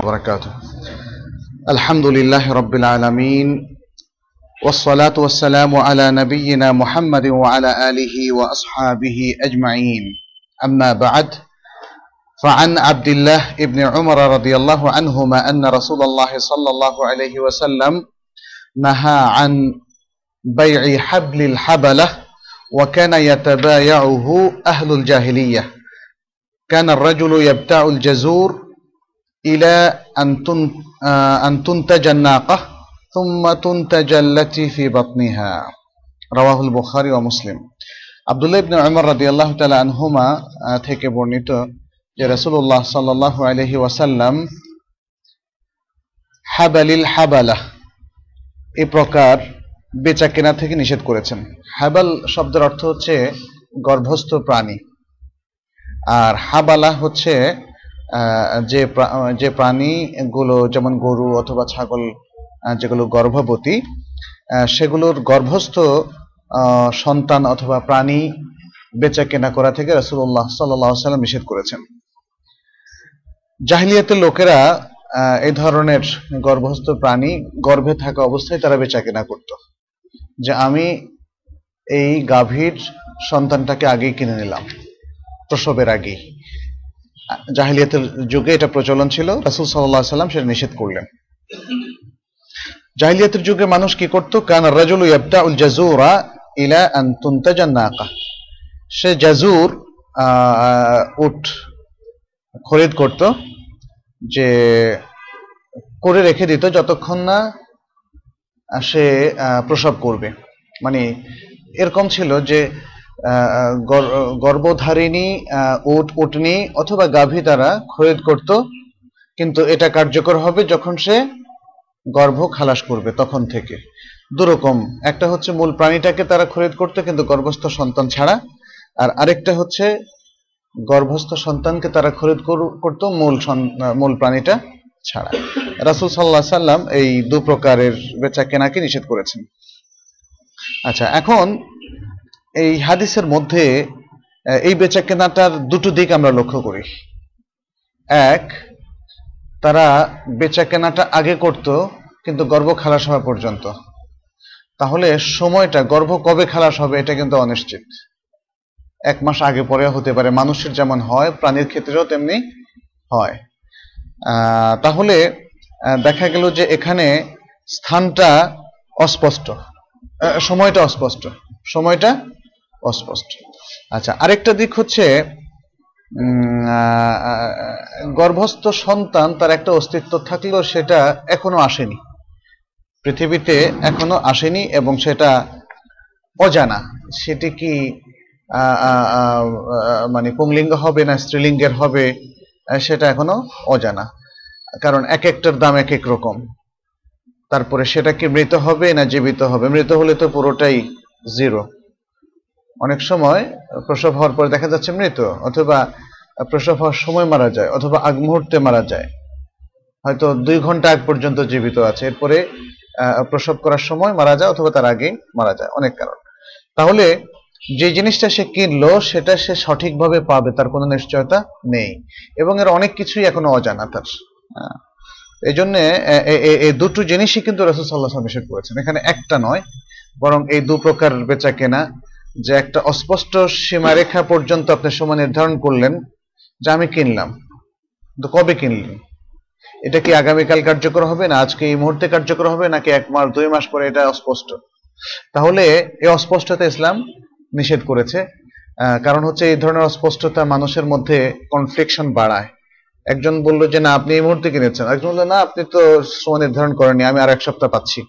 وبركاته. الحمد لله رب العالمين والصلاة والسلام على نبينا محمد وعلى آله وأصحابه أجمعين. أما بعد فعن عبد الله بن عمر رضي الله عنهما أن رسول الله صلى الله عليه وسلم نهى عن بيع حبل الحبلة وكان يتبايعه أهل الجاهلية. كان الرجل يبتاع الجزور إلى أن تن- آه، أن تنتج الناقة ثم تنتج التي في بطنها رواه البخاري ومسلم আব্দুল্লাহ ইবনে উমর রাদিয়াল্লাহু তাআলা আনহুমা আহ, থেকে বর্ণিত যে রাসূলুল্লাহ সাল্লাল্লাহু আলাইহি ওয়াসাল্লাম হাবালিল হাবালাহ এই প্রকার বেচা কেনা থেকে নিষেধ করেছেন হাবাল শব্দের অর্থ হচ্ছে গর্ভস্থ প্রাণী আর হাবালা হচ্ছে আহ, যে যে প্রাণীগুলো যেমন গরু অথবা ছাগল যেগুলো গর্ভবতী সেগুলোর গর্ভস্থ সন্তান অথবা প্রাণী বেচা কেনা করা থেকে সাল্লাল্লাহু সাল্লাম নিষেধ করেছেন। জাহিলিয়াতের লোকেরা এই ধরনের গর্ভস্থ প্রাণী গর্ভে থাকা অবস্থায় তারা বেচা কেনা করত। যে আমি এই গাভীর সন্তানটাকে আগেই কিনে নিলাম, প্রসবের আগেই। জাহিলিয়াতের যুগে এটা প্রচলন ছিল। রাসূল আলাইহি সাল্লাম সেটা নিষেধ করলেন। জাহিলিয়াতের যুগে মানুষ কি করত? কান রাজুলু ইয়াবদাউল জাজুরা ইলা আন তুনতাজা নাকা। সে জাজুর উট খরিদ করত, যে করে রেখে দিত যতক্ষণ না সে প্রসব করবে। মানে এরকম ছিল যে গর্ভধারিণী উট, উটনি অথবা গাভী তারা খরিদ করত। কিন্তু এটা কার্যকর হবে যখন সে গর্ভ খালাস করবে তখন থেকে। দুরকম। একটা হচ্ছে মূল প্রাণীটাকে তারা খরিদ করতো, কিন্তু গর্ভস্থ সন্তান ছাড়া। আর আরেকটা হচ্ছে গর্ভস্থ সন্তানকে তারা খরিদ করু- করতো মূল মূল প্রাণীটা ছাড়া। রাসূল সাল্লাহ সাল্লাম এই দু প্রকারের বেচা কেনাকে নিষেধ করেছেন। আচ্ছা এখন এই হাদিসের মধ্যে এই বেচা কেনাটার দুটো দিক আমরা লক্ষ্য করি। এক, তারা বেচা কেনাটা আগে করত, কিন্তু গর্ভ খালাস হওয়া পর্যন্ত। তাহলে সময়টা, গর্ভ কবে খালাস হবে এটা কিন্তু অনিশ্চিত। এক মাস আগে পরে হতে পারে, মানুষের যেমন হয়, প্রাণীর ক্ষেত্রেও তেমনি হয়। তাহলে দেখা গেল যে এখানে স্থানটা অস্পষ্ট। সময়টা অস্পষ্ট। সময়টা অস্পষ্ট। আচ্ছা আরেকটা দিক হচ্ছে গর্ভস্থ সন্তান তার একটা অস্তিত্ব থাকলেও সেটা এখনও আসেনি। পৃথিবীতে এখনও আসেনি এবং সেটা অজানা। সেটি কি মানে পুংলিঙ্গ হবে না স্ত্রীলিঙ্গের হবে সেটা এখনও অজানা। কারণ এক একটার দাম এক এক রকম। তারপরে সেটা কি মৃত হবে না জীবিত হবে? মৃত হলে তো পুরোটাই জিরো। অনেক সময় প্রসব হওয়ার পর দেখা যাচ্ছে মৃত অথবা প্রসব হওয়ার সময় মারা যায়, অথবা আগ মুহূর্তে মারা যায়। হয়তো দুই ঘণ্টা আগ পর্যন্ত জীবিত আছে, এরপরে প্রসব করার সময় মারা যায়, অথবা তার আগে মারা যায়, অনেক কারণ। তাহলে, যে জিনিসটা সে কিনলো, সেটা সে সঠিকভাবে পাবে, তার কোনো নিশ্চয়তা নেই। এবং এর অনেক কিছুই এখনও অজানা তার এই জন্য এই দুটো জিনিসই কিন্তু রসুল সাল্লাহ নিষেধ করেছেন। এখানে একটা নয়, বরং এই দু প্রকার বেচা কেনা যে একটা অস্পষ্ট সীমারেখা পর্যন্ত আপনি সময় নির্ধারণ করলেন যে আমি কিনলাম। তো কবে কিনলেন? এটা কি আগামীকাল কার্যকর হবে না আজকে এই মুহূর্তে কার্যকর হবে নাকি এক মাস, দুই মাস পরে এটা অস্পষ্ট? তাহলে এই অস্পষ্টতা ইসলাম নিষেধ করেছে। কারণ হচ্ছে এই ধরনের অস্পষ্টতা মানুষের মধ্যে কনফ্লিকশন বাড়ায়। একজন বলল যে, না, আপনি এই মুহূর্তে কিনেছেন। একজন বলল, না, আপনি তো সময় নির্ধারণ করেননি, আমি আর এক সপ্তাহ পাচ্ছি।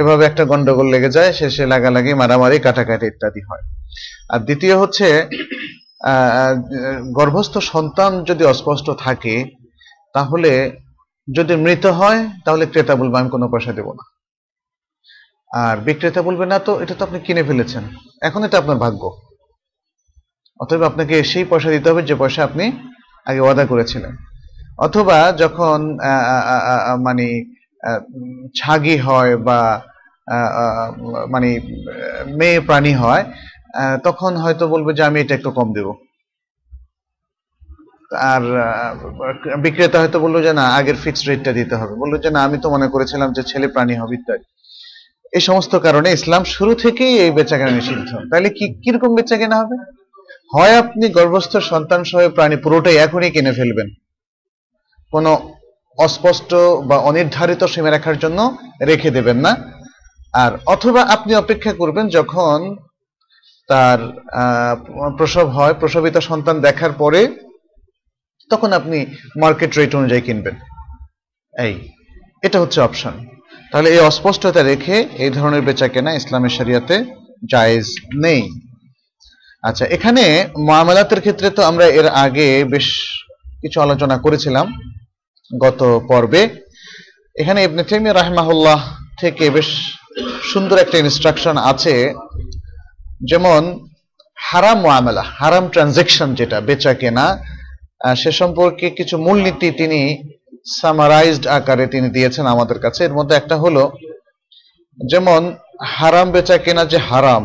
এভাবে একটা গন্ডগোল লেগে যায়, শেষে লাগালাগি, মারামারি, কাটাকাটি ইত্যাদি হয়। আর দ্বিতীয় হচ্ছে গর্ভস্থ সন্তান যদি অস্পষ্ট থাকে, তাহলে যদি মৃত হয়, তাহলে ক্রেতা বলবে, আমি কোনো পয়সা দেব না। আর বিক্রেতা বলবে, না তো, এটা তো আপনি কিনে ফেলেছেন। এখন এটা আপনার ভাগ্য। অতএব আপনাকে সেই পয়সা দিতে হবে, যে পয়সা আপনি আগে ওয়াদা করেছিলেন। অথবা যখন মানে ছাগি হয় বা মানে মেয়ে প্রাণী হয় তখন হয়তো বলবে যে আমি এটা একটু কম দেব। আর বিক্রেতা হয়তো বলল যে না, আগের ফিক্সড রেটটা দিতে হবে। বলল যে না, আমি তো মনে করেছিলাম যে ছেলে প্রাণী হবে ইত্যাদি। এই সমস্ত কারণে ইসলাম শুরু থেকেই এই বেচাকেনা নিষিদ্ধ। তাহলে কি, কীরকম বেচাকেনা হবে? হয় আপনি গর্ভস্থ সন্তান সহ প্রাণী পুরোটাই এখনই কিনে ফেলবেন। কোনো অস্পষ্ট বা অনির্ধারিত সীমারেখার জন্য রেখে দেবেন না। আর অথবা আপনি অপেক্ষা করবেন যখন তার প্রসব হয়, প্রসবিত সন্তান দেখার পরে তখন আপনি মার্কেট রেট অনুযায়ী কিনবেন। এই, এটা হচ্ছে অপশন তাহলে এই অস্পষ্টতা রেখে এই ধরনের বেচা কেনা ইসলামের শরিয়াতে জায়েজ নেই। আচ্ছা এখানে মামলাতের ক্ষেত্রে তো আমরা এর আগে বেশ কিছু আলোচনা করেছিলাম। গত পর্বে। এখানে ইবনে তাইমিয়া রাহিমাহুল্লাহ থেকে বেশ সুন্দর একটা ইনস্ট্রাকশন আছে, যেমন হারাম মামলা হারাম ট্রানজেকশন যেটা, বেচা কেনা সে সম্পর্কে কিছু মূলনীতি তিনি সামারাইজড আকারে তিনি দিয়েছেন আমাদের কাছে। এর মধ্যে একটা হলো, যেমন হারাম বেচা কেনা যে হারাম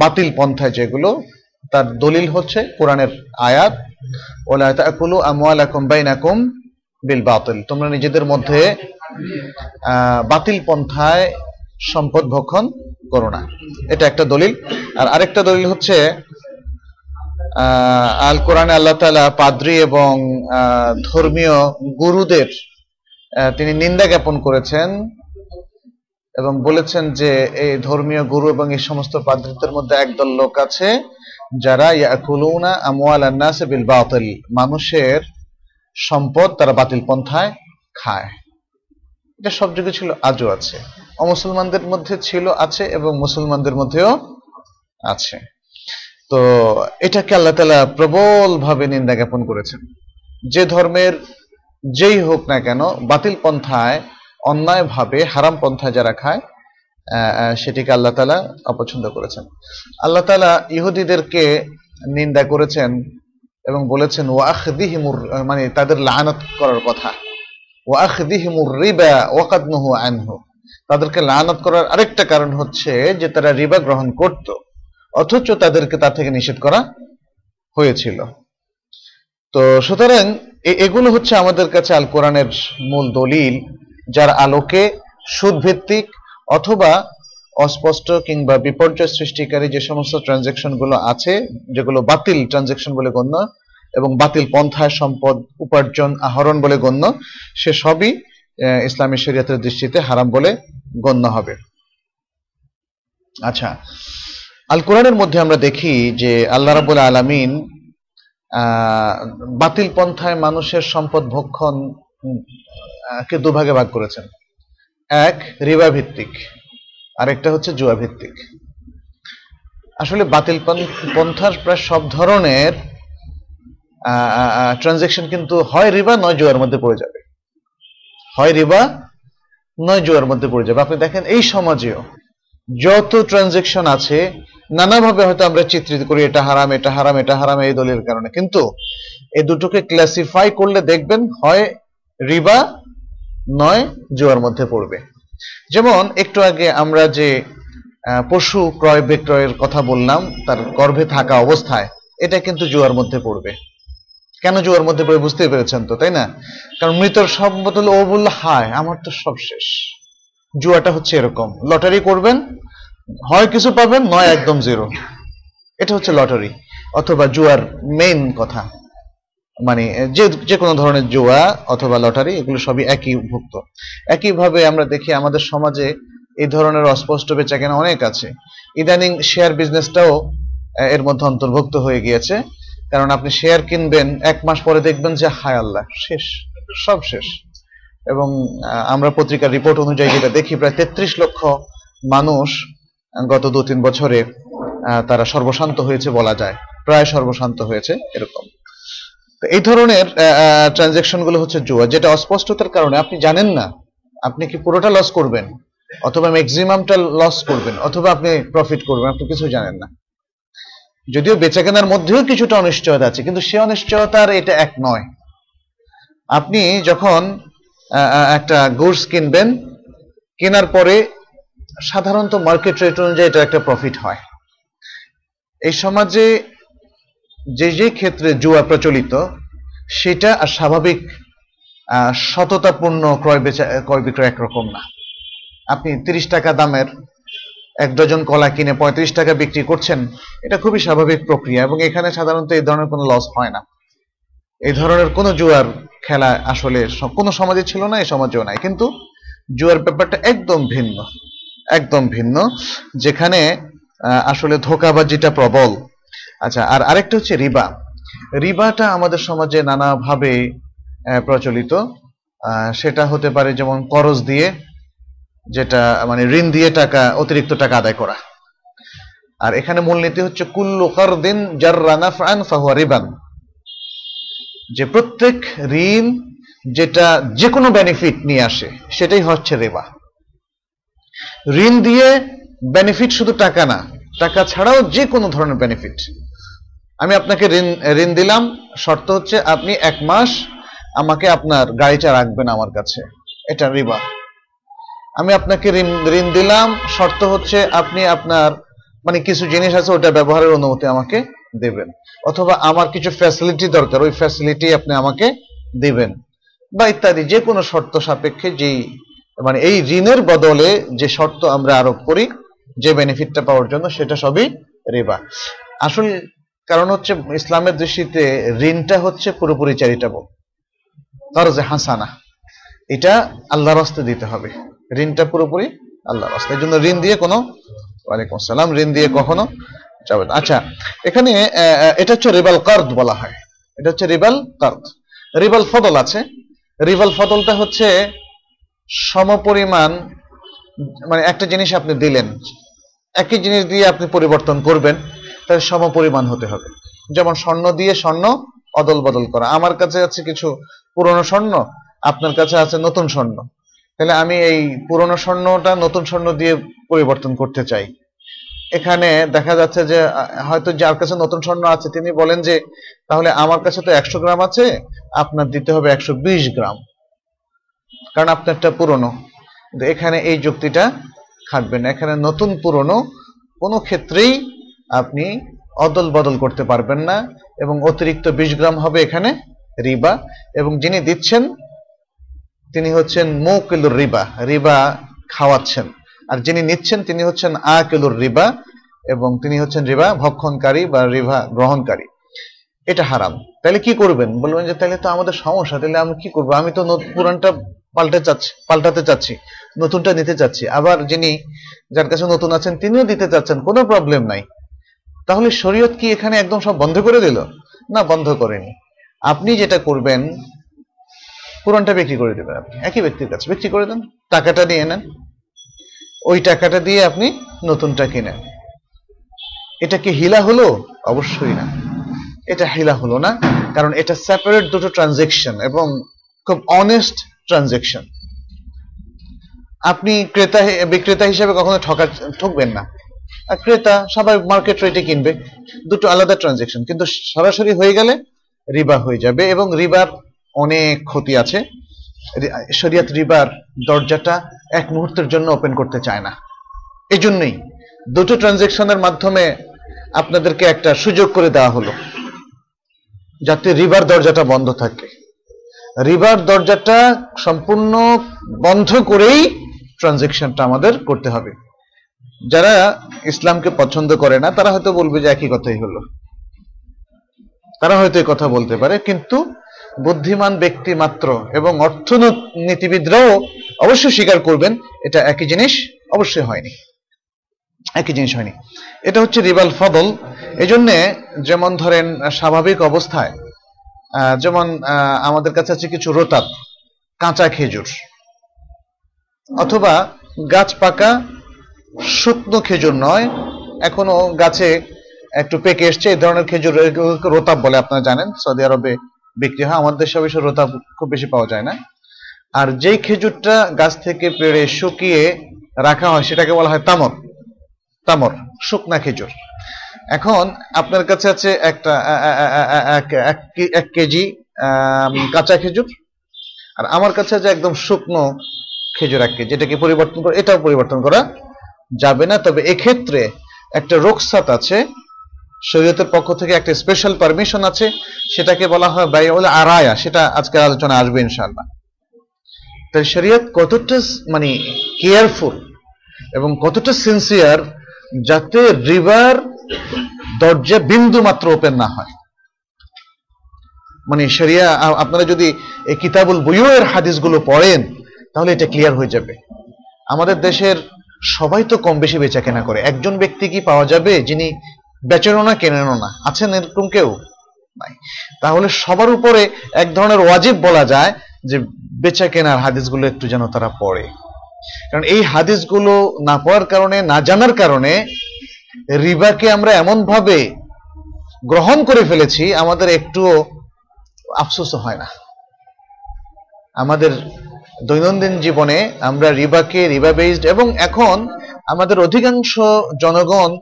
বাতিল পন্থায় যেগুলো, তার দলিল হচ্ছে কোরআনের আয়াত, ওলা তাকুলু আমওয়ালাকুম বাইনাকুম বিল বাতিল। তোমরা নিজেদের মধ্যে বাতিল পন্থায় সম্পদ ভক্ষণ করো না। এটা একটা দলিল। আর আরেকটা দলিল হচ্ছে আল কোরআনে আল্লাহ তাআলা পাদ্রী এবং ধর্মীয় গুরুদের তিনি নিন্দা জ্ঞাপন করেছেন এবং বলেছেন যে এই ধর্মীয় গুরু এবং এই সমস্ত পাদ্রীদের মধ্যে একদল লোক আছে যারা ইয়াকুলুনা আমওয়াল আন্নাস বিল বাতিল। মানুষের সম্পদ তারা বাতিল পন্থায় খায়। এটা সব যুগে ছিল, আজও আছে। অমুসলমানদের মধ্যে ছিল, আছে এবং মুসলমানদের মধ্যেও আছে। তো এটাকে আল্লাহ তালা প্রবল ভাবে নিন্দা জ্ঞাপন করেছেন। যে ধর্মের যেই হোক না কেন, বাতিল পন্থায় অন্যায় ভাবে হারাম পন্থায় যারা খায় সেটিকে আল্লাহ তালা অপছন্দ করেছেন। আল্লাহ তালা ইহুদিদেরকে নিন্দা করেছেন এবং বলেছেন, ওয়াখদিহিমুর মানে তাদের লানত করার কথা। ওয়াখদিহিমুর রিবা ওয়াকাদ নুহু আনহু তাদেরকে লানত করার আরেকটা কারণ হচ্ছে যে তারা রিবা গ্রহণ করত, অথচ তাদেরকে তা থেকে নিষেধ করা হয়েছিল। তো সুতরাং এগুলো হচ্ছে আমাদের কাছে আল কোরআনের মূল দলিল, যার আলোকে সুদ ভিত্তিক অথবা অস্পষ্ট কিংবা বিপর্যয় সৃষ্টিকারী যে সমস্ত ট্রানজেকশনগুলো আছে, যেগুলো বাতিল ট্রানজেকশন বলে গণ্য, এবং বাতিল পন্থায় সম্পদ, উপার্জন, আহরণ বলে গণ্য, সে সবই ইসলামী শরীয়তের দৃষ্টিতে হারাম বলে গণ্য হবে। আচ্ছা আল কোরআনের মধ্যে আমরা দেখি যে আল্লাহ রাবুল আলামিন বাতিল পন্থায় মানুষের সম্পদ ভক্ষণ কে দুভাগে ভাগ করেছেন। এক রিবা ভিত্তিক আরেকটা হচ্ছে জুয়া ভিত্তিক আসলে বাতিল পন- পন্থার প্রায় সব ধরনের ট্রানজেকশন কিন্তু হয় রিবা, নয় জুয়ার মধ্যে পড়ে যাবে। হয় রিবা, নয় জুয়ার মধ্যে পড়ে যাবে। আপনি দেখেন, এই সমাজেও যত ট্রানজেকশন আছে, নানাভাবে হয়তো আমরা চিত্রিত করি, এটা হারাম এটা হারাম এটা হারাম, এই দলের কারণে। কিন্তু এই দুটোকে ক্লাসিফাই করলে দেখবেন হয় রিবা, নয় জুয়ার মধ্যে পড়বে। যেমন, একটু আগে আমরা যে পশু ক্রয় বিক্রয়ের কথা বললাম, তার গর্ভে থাকা অবস্থায়, এটা কিন্তু জুয়ার মধ্যে পড়বে। কেন জুয়ার মধ্যে পড়ে বুঝতে পেরেছেন তো, তাই না? কারণ মৃতর সব বদলে ও বলল, হায়, আমার তো সব শেষ। জুয়াটা হচ্ছে এরকম। লটারি করবেন, হয় কিছু পাবেন, নয় একদম জিরো। এটা হচ্ছে লটারি, অথবা জুয়ার মেইন কথা। মানে যে যে কোনো ধরনের জুয়া অথবা লটারি, এগুলো সবই একই ভুক্ত একইভাবে আমরা দেখি আমাদের সমাজে এই ধরনের অস্পষ্ট বেচাকেনা অনেক আছে। ইদানিং শেয়ার বিজনেসটাও এর মধ্যে অন্তর্ভুক্ত হয়ে গিয়েছে। কারণ আপনি শেয়ার কিনবেন, এক মাস পরে দেখবেন যে, হায় আল্লাহ, শেষ, সব শেষ। এবং আমরা পত্রিকার রিপোর্ট অনুযায়ী যেটা দেখি, প্রায় তেত্রিশ লক্ষ মানুষ গত দু তিন বছরে তারা সর্বশান্ত হয়েছে বলা যায়। প্রায় সর্বশান্ত হয়েছে, এরকম। তো এই ধরনের ট্রানজেকশনগুলো হচ্ছে জুয়া, যেটা অস্পষ্টতার কারণে, আপনি জানেন না, আপনি কি পুরোটা লস করবেন, অথবা ম্যাক্সিমামটা লস করবেন, অথবা আপনি প্রফিট করবেন, আপনি কিছু জানেন না। যদিও বেচাকেনার মধ্যেও কিছুটা অনিশ্চয়তা আছে, কিন্তু সে অনিশ্চয়তার এটা এক নয়। আপনি যখন একটা গুডস কিনবেন, কেনার পরে সাধারণত মার্কেট রেট অনুযায়ী এটা একটা প্রফিট হয়। এই সমাজে যে যে ক্ষেত্রে জুয়া প্রচলিত, সেটা আর স্বাভাবিক সততাপূর্ণ ক্রয় বেচা, ক্রয় বিক্রয় একরকম না। আপনি তিরিশ টাকা দামের এক ডজন কলা কিনে পঁয়ত্রিশ টাকা বিক্রি করছেন, এটা খুবই স্বাভাবিক প্রক্রিয়া এবং এখানে সাধারণত এই ধরনের কোনো লস হয় না। এই ধরনের কোনো জুয়ার খেলা আসলে কোনো সমাজে ছিল না, এই সমাজেও নাই। কিন্তু জুয়ার ব্যাপারটা একদম ভিন্ন একদম ভিন্ন, যেখানে আসলে ধোকাবাজিটা প্রবল। আচ্ছা আর আরেকটা হচ্ছে রিবা। রিবাটা আমাদের সমাজে নানাভাবে প্রচলিত। সেটা হতে পারে যেমন করজ দিয়ে, যেটা মানে ঋণ দিয়ে টাকা, অতিরিক্ত টাকা আদায় করা। আর এখানে মূলনীতি হচ্ছে, কুল্লু কারদিন জাররা নাফআন ফাহুয়া রিবান। যে প্রত্যেক ঋণ যেটা যে কোনো বেনিফিট নিয়ে আসে, সেটাই হচ্ছে রিবা। ঋণ দিয়ে বেনিফিট শুধু টাকা না, টাকা ছাড়াও যে কোনো ধরনের বেনিফিট আমি আপনাকে ঋণ ঋণ দিলাম। শর্ত হচ্ছে আপনি এক মাস আমাকে আপনার গাড়িটা রাখবেন আমার কাছে। এটা রিবা। আমি আপনাকে ঋণ ঋণ দিলাম। শর্ত হচ্ছে আপনি আপনার মানে কিছু জিনিস আছে ওটা ব্যবহারের অনুমতি আমাকে দেবেন। অথবা আমার কিছু ফ্যাসিলিটি দরকার, ওই ফ্যাসিলিটি আপনি আমাকে দিবেন বা ইত্যাদি। যে কোনো শর্ত সাপেক্ষে যেই মানে এই ঋণের বদলে যে শর্ত আমরা আরোপ করি, যে বেনিফিটটা পাওয়ার জন্য, সেটা সবই রিবা। আসল কারণ হচ্ছে ইসলামের দৃষ্টিতে ঋণটা হচ্ছে পুরোপুরি চ্যারিটেবল করজে হাসানা। এটা আল্লাহর হস্তে দিতে হবে। ঋণটা পুরোপুরি আল্লাহর হস্তে এই জন্য ঋণ দিয়ে কোনো ওয়ালাইকুম আসসালাম, ঋণ দিয়ে কখনো যাবে না। আচ্ছা এখানে এটা হচ্ছে রিবাল কার্দ বলা হয়। এটা হচ্ছে রিবাল কার্দ। রিবাল ফদল আছে। রিবাল ফদলটা হচ্ছে সমপরিমাণ মানে একটা জিনিস আপনি দিলেন। একই জিনিস দিয়ে আপনি পরিবর্তন করবেন। তাহলে সমপরিমাণ হতে হবে। যেমন স্বর্ণ দিয়ে স্বর্ণ অদল বদল করা। আমার কাছে আছে কিছু পুরনো স্বর্ণ, আপনার কাছে আছে নতুন স্বর্ণ। তাহলে আমি এই পুরনো স্বর্ণটা নতুন স্বর্ণ দিয়ে পরিবর্তন করতে চাই। এখানে দেখা যাচ্ছে যে, হয়তো যার কাছে নতুন স্বর্ণ আছে, তিনি বলেন যে, তাহলে আমার কাছে তো একশো গ্রাম আছে, আপনার দিতে হবে একশো বিশ গ্রাম। কারণ আপনারটা পুরনো। এখানে এই যুক্তিটা খাটবে না। এখানে নতুন পুরনো কোনো ক্ষেত্রেই আপনি অদল বদল করতে পারবেন না এবং অতিরিক্ত বিশ গ্রাম হবে এখানে রিবা এবং যিনি দিচ্ছেন, তিনি হচ্ছেন মৌকিলুর রিবা রিবা খাওয়াচ্ছেন। আর যিনি নিচ্ছেন, তিনি হচ্ছেন আ কিলুর রিবা এবং তিনি হচ্ছেন রিবা ভক্ষণকারী বা রিবা গ্রহণকারী। এটা হারাম। তাহলে কি করবেন? বলবেন যে তাহলে তো আমাদের সমস্যা, তাহলে আমি কি করব? আমি তো পুরানটা পাল্টে চাচ্ছি, পাল্টাতে চাচ্ছি, নতুনটা নিতে চাচ্ছি। আবার যিনি যার কাছে নতুন আছেন, তিনিও দিতে চাচ্ছেন, কোনো প্রবলেম নাই। তাহলে শরীয়ত কি এখানে একদম সব বন্ধ করে দিল? না, বন্ধ করেনি। আপনি যেটা করবেন পুরানটা বিক্রি করে দেবেন আপনি। একই ব্যক্তির কাছে। বিক্রি করে দেন, টাকাটা নিয়ে নেন। ওই টাকাটা দিয়ে আপনি নতুনটা কিনেন। এটা কি হিলা হলো? অবশ্যই না। এটা হিলা হলো না, কারণ এটা সেপারেট দুটো ট্রানজেকশন এবং খুব অনেস্ট ট্রানজেকশন আপনি ক্রেতা বিক্রেতা হিসেবে কখনো ঠকা, ঠকবেন না। ক্রেতা সবাই মার্কেট রেটে কিনবে, দুটো আলাদা ট্রানজেকশন কিন্তু সরাসরি হয়ে গেলে রিবা হয়ে যাবে এবং রিবার অনেক ক্ষতি আছে। শরিয়াত রিবার দরজাটা এক মুহূর্তের জন্য ওপেন করতে চায় না। এই জন্যই দুটো ট্রানজেকশনের মাধ্যমে আপনাদেরকে একটা সুযোগ করে দেওয়া হলো, যাতে রিবার দরজাটা বন্ধ থাকে। রিবার দরজাটা সম্পূর্ণ বন্ধ করেই ট্রানজেকশনটা আমাদের করতে হবে। যারা ইসলামকে পছন্দ করে না, তারা হয়তো বলবে যে একই কথাই হলো। তারা হয়তো এই কথা বলতে পারে, কিন্তু বুদ্ধিমান ব্যক্তি মাত্র এবং অর্থনীতিবিদরাও অবশ্যই স্বীকার করবেন, এটা একই জিনিস অবশ্যই হয়নি। একই জিনিস হয়নি। এটা হচ্ছে রিবাল ফদল। এই জন্যে যেমন ধরেন, স্বাভাবিক অবস্থায় যেমন আমাদের কাছে আছে কিছু রোতাব কাঁচা খেজুর, অথবা গাছ পাকা শুকনো খেজুর নয়। এখনও গাছে একটু পেকে এসছে, এই ধরনের খেজুর রোতাব বলে আপনারা জানেন, সৌদি আরবে বিক্রি হয়, আমাদের দেশে অবশ্য রোতাব খুব বেশি পাওয়া যায় না। আর যেই খেজুরটা গাছ থেকে পেড়ে শুকিয়ে রাখা হয়, সেটাকে বলা হয় তামর। তামর, শুকনা খেজুর। এখন আপনার কাছে আছে একটা এক কেজি কাঁচা খেজুর। আর আমার কাছে আছে একদম শুকনো খেজুর এক কেজি এটাকে পরিবর্তন করে এটাও পরিবর্তন করা যাবে না, তবে এক্ষেত্রে একটা রোকসাত আছে। শরীয়তের পক্ষ থেকে একটা স্পেশাল পারমিশন আছে, সেটাকে বলা হয় বাইউল আরায়া, সেটা আজকের আলোচনা আসবে ইনশাআল্লাহ। তাই শরীয়ত কতটা মানে কেয়ারফুল এবং কতটা সিনসিয়ার যাতে রিভার দরজা বিন্দু মাত্র ওপেন না হয়। মানে শরিয়া আপনারা যদি এই কিতাবুল বুয়ুয়ের হাদিসগুলো পড়েন, তাহলে এটা ক্লিয়ার হয়ে যাবে। আমাদের দেশের সবাই তো কম বেশি বেচা কেনা করে। একজন ব্যক্তি কি পাওয়া যাবে যিনি বেচেনও না, কেনেনও না? আছেন এরকম কেউ? নাই। তাহলে সবার উপরে এক ধরনের ওয়াজিব বলা যায় যে বেচা কেনার হাদিসগুলো একটু যেন তারা পড়ে। কারণ এই হাদিসগুলো না পড়ার কারণে, না জানার কারণে রিবাকে আমরা এমন ভাবে গ্রহণ করে ফেলেছি, আমাদের একটুও আফসোস হয় না। আমাদের দৈনন্দিন জীবনে আমরা রিবাকে রিবা বেসড এবং এখন আমাদের অধিকাংশ জনগণ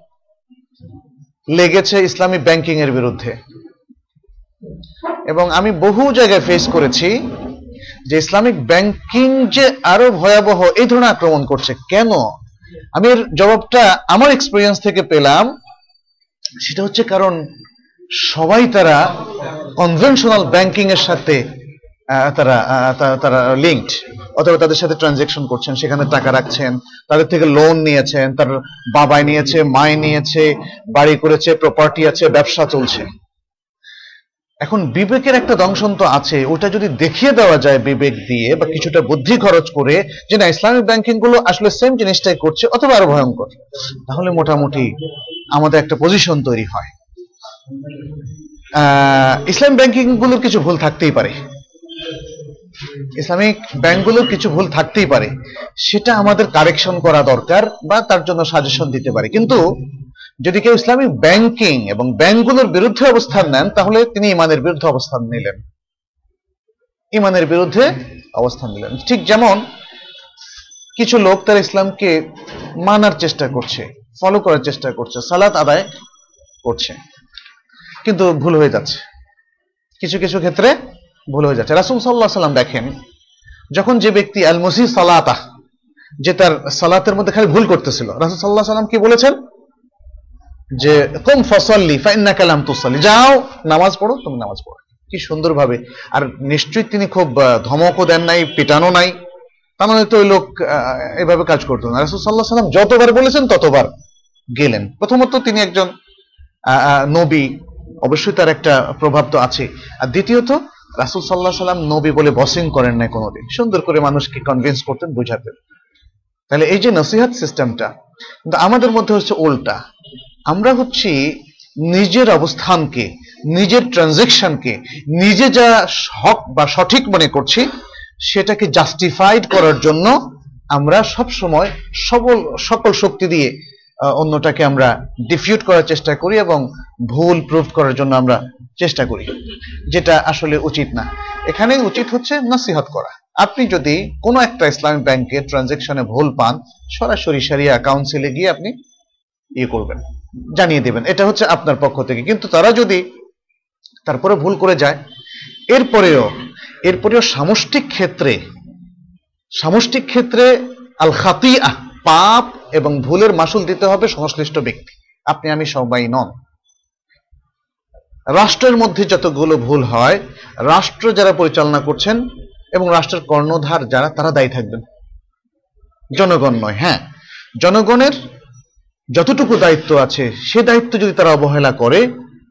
লেগেছে ইসলামী ব্যাংকিং এর বিরুদ্ধে। এবং আমি বহু জায়গায় ফেস করেছি যে ইসলামিক ব্যাংকিং যে আরও ভয়াবহ এই ধরনের আক্রমণ করছে। কেন? আমি এর জবাবটা আমার এক্সপিরিয়েন্স থেকে পেলাম। সেটা হচ্ছে কারণ সবাই তারা কনভেনশনাল ব্যাংকিং এর সাথে তারা তারা লিঙ্কড অথবা তাদের সাথে ট্রানজেকশন করছেন, সেখানে টাকা রাখছেন, তাদের থেকে লোন নিয়েছেন, তার বাবাই নিয়েছে মায় নিয়েছে, বাড়ি করেছে প্রপার্টি আছে, ব্যবসা চলছে। এখন বিবেকের একটা দংশন তো আছে, ওটা যদি দেখিয়ে দেওয়া যায় বিবেক দিয়ে, বা কিছুটা বুদ্ধি খরচ করে, যে না, ইসলামিক ব্যাংকিংগুলো আসলে সেম জিনিসটাই করছে, অথবা আরও ভয়ঙ্কর, তাহলে মোটামুটি আমাদের একটা পজিশন তৈরি হয়। ইসলাম ব্যাংকিংগুলোর কিছু ভুল থাকতেই পারে। ইসলামিক ব্যাংকগুলোর কিছু ভুল থাকতেই পারে। সেটা আমাদের কারেকশন করা দরকার বা তার জন্য সাজেশন দিতে পারে। কিন্তু যদি কেউ ইসলামিক ব্যাংকিং এবং ব্যাংকগুলোর বিরুদ্ধে অবস্থান নেন, তাহলে তিনি ইমানের বিরুদ্ধে অবস্থান নিলেন। ইমানের বিরুদ্ধে অবস্থান নিলেন। ঠিক যেমন কিছু লোক তার ইসলামকে মানার চেষ্টা করছে ফলো করার চেষ্টা করছে, সালাত আদায় করছে। কিন্তু ভুল হয়ে যাচ্ছে। কিছু কিছু ক্ষেত্রে ভুল হয়ে যাচ্ছে। রাসুল সাল্লাহ সাল্লাম দেখেন, যখন যে ব্যক্তি আল মসি সালাতা যে তার সালাতের মধ্যে খালি ভুল করতেছিল, রাসুল সাল্লাহ সাল্লাম কি বলেছেন? যে, কুম ফসল্লি ফাইন্না কালাম তুসল্লি। যাও, নামাজ পড়ো, তুমি নামাজ পড়ো। কি সুন্দরভাবে। আর নিশ্চয়ই তিনি খুব ধমকও দেন নাই, পিটানো নাই। তা মানে তো ওই লোক এভাবে কাজ করতো না। রাসুল সাল্লাহ সাল্লাম যতবার বলেছেন, ততবার গেলেন। প্রথমত তিনি একজন নবী। অবশ্যই তার একটা প্রভাব তো আছে। আর দ্বিতীয়ত রাসুল সাল্লাহ সাল্লাম নবী বলে বসিং করেন না কোনোদিন। সুন্দর করে মানুষকে কনভিন্স করতেন, বুঝাতেন। তাহলে এই যে নসিহাত সিস্টেমটা কিন্তু আমাদের মধ্যে হচ্ছে উল্টা। আমরা হচ্ছি নিজের অবস্থানকে, নিজের ট্রানজেকশনকে নিজে যা হক বা সঠিক মনে করছি, সেটাকে জাস্টিফাইড করার জন্য আমরা সব সময় সবল সকল শক্তি দিয়ে অন্যটাকে আমরা ডিফিউট করার চেষ্টা করি এবং ভুল প্রুফ করার জন্য আমরা চেষ্টা করি, যেটা আসলে উচিত না। এখানে উচিত হচ্ছে নসিহত করা। আপনি যদি কোনো একটা ইসলামিক ব্যাংকের ট্রানজেকশনে ভুল পান, সরাসরি সারিয়া কাউন্সিলে গিয়ে আপনি ইয়ে করবেন, জানিয়ে দেবেন। এটা হচ্ছে আপনার পক্ষ থেকে। কিন্তু তারা যদি তারপরে ভুল করে যায়, এরপরেও এরপরেও সামষ্টিক ক্ষেত্রে সামষ্টিক ক্ষেত্রে আল খাতিয়া পাপ এবং ভুলের মাসুল দিতে হবে সংশ্লিষ্ট ব্যক্তি। আপনি আমি সবাই নন। রাষ্ট্রের মধ্যে যতগুলো ভুল হয়, রাষ্ট্র যারা পরিচালনা করছেন এবং রাষ্ট্রের কর্ণধার যারা, তারা দায়ী থাকবেন। জনগণ নয় হ্যাঁ। জনগণের যতটুকু দায়িত্ব আছে, সে দায়িত্ব যদি তারা অবহেলা করে,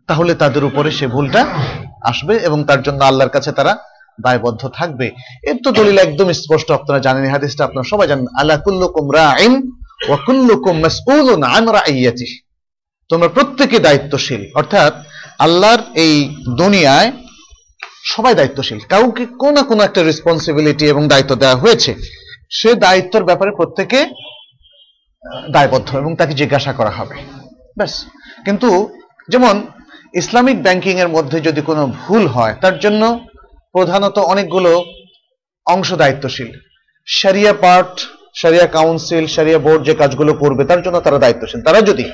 তাহলে তাদের উপরে সে ভুলটা আসবে এবং তার জন্য আল্লাহর কাছে তারা দায়বদ্ধ থাকবে। এর তো দলিল একদম স্পষ্ট, আপনারা জানেন হাদিসটা, আপনারা সবাই জানেন আল্লাহ কুল্লুকুম রাইন ওয়া কুল্লুকুম মাসউলুন আন রাইয়াতিহি তোমরা প্রত্যেকে দায়িত্বশীল, অর্থাৎ আল্লাহর এই দুনিয়ায় সবাই দায়িত্বশীল। কাউকে কোন কোনো একটা রেসপন্সিবিলিটি এবং দায়িত্ব দেওয়া হয়েছে। সে দায়িত্বের ব্যাপারে প্রত্যেকে দায়বদ্ধ এবং তাকে জিজ্ঞাসা করা হবে। ব্যাস। কিন্তু যেমন ইসলামিক ব্যাংকিং এর মধ্যে যদি কোনো ভুল হয়, তার জন্য প্রধানত অনেকগুলো অংশ দায়িত্বশীল। সারিয়া পার্ট সারিয়া কাউন্সিল সারিয়া বোর্ড যে কাজগুলো করবে, তার জন্য তারা দায়িত্বশীল। তারা যদি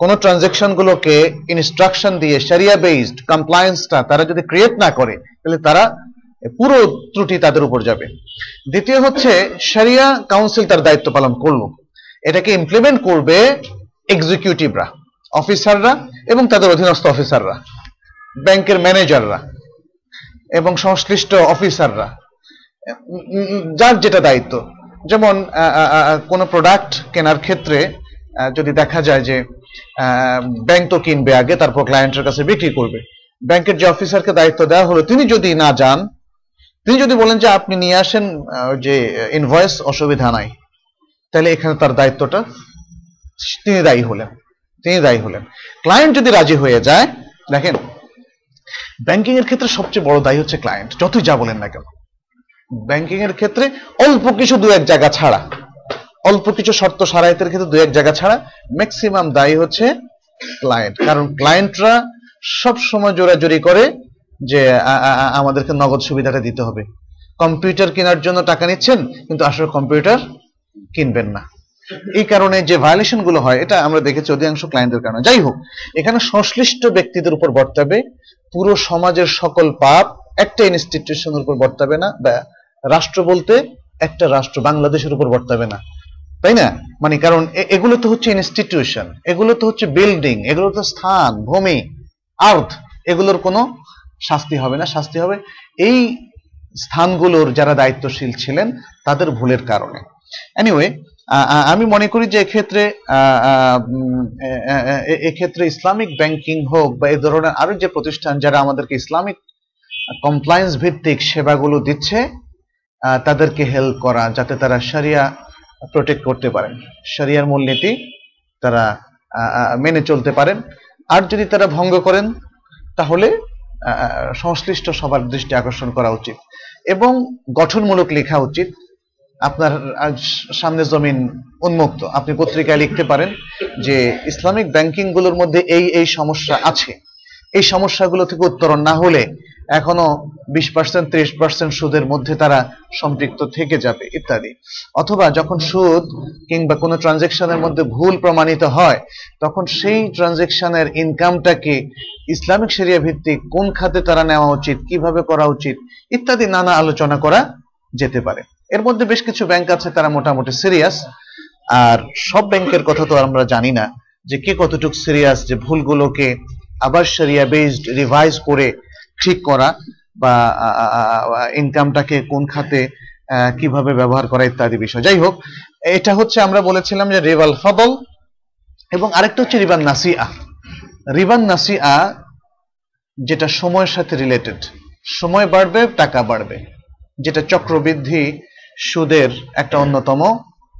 কোন ট্রানজেকশন গুলোকে ইনস্ট্রাকশন দিয়ে সারিয়া বেসড কমপ্লায়েন্সটা তারা যদি ক্রিয়েট না করে, তাহলে তারা পুরো ত্রুটি তাদের উপর যাবে। দ্বিতীয় হচ্ছে সারিয়া কাউন্সিল তার দায়িত্ব পালন করল। এটাকে ইমপ্লিমেন্ট করবে এক্সিকিউটিভরা অফিসাররা এবং তাদের অধীনস্থ অফিসাররা ব্যাংকের ম্যানেজাররা এবং সংশ্লিষ্ট অফিসাররা যার যেটা দায়িত্ব। যেমন কোনো প্রোডাক্ট কেনার ক্ষেত্রে যদি দেখা যায় যে ব্যাংক তো কিনবে আগে, তারপর ক্লায়েন্টের কাছে বিক্রি করবে। ব্যাংকের যে অফিসারকে দায়িত্ব দেওয়া হলো, তিনি যদি না যান, তিনি যদি বলেন যে আপনি নিয়ে আসেন যে ইনভয়েস অসুবিধা নাই। তাহলে এখানে তার দায়িত্বটা তিনি দায়ী হলেন। তিনি দায়ী হলেন। ক্লায়েন্ট যদি রাজি হয়ে যায়, দেখেন ব্যাংকিং এর ক্ষেত্রে সবচেয়ে বড় দায়ী হচ্ছে ক্লায়েন্ট যতই যা বলেন না কেন। ব্যাংকিং এর ক্ষেত্রে অল্প কিছু দু এক জায়গা ছাড়া। অল্প কিছু শর্ত সারাইতের ক্ষেত্রে দু এক জায়গা ছাড়া ম্যাক্সিমাম দায়ী হচ্ছে ক্লায়েন্ট কারণ ক্লায়েন্টরা সব সময় জোরাজোরি করে যে আমাদেরকে নগদ সুবিধাটা দিতে হবে। কম্পিউটার কেনার জন্য টাকা নিচ্ছেন, কিন্তু আসলে কম্পিউটার কিনবেন না। এই কারণে যে ভায়োলেশনগুলো হয়, এটা আমরা দেখেছি অধিকাংশ ক্লায়েন্টের কারণে। যাই হোক, এখানে সংশ্লিষ্ট ব্যক্তিদের উপর বর্তাবে, পুরো সমাজের সকল পাপ একটা ইনস্টিটিউশনের উপর বর্তাবে না, বা রাষ্ট্র বলতে একটা রাষ্ট্র বাংলাদেশের উপর বর্তাবে না। তাই না? মানে কারণ এগুলো তো হচ্ছে ইনস্টিটিউশন এগুলো তো হচ্ছে বিল্ডিং এগুলো তো স্থান, ভূমি আর্থ এগুলোর কোনো শাস্তি হবে না, শাস্তি হবে এই স্থানগুলোর যারা দায়িত্বশীল ছিলেন তাদের ভুলের কারণে। এনিওয়ে আমি মনে করি যে এক্ষেত্রে এক্ষেত্রে ইসলামিক ব্যাংকিং হোক বা এই ধরনের আরও যে প্রতিষ্ঠান যারা আমাদেরকে ইসলামিক কমপ্লায়েন্স ভিত্তিক সেবাগুলো দিচ্ছে তাদেরকে হেল্প করা যাতে তারা শরিয়া প্রোটেক্ট করতে পারেন। শরিয়ার মূলনীতি তারা মেনে চলতে পারেন। আর যদি তারা ভঙ্গ করেন, তাহলে সংশ্লিষ্ট সবার দৃষ্টি আকর্ষণ করা উচিত। এবং গঠনমূলক লেখা উচিত। আপনার সামনে জমিন উন্মুক্ত। আপনি পত্রিকায় লিখতে পারেন যে, ইসলামিক ব্যাংকিংগুলোর মধ্যে এই এই সমস্যা আছে। এই সমস্যাগুলো থেকে উত্তরণ না হলে এখনও বিশ পার্সেন্ট ত্রিশ পার্সেন্ট সুদের মধ্যে তারা সম্পৃক্ত থেকে যাবে, ইত্যাদি। অথবা যখন সুদ কিংবা কোনো ট্রানজেকশনের মধ্যে ভুল প্রমাণিত হয়, তখন সেই ট্রানজেকশনের ইনকামটাকে ইসলামিক সেরিয়া ভিত্তিক কোন খাতে তারা নেওয়া উচিত, কীভাবে করা উচিত, ইত্যাদি নানা আলোচনা করা যেতে পারে। এর মধ্যে বেশ কিছু ব্যাংক আছে, তারা মোটামুটি সিরিয়াস। আর সব ব্যাংকের কথা তো আমরা জানি না যে কে কতটুকু সিরিয়াস, যে ভুলগুলোকে আবার সেরিয়া বেসড রিভাইজ করে ঠিক করা বা ইনকামটাকে কোন খাতে কীভাবে ব্যবহার করা ইত্যাদি বিষয়। যাই হোক, এটা হচ্ছে আমরা বলেছিলাম যে রিবাল ফদল এবং আরেকটা হচ্ছে রিবান নাসিয়া। রিবান নাসিয়া যেটা সময়ের সাথে রিলেটেড সময় বাড়বে, টাকা বাড়বে। যেটা চক্রবৃদ্ধি সুদের একটা অন্যতম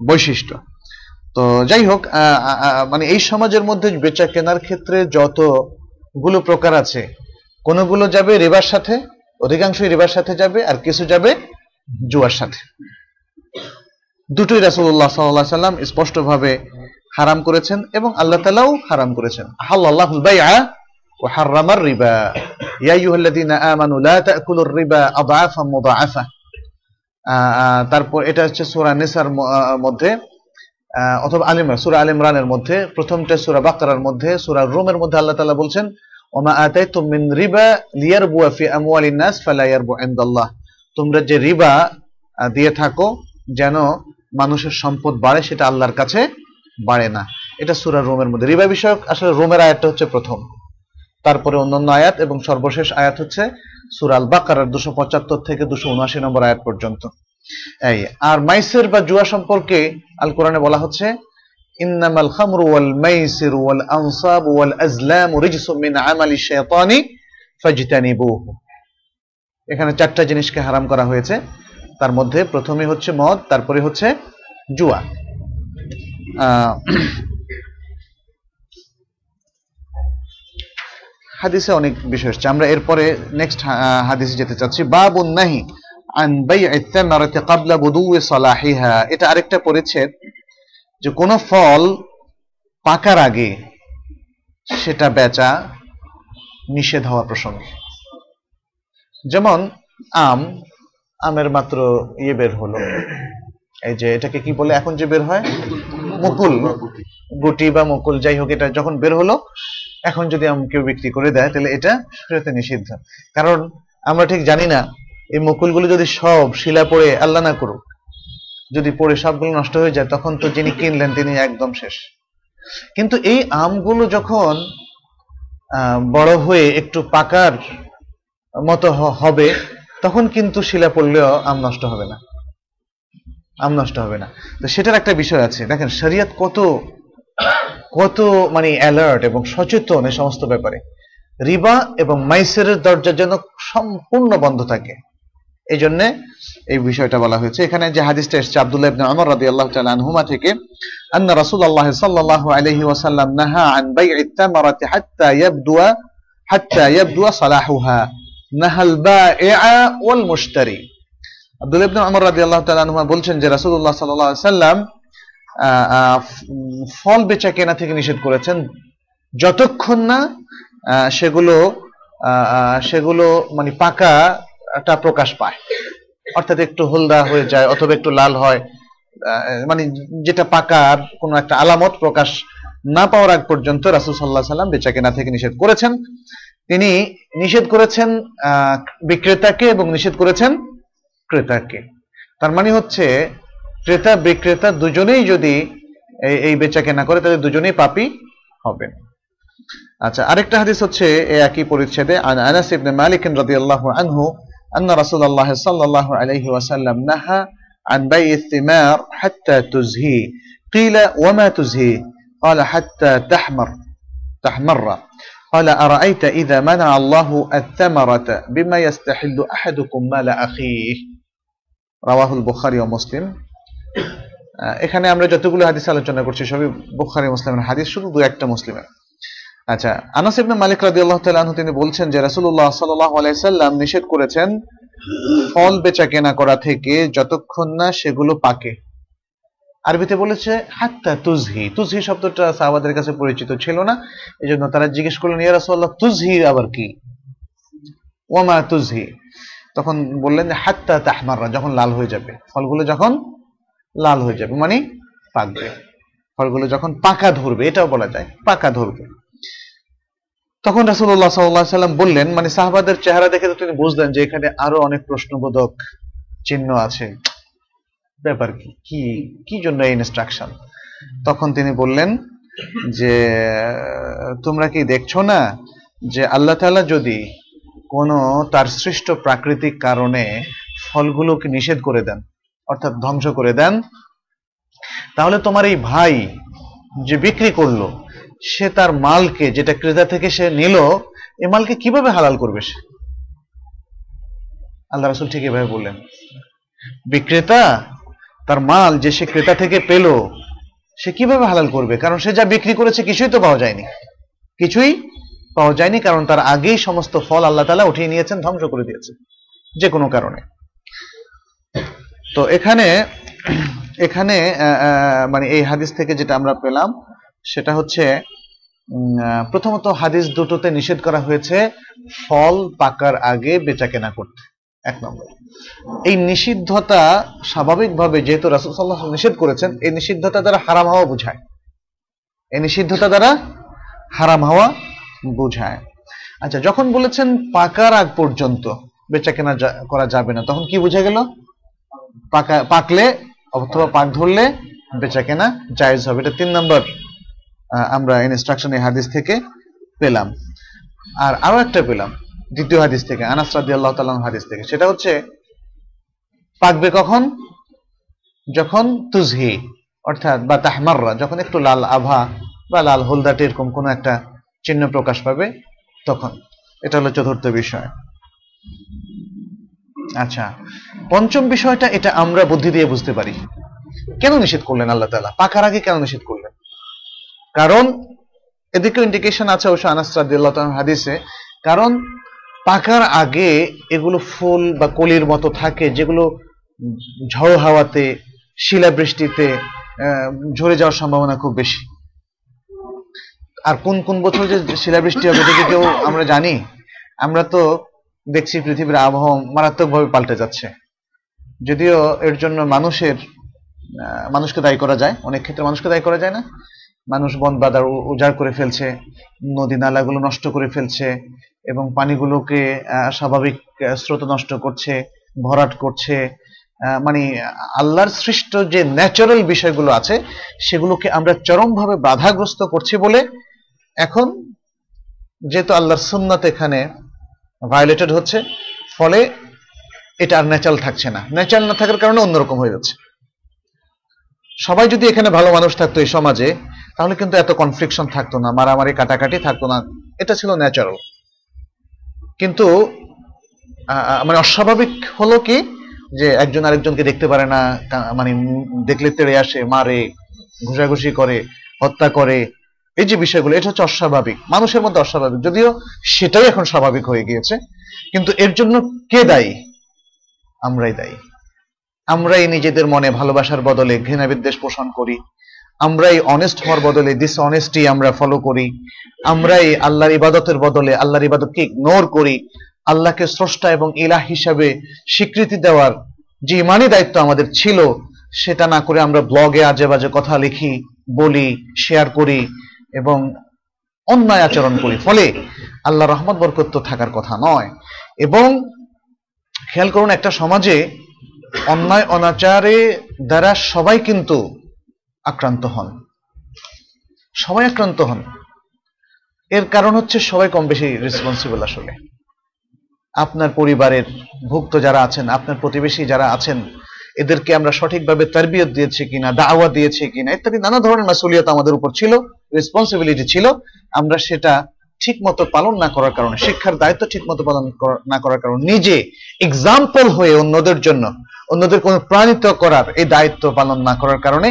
বৈশিষ্ট্য। তো যাই হোক মানে এই সমাজের মধ্যে বেচা কেনার ক্ষেত্রে যতগুলো প্রকার আছে কোনগুলো যাবে রিবার সাথে? অধিকাংশই রিবার সাথে যাবে আর কিছু যাবে জুয়ার সাথে। দুটোই রাসূলুল্লাহ সাল্লাল্লাহু আলাইহি সাল্লাম স্পষ্টভাবে হারাম করেছেন এবং আল্লাহ তালাও হারাম করেছেন। আহাল্লাহুল বাইআ ওয়া হাররামার রিবা। তারপর এটা হচ্ছে সূরা নিসার মধ্যে অথবা আল ইমরান, সূরা আল ইমরানের মধ্যে, প্রথমটা সূরা বাকরার মধ্যে, সূরা রোমের মধ্যে আল্লাহ তাআলা বলছেন ওমা আতাইতুম মিন রিবা লিয়ারবুয়া ফি আমওয়ালিন নাস ফালা ইয়ারবু ইনদাল্লাহ। তোমরা যে রিবা দিয়ে থাকো, যেন মানুষের সম্পদ বাড়ে, সেটা আল্লাহর কাছে বাড়ে না। এটা সূরা রোমের মধ্যে। রিবা বিষয়ক আসলে রোমের আয়াতটা হচ্ছে প্রথম। তারপরে অন্যান্য আয়াত এবং সর্বশেষ আয়াত হচ্ছে সূরা আল বাকারার দুশো পঁচাত্তর থেকে দুশো উনআশি নম্বর আয়াত পর্যন্ত। এই, আর মাইসের বা জুয়া সম্পর্কে আল কোরআনে বলা হচ্ছে মাইসির ওয়াল আনসাব ওয়াল আজলাম রিজসুম মিন আমালি শাইতানি ফাজতানিবুহু। এখানে চারটা জিনিসকে হারাম করা হয়েছে। তার মধ্যে প্রথমে হচ্ছে মদ, তারপরে হচ্ছে জুয়া। হাদিসে অনেক বিষয় এসছে। আমরা এরপরে নেক্সট হাদিসে যেতে চাচ্ছি। বাবুন নাহি আন বাই'i থামারাতি ক্বাবলা বুদুই সালাহিহা। এটা আরেকটা পরিচ্ছেদ। যে কোন ফল পাকার আগে সেটা বেচা নিষেধ হওয়া প্রসঙ্গে। যেমন আম, আমের মাত্র ইয়ে বের হলো। এই যে এটাকে কি বলে এখন যে বের হয়? মুকুল। গুটি বা মুকুল, যাই হোক, এটা যখন বের হলো, এখন যদি আম কেউ বিক্রি করে দেয়, তাহলে এটা শরীয়তে নিষিদ্ধ। কারণ আমরা ঠিক জানি না, এই মুকুলগুলো যদি সব শিলা পড়ে, আল্লাহ না করুক যদি পড়ে সবগুলো নষ্ট হয়ে যায়, তখন তো যিনি কিনলেন তিনি একদম শেষ। কিন্তু এই আমগুলো যখন বড় হয়ে একটু পাকার মতো হবে, তখন কিন্তু শিলা পড়লেও আম নষ্ট হবে না। আম নষ্ট হবে না। তো সেটার একটা বিষয় আছে। দেখেন, শরিয়ত কত কত মানে অ্যালার্ট এবং সচেতন এই সমস্ত ব্যাপারে। রিবা এবং মাইসেরের দরজা যেন সম্পূর্ণ বন্ধ থাকে। এই জন্য এই বিষয়টা বলা হয়েছে। এখানে যে হাদিসটা এসছে, আব্দুল্লাহ ইবনে আমর রাদিয়াল্লাহু তাআলা আনহুমা থেকে, আন্না রাসূলুল্লাহ সাল্লাল্লাহু আলাইহি ওয়াসাল্লাম নাহা আন বাই'i তামারাতি হাত্তা ইয়াবদুয়া হাত্তা ইয়াবদুয়া সালাহুহা। নাহাল ওয়াল মুশতারি। আব্দুল্লাহ ইবনে রাদিয়াল্লাহু তাআলা আনহুমা বলছেন যে রাসূলুল্লাহ সাল্লাল্লাহু আলাইহি ফল বেচা কেনা থেকে নিষেধ করেছেন। যতক্ষণ না সেগুলো সেগুলো মানে পাকা পাকাটা প্রকাশ পায়। অর্থাৎ একটু হলদা হয়ে যায়, অথবা একটু লাল হয়। মানে যেটা পাকার কোনো একটা আলামত প্রকাশ না পাওয়ার আগ পর্যন্ত রাসুল সাল্লাহ সাল্লাম বেচা কেনা থেকে নিষেধ করেছেন। তিনি নিষেধ করেছেন বিক্রেতাকে এবং নিষেধ করেছেন ক্রেতাকে। তার মানে হচ্ছে, ক্রেতা, বিক্রেতা দুজনেই যদি এই- বেচা কেনা করে তাহলে দুজনেই পাপি হবেন। আচ্ছা আরেকটা হাদিস হচ্ছে একই পরিচ্ছেদে, আন আনাস ইবনে মালিক রাদিয়াল্লাহু আনহু أن رسول الله صلى الله عليه وسلم نهى عن بيع الثمار حتى تزهي قيل وما تزهي قال حتى تحمر تحمر قال أرأيت إذا منع الله الثمرة بما يستحل أحدكم مال أخيه رواه البخاري ومسلم আহ, এখানে আমরা যতগুলো হাদিস আলোচনা করছি সবই বুখারী মুসলিমের হাদিস শুধু দু একটা মুসলিমের আচ্ছা আনাস ইবনে মালিক রাদিয়াল্লাহু তাআলা তিনি বলছেন যে রাসূলুল্লাহ সাল্লাল্লাহু আলাইহি সাল্লাম নিষেধ করেছেন ফল বেচা কেনা করা থেকে যতক্ষণ না সেগুলো পাকে। আরবিতে বলেছে, হাত্তা তুজহি। তুজহি শব্দটা সাহাবাদের কাছে পরিচিত ছিল না, এজন্য তারা জিজ্ঞেস করলেন, ইয়া রাসূলুল্লাহ, তুজহি আবার কি? ওয়ামা তুজহি। তখন বললেন যে হাত্তা তাহমাররা। যখন লাল হয়ে যাবে, ফলগুলো যখন লাল হয়ে যাবে মানে পাকবে। ফলগুলো যখন পাকা ধরবে, এটাও বলা যায়, পাকা ধরবে। তখন রাসূলুল্লাহ সাল্লাল্লাহু আলাইহি সাল্লাম বললেন মানে সাহাবাদের চেহারা দেখে তো তিনি বুঝলেন যে এখানে আরও অনেক প্রশ্নবোধক চিহ্ন আছে। ব্যাপার কি? কি কি জন্য এই ইনস্ট্রাকশন তখন তিনি বললেন যে, তোমরা কি দেখছ না যে আল্লাহ তাআলা যদি কোনো তার সৃষ্ট প্রাকৃতিক কারণে ফলগুলোকে নিষেধ করে দেন, অর্থাৎ ধ্বংস করে দেন, তাহলে তোমার এই ভাই যে বিক্রি করল সে তার মালকে, যেটা ক্রেতা থেকে সে নিল, এই মালকে কীভাবে হালাল করবে সে? আল্লাহ রাসুল ঠিক এভাবে বললেন। বিক্রেতা, তার মাল যে সে ক্রেতা থেকে পেল, সে কীভাবে হালাল করবে? কারণ সে যা বিক্রি করেছে, কিছুই তো পাওয়া যায়নি। কিছুই পাওয়া যায়নি, কারণ তার আগেই সমস্ত ফল আল্লাহ তালা উঠিয়ে নিয়েছেন, ধ্বংস করে দিয়েছেন যে কোনো কারণে। তো এখানে এখানে মানে এই হাদিস থেকে যেটা আমরা পেলাম সেটা হচ্ছে প্রথমত হাদিস দুটোতে নিষেধ করা হয়েছে, ফল পাকার আগে বেচা কেনা করতে। এক নম্বর। এই নিষিদ্ধতা স্বাভাবিকভাবে যেহেতু রাসুল সাল্লাহ নিষেধ করেছেন, এই নিষিদ্ধতা দ্বারা হারাম হওয়া বোঝায়। এই নিষিদ্ধতা দ্বারা হারাম হওয়া বোঝায়। আচ্ছা যখন বলেছেন পাকার আগ পর্যন্ত বেচা কেনা করা যাবে না, তখন কি বোঝা গেল? পাকা, পাকলে অথবা পাক ধরলে বেচা কেনা জায়েজ হবে। এটা তিন নম্বর আমরা ইনস্ট্রাকশন এই হাদিস থেকে পেলাম। আর আরও একটা পেলাম, দ্বিতীয় হাদিস থেকে, আনাস রাদিয়াল্লাহু তাআলা হাদিস থেকে। সেটা হচ্ছে, পাকবে কখন? যখন তুজহি, অর্থাৎ বা তাহমাররা, যখন একটু লাল আভা বা লাল হলদাটে এরকম কোনো একটা চিহ্ন প্রকাশ পাবে, তখন। এটা হলো চতুর্থ বিষয়। আচ্ছা পঞ্চম বিষয়টা, এটা আমরা বুদ্ধি দিয়ে বুঝতে পারি। কেন নিষেধ করলেন আল্লাহ তালা পাকার আগে কেন নিষেধ করলেন? কারণ, এদিকেও ইন্ডিকেশন আছে অবশ্য আনাস রাদিয়াল্লাহু হাদিসে, কারণ পাকার আগে এগুলো ফুল বা কলির মতো থাকে, যেগুলো ঝড় হাওয়াতে, শিলাবৃষ্টিতে ঝরে যাওয়ার সম্ভাবনা খুব বেশি। আর কোন কোন বছর যে শিলাবৃষ্টি হবে কি কেউ আমরা জানি? আমরা তো দেখছি পৃথিবীর আবহাওয়া মারাত্মকভাবে পাল্টে যাচ্ছে। যদিও এর জন্য মানুষের মানুষকে দায়ী করা যায়, অনেক ক্ষেত্রে মানুষকে দায়ী করা যায় না। মানুষ বন বাদার উজাড় করে ফেলছে, নদী নালাগুলো নষ্ট করে ফেলছে এবং পানিগুলোকে স্বাভাবিক স্রোত নষ্ট করছে, ভরাট করছে মানে আল্লাহর সৃষ্ট যে ন্যাচারাল বিষয়গুলো আছে, সেগুলোকে আমরা চরমভাবে বাধাগ্রস্ত করছি বলে এখন যেহেতু আল্লাহর সুন্নাত এখানে ভায়োলেটেড হচ্ছে, ফলে এটা আর ন্যাচারাল থাকছে না। ন্যাচারাল না থাকার কারণে অন্যরকম হয়ে যাচ্ছে। সবাই যদি এখানে ভালো মানুষ থাকতো এই সমাজে তাহলে কিন্তু এত কনফ্লিকশন থাকতো না, মারামারি, কাটাকাটি থাকতো না। এটা ছিল ন্যাচারাল কিন্তু মানে অস্বাভাবিক হলো কি? যে একজন আরেকজনকে দেখতে পারে না মানে দেখলে তেড়ে আসে, মারে, ঘুষাঘুষি করে, হত্যা করে। এই যে বিষয়গুলো, এটা হচ্ছে অস্বাভাবিক। মানুষের মধ্যে অস্বাভাবিক। যদিও সেটাই এখন স্বাভাবিক হয়ে গিয়েছে। কিন্তু এর জন্য কে দায়ী? আমরাই দায়ী। আমরাই নিজেদের মনে ভালোবাসার বদলে ঘৃণা বিদ্বেষ পোষণ করি। আমরাই অনেস্ট হওয়ার বদলে দিস অনেস্টি আমরা ফলো করি। আমরাই আল্লাহর ইবাদতের বদলে আল্লাহর ইবাদতকে ইগনোর করি। আল্লাহকে স্রষ্টা এবং ইলাহ হিসাবে স্বীকৃতি দেওয়ার যে ইমানি দায়িত্ব আমাদের ছিল, সেটা না করে আমরা ব্লগে আজে বাজে কথা লিখি, বলি শেয়ার করি এবং অন্যায় আচরণ করি। ফলে আল্লাহ রহমত বরকত থাকার কথা নয়। এবং খেয়াল করুন একটা সমাজে অন্যায়, অনাচারে দ্বারা সবাই কিন্তু আক্রান্ত হন। সবাই আক্রান্ত হন। এর কারণ হচ্ছে সবাই কম বেশি রেসপন্সিবল আসলে। আপনার পরিবারের ভুক্ত যারা আছেন, আপনার প্রতিবেশী যারা আছেন, এদেরকে আমরা সঠিকভাবে তারবিয়ত দিয়েছি কিনা, দাওয়া দিয়েছি কিনা, ইত্যাদি নানা ধরনের মাসুলিয়ত আমাদের উপর ছিল রেসপন্সিবিলিটি ছিল। আমরা সেটা ঠিক মতো পালন না করার কারণে, শিক্ষার দায়িত্ব ঠিক মতো পালন না করার কারণে নিজে এক্সাম্পল হয়ে অন্যদের জন্য, অন্যদের কোনো প্রাণিত করার এই দায়িত্ব পালন না করার কারণে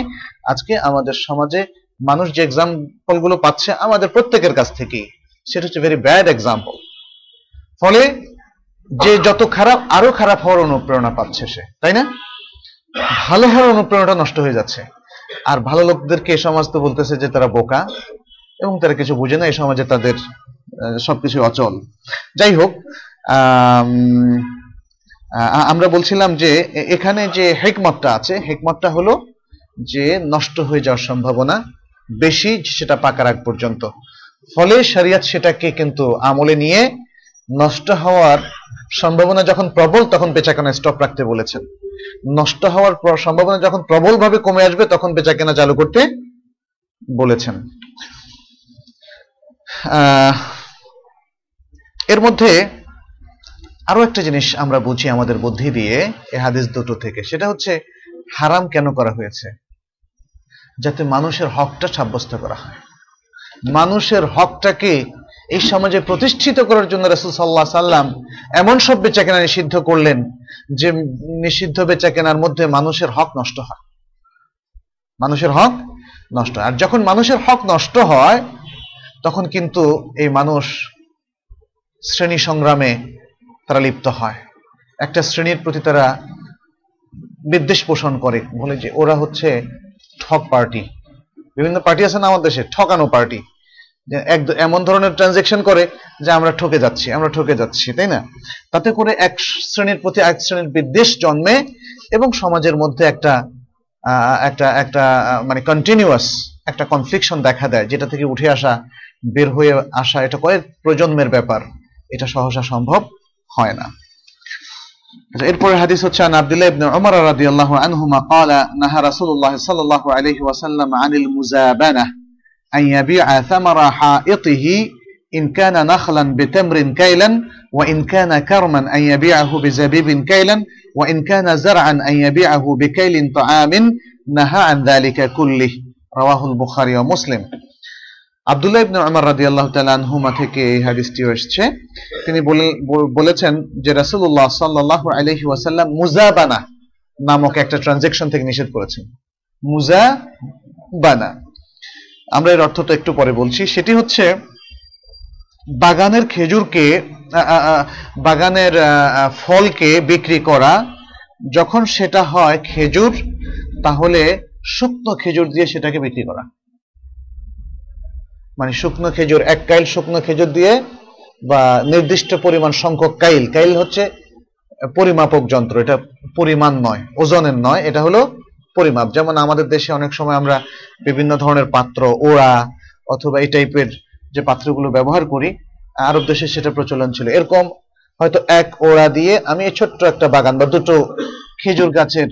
আজকে আমাদের সমাজে মানুষ যে এক্সাম্পলগুলো পাচ্ছে আমাদের প্রত্যেকের কাছ থেকেই, সেটা হচ্ছে ভেরি ব্যাড এক্সাম্পল ফলে যে যত খারাপ, আরও খারাপ হওয়ার অনুপ্রেরণা পাচ্ছে সে, তাই না? ভালো হওয়ার অনুপ্রেরণাটা নষ্ট হয়ে যাচ্ছে। আর ভালো লোকদেরকে এ সমাজ তো বলতেছে যে তারা বোকা, এবং তারা কিছু বুঝে না, এই সমাজে তাদের সবকিছু অচল। যাই হোক আমরা বলছিলাম যে এখানে যে হেকমতটা আছে, হেকমতটা হলো যে নষ্ট হয়ে যাওয়ার সম্ভাবনা বেশি সেটা পাকার আগ পর্যন্ত। ফলে শরিয়ত সেটাকে কিন্তু আমলে নিয়ে নষ্ট হওয়ার সম্ভাবনা যখন প্রবল, তখন বেচাকেনা স্টপ রাখতে বলেছেন। নষ্ট হওয়ার সম্ভাবনা যখন প্রবলভাবে কমে আসবে, তখন বেচাকেনা চালু করতে বলেছেন। এর মধ্যে আরও একটা জিনিস আমরা বুঝি আমাদের বুদ্ধি দিয়ে, এ হাদিস দুটো থেকে। সেটা হচ্ছে, হারাম কেন করা হয়েছে? যাতে মানুষের হকটা সাব্যস্ত করা হয়। মানুষের হকটাকে এই সমাজে প্রতিষ্ঠিত করার জন্য রাসূল সাল্লাহ সাল্লাম এমন সব বেচাকেনা নিষিদ্ধ করলেন যে নিষিদ্ধ বেচাকেনার মধ্যে মানুষের হক নষ্ট হয়। মানুষের হক নষ্ট। আর যখন মানুষের হক নষ্ট হয়, তখন কিন্তু এই মানুষ শ্রেণি সংগ্রামে তারা লিপ্ত হয়। একটা শ্রেণির প্রতি তারা বিদ্বেষ পোষণ করে। বলে যে ওরা হচ্ছে ঠক পার্টি বিভিন্ন পার্টি আছে না আমাদের দেশে? ঠকানো পার্টি এক এমন ধরনের ট্রানজেকশন করে যে আমরা ঠকে যাচ্ছি, আমরা ঠকে যাচ্ছি, তাই না? তাতে করে এক শ্রেণির প্রতি এক শ্রেণির বিদ্বেষ জন্মে এবং সমাজের মধ্যে একটা একটা একটা মানে কন্টিনিউয়াস একটা কনফ্লিকশন দেখা দেয়, যেটা থেকে উঠে আসা, বের হয়ে আসা, এটা কয়েক প্রজন্মের ব্যাপার। এটা সহসা সম্ভব হয় না। এরপরে হাদিস হচ্ছে আন আব্দুল্লাহ ইবনে উমর রাদিয়াল্লাহু আনহুমা قال نهى رسول الله صلى الله عليه وسلم عن المزابنة أن يبيع ثمر حائطه إن كان نخلا بتمر كيلا وإن كان كرما أن يبيعه بزبيب كيلا وإن كان زرعا أن يبيعه بكيل طعام نهى عن ذلك كله رواه البخاري ومسلم আব্দুল্লাহ ইবনে উমর রাদিয়াল্লাহু তাআলা আনহুমা থেকে এই হাদিসটি এসেছে। তিনি বলে- বলেছেন যে রাসূলুল্লাহ সাল্লাল্লাহু আলাইহি ওয়াসাল্লাম মুজাবানা নামক একটা ট্রানজাকশন থেকে নিষেধ করেছেন। মুজাবানা। আমরা এর অর্থটা একটু পরে বলছি। সেটি হচ্ছে বাগানের খেজুরকে বাগানের ফলকে বিক্রি করা। যখন সেটা হয় খেজুর, তাহলে শুকনো খেজুর দিয়ে সেটাকে বিক্রি করা। মানে শুকনো খেজুর, এক কাইল শুকনো খেজুর দিয়ে বা নির্দিষ্ট পরিমাণ সংখ্যক কাইল। কাইল হচ্ছে পরিমাপক যন্ত্র, এটা পরিমাণ নয়, ওজনের নয়, এটা হলো পরিমাপ। যেমন আমাদের দেশে অনেক সময় আমরা বিভিন্ন ধরনের পাত্র, ওড়া অথবা এই টাইপের যে পাত্রগুলো ব্যবহার করি, আরব দেশে সেটা প্রচলন ছিল। এরকম হয়তো এক ওড়া দিয়ে আমি ছোট্ট একটা বাগান বা দুটো খেজুর গাছের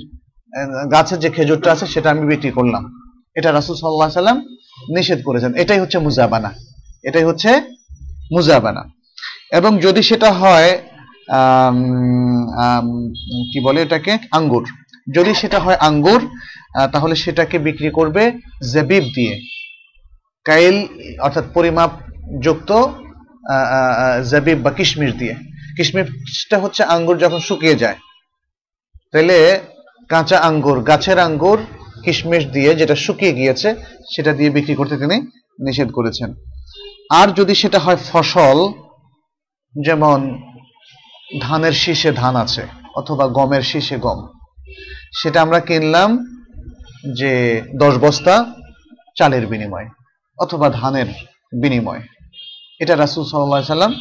গাছের যে খেজুরটা আছে সেটা আমি বিক্রি করলাম। এটা রাসুল সাল্লাহ সাল্লাম নিষেধ করেছেন। এটাই হচ্ছে মুজাবানা। এটাই হচ্ছে মুজাবানা। এবং যদি সেটা হয় কি বলে এটাকে? আঙ্গুর। যদি সেটা হয় আঙ্গুর তাহলে সেটাকে বিক্রি করবে জেবিব দিয়ে। কাইল, অর্থাৎ পরিমাপ যুক্ত জেবিব বা কিশমিশ দিয়ে। কিশমিশটা হচ্ছে আঙ্গুর যখন শুকিয়ে যায়, তাহলে কাঁচা আঙ্গুর, গাছের আঙ্গুর কিশমিশ দিয়ে যেটা শুকিয়ে গিয়েছে, সেটা দিয়ে বিক্রি করতে তিনি নিষেধ করেছেন। আর যদি সেটা হয় ফসল, যেমন ধানের শীষে ধান আছে, অথবা গমের শীষে গম, সেটা আমরা কিনলাম যে দশ বস্তা চালের বিনিময়, অথবা ধানের বিনিময়। এটা রাসুল সাল্লাহ সাল্লাম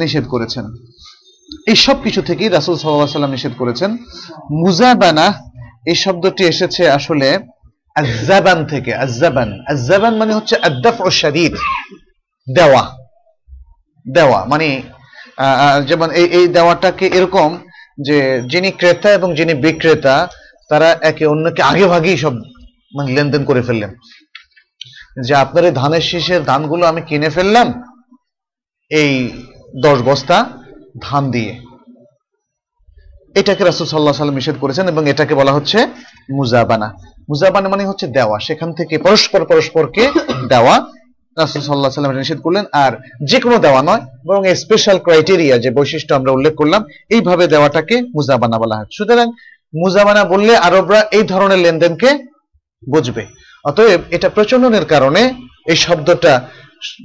নিষেধ করেছেন। এই সব কিছু থেকেই রাসুল সাল্লাহ সাল্লাম নিষেধ করেছেন। মুজাবানা এই শব্দটি এসেছে আসলে আজাবান থেকে আজাবান আজাবান মানে হচ্ছে আদাফ ও শাদীদ, দেওয়া। দেওয়া মানে যেমন এই এই দেওয়াটাকে এরকম যে যিনি ক্রেতা এবং যিনি বিক্রেতা, তারা একে অন্যকে আগে ভাগেই সব মানে লেনদেন করে ফেললেন। যে আপনার এই ধানের শীষের ধানগুলো আমি কিনে ফেললাম, এই দশ বস্তা ধান দিয়ে। এটাকে রাসুল সাল্লাহ সাল্লাম নিষেধ করেছেন এবং এটাকে বলা হচ্ছে মুজাবানা। মুজাবানা মানে হচ্ছে দেওয়া। সেখান থেকে পরস্পর পরস্পরকে দেওয়া। রাসুল সাল্লাহ সাল্লাম নিষেধ করলেন। আর যে কোনো দেওয়া নয়, বরং স্পেশাল ক্রাইটেরিয়া যে বৈশিষ্ট্য আমরা উল্লেখ করলাম, এইভাবে দেওয়াটাকে মুজাবানা বলা হয়। সুতরাং মুজাবানা বললে আরবরা এই ধরনের লেনদেনকে বুঝবে। অতএব এটা প্রচলনের কারণে এই শব্দটা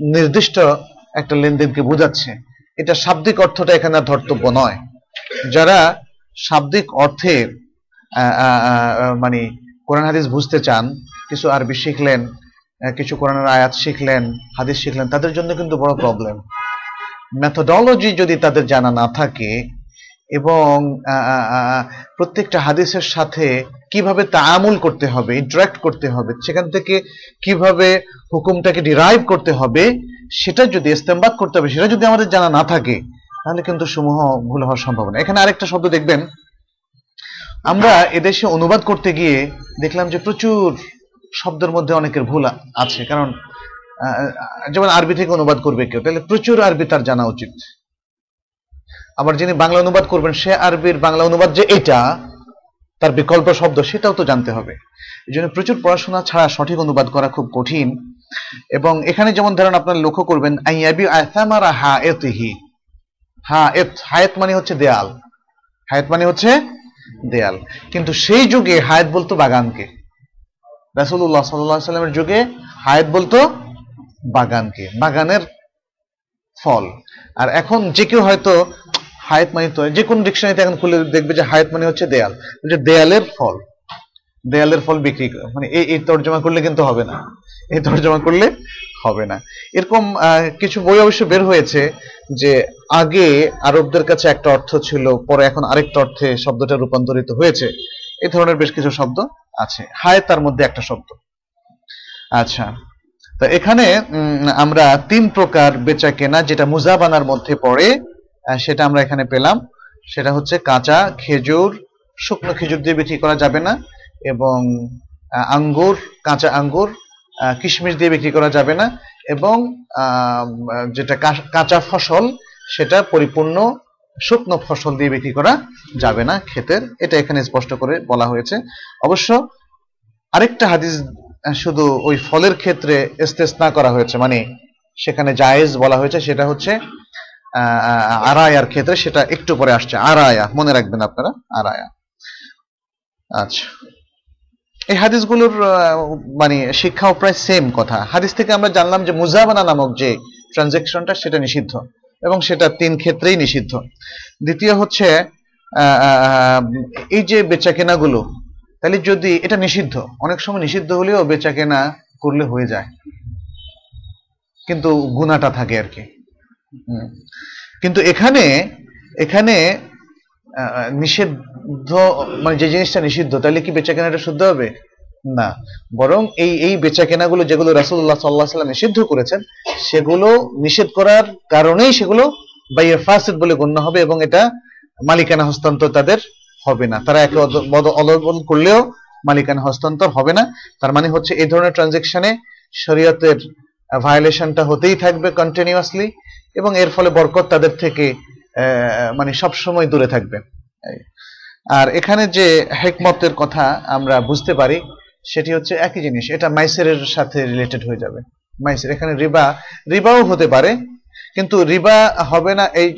নির্দিষ্ট একটা লেনদেনকে বোঝাচ্ছে। এটা শাব্দিক অর্থটা এখানে ধর্তব্য নয়। যারা শাব্দিক অর্থে মানে কোরআন হাদিস বুঝতে চান, কিছু আরবি শিখলেন কিছু কোরআনের আয়াত শিখলেন, হাদিস শিখলেন, তাদের জন্য কিন্তু বড় প্রবলেম মেথোডলজি যদি তাদের জানা না থাকে এবং প্রত্যেকটা হাদিসের সাথে কীভাবে তাআমুল করতে হবে ইন্টারাক্ট করতে হবে, সেখান থেকে কীভাবে হুকুমটাকে ডিরাইভ করতে হবে, সেটা যদি ইস্তেমবাদ করতে হবে, সেটা যদি আমাদের জানা না থাকে তাহলে কিন্তু সমূহ ভুল হওয়ার সম্ভাবনা। এখানে আরেকটা শব্দ দেখবেন। আমরা এদেশে অনুবাদ করতে গিয়ে দেখলাম যে প্রচুর শব্দের মধ্যে অনেকের ভুল আছে। কারণ যেমন আরবি থেকে অনুবাদ করবে কেউ, তাহলে প্রচুর আরবি তার জানা উচিত। আবার যিনি বাংলা অনুবাদ করবেন, সে আরবির বাংলা অনুবাদ যে এটা, তার বিকল্প শব্দ, সেটাও তো জানতে হবে। এই জন্য প্রচুর পড়াশোনা ছাড়া সঠিক অনুবাদ করা খুব কঠিন। এবং এখানে যেমন ধরেন আপনার লক্ষ্য করবেন, আইয়াবি আসামারা হা এতিহি হা এত, হায়াত মানে হচ্ছে দেয়াল। হায়াত মানে হচ্ছে দেয়াল। কিন্তু সেই যুগে হায়াত বলতো বাগানকে। সাল্লাল্লাহু সাল্লামের যুগে হায়াত বলতো বাগানকে, বাগানের ফল। আর এখন যে কেউ হয়তো হায়াত মানে তো, যে কোনো ডিকশনারিতে এখন খুলে দেখবে যে হায়াত মানে হচ্ছে দেয়াল। যে দেয়ালের ফল। দেয়ালের ফল বিক্রি করে। মানে এই এই তর্জমা করলে কিন্তু হবে না। এই তর্জমা করলে হবে না। এরকম কিছু বই অবশ্য বের হয়েছে যে আগে আরবদের কাছে একটা অর্থ ছিল, পরে এখন আরেকটা অর্থে শব্দটা রূপান্তরিত হয়েছে। এই ধরনের বেশ কিছু শব্দ আছে। হায় তার মধ্যে একটা শব্দ। আচ্ছা। তো এখানে আমরা তিন প্রকার বেচা কেনা যেটা মুজাবানার মধ্যে পড়ে সেটা আমরা এখানে পেলাম। সেটা হচ্ছে কাঁচা, খেজুর, শুকনো খেজুর দিয়ে বিক্রি করা যাবে না। এবং আঙ্গুর, কাঁচা আঙ্গুর কিশমিশ দিয়ে বিক্রি করা যাবে না এবং যেটা কাঁচা ফসল সেটা পরিপূর্ণ শুকনো ফসল দিয়ে বিক্রি করা যাবে না ক্ষেতের। এটা এখানে স্পষ্ট করে বলা হয়েছে। অবশ্য আরেকটা হাদিস শুধু ওই ফলের ক্ষেত্রে ইস্তেসনা করা হয়েছে মানে সেখানে জায়েজ বলা হয়েছে, সেটা হচ্ছে আরায়ার ক্ষেত্রে সেটা একটু পরে আসছে। আরায়া, মনে রাখবেন আপনারা, আরায়া। আচ্ছা। এই হাদিসগুলোর মানে শিক্ষাও প্রায় সেম কথা। হাদিস থেকে আমরা জানলাম যে মুজাবানা নামক যে ট্রানজেকশনটা সেটা নিষিদ্ধ এবং সেটা তিন ক্ষেত্রেই নিষিদ্ধ। দ্বিতীয় হচ্ছে এই যে বেচা কেনাগুলো তাহলে যদি এটা নিষিদ্ধ, অনেক সময় নিষিদ্ধ হলেও বেচা কেনা করলে হয়ে যায়। কিন্তু গুণাটা থাকে আর কি। কিন্তু এখানে এখানে নিষিদ্ধ মানে যে জিনিসটা নিষিদ্ধ, তাহলে কি বেচা কেনাটা শুদ্ধ হবে? না। বরং এই এই বেচা কেনাগুলো যেগুলো রাসুল্লাহ সাল্লাহ সাল্লাম নিষিদ্ধ করেছেন, সেগুলো নিষেধ করার কারণেই সেগুলো বাইয়ের ফাসিদ বলে গণ্য হবে এবং এটা মালিকানা হস্তান্তর তাদের হবে না। তারা একে অদল করলেও মালিকানা হস্তান্তর হবে না। তার মানে হচ্ছে এই ধরনের ট্রানজেকশনে শরীয়তের ভায়োলেশনটা হতেই থাকবে কন্টিনিউয়াসলি এবং এর ফলে বরকত তাদের থেকে মানে সব সময় দূরে থাকবে। আর এখানে যে হেকমতের কথা আমরা বুঝতে পারি, সেটি হচ্ছে একই জিনিস, এটা মাইসেরের সাথে রিলেটেড হয়ে যাবে। মাইসের, এখানে রিবা, রিবাও হতে পারে, কিন্তু রিবা হবে না, এই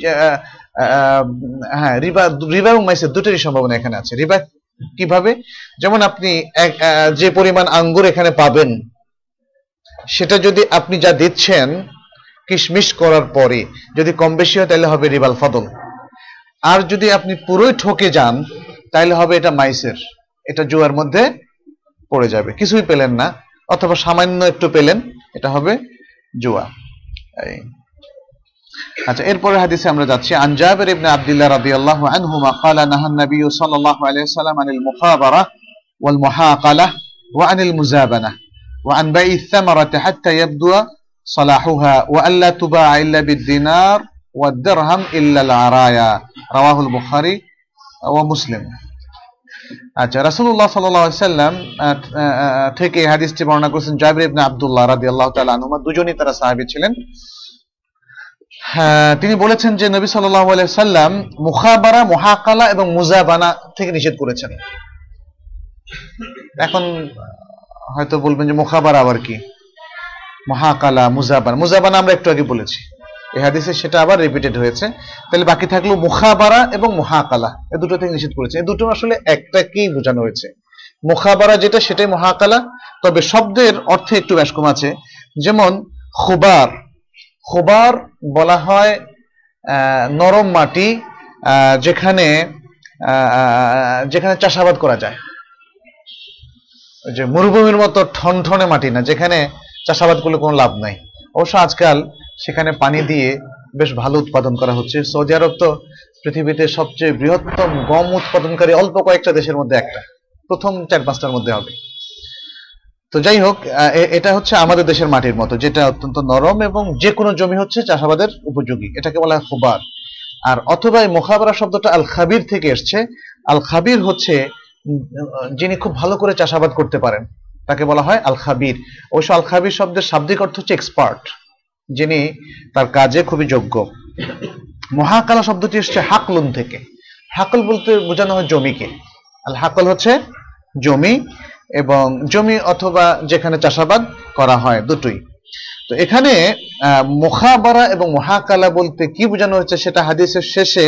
হ্যাঁ রিবা রিবা এবং মাইসের দুটোরই সম্ভাবনা এখানে আছে। রিবা কীভাবে? যেমন আপনি যে পরিমাণ আঙ্গুর এখানে পাবেন, সেটা যদি আপনি যা দিচ্ছেন কিশমিশ করার পরে যদি কম বেশি হয় তাহলে হবে রিবাল ফদল আর যদি আপনি পুরোই ঠকে যান তাহলে হবে এটা মাইসের এটা জুয়ার মধ্যে পড়ে যাবে কিছুই পেলেন না অথবা সামান্য একটু পেলেন এটা হবে জুয়া এই। আচ্ছা এরপরে হাদিসে আমরা যাচ্ছি আন জাবির ইবনে আব্দুল্লাহ রাদিয়াল্লাহু আনহুমা قال نهى النبي صلى الله عليه وسلم عن المخابرة والمحاقلة وعن المزابنة وعن بيع الثمرة حتى يبدو صلاحها وألا تباع إلا بالدينار والدرهم إلا العرايا رواه البخاري ومسلم আচ্ছা রাসূলুল্লাহ সাল্লাল্লাহু আলাইহি সাল্লাম আহ, আহ, থেকে এই হাদিসটি বর্ণনা করেছেন জাবির ইবনে আব্দুল্লাহ রাদিয়াল্লাহু তাআলা আনহুমা দুজনই তারা সাহাবী ছিলেন হ্যাঁ, তিনি বলেছেন যে নবী সাল্লাল্লাহু আলাইহি সাল্লাম মুখাবারা মুহাকালা এবং মুজাবানা থেকে নিষেধ করেছেন এখন হয়তো বলবেন যে মুখাবারা আবার কি মহাকালা মুজাবানা মুজাবানা আমরা একটু আগে বলেছি। এই হাদিসে সেটা আবার রিপিটেড হয়েছে। তাহলে বাকি থাকল মুখাবারা এবং মহাকালা। এ দুটো থেকে নিষেধ করেছে। এই দুটো আসলে একটাকেই বোঝানো হয়েছে। মুখাবারা যেটা সেটাই মহাকালা। তবে শব্দের অর্থে একটু ব্যাসকম আছে। যেমন খুবার। খুবার বলা হয় আহ, নরম মাটি আহ, যেখানে আহ, যেখানে চাষাবাদ করা যায়। যে মরুভূমির মতো ঠনঠনে মাটি না যেখানে চাষাবাদ করলে কোনো লাভ নাই। অবশ্য আজকাল সেখানে পানি দিয়ে বেশ ভালো উৎপাদন করা হচ্ছে। সৌদি আরব তো পৃথিবীতে সবচেয়ে বৃহত্তম গম উৎপাদনকারী অল্প কয়েকটা দেশের মধ্যে একটা। প্রথম চার পাঁচটার মধ্যে হবে। তো যাই হোক এটা হচ্ছে আমাদের দেশের মাটির মতো, যেটা অত্যন্ত নরম এবং যে কোনো জমি হচ্ছে চাষাবাদের উপযোগী। এটাকে বলা হয় খুবার। আর অথবা মোখাবারা শব্দটা আল খাবির থেকে এসছে। আল খাবির হচ্ছে যিনি খুব ভালো করে চাষাবাদ করতে পারেন। তাকে বলা হয় আল খাবির অবশ্য আল খাবির শব্দের শাব্দিক অর্থ হচ্ছে এক্সপার্ট যিনি তার কাজে খুবই যোগ্য। মহাকালা শব্দটি এসছে হাকলুন থেকে। হাকল বলতে বোঝানো হয় জমিকে। আল হাকল হচ্ছে জমি এবং জমি অথবা যেখানে চাষাবাদ করা হয় দুটোই। তো এখানে মুখাবারা এবং মহাকালা বলতে কি বোঝানো হচ্ছে সেটা হাদিসের শেষে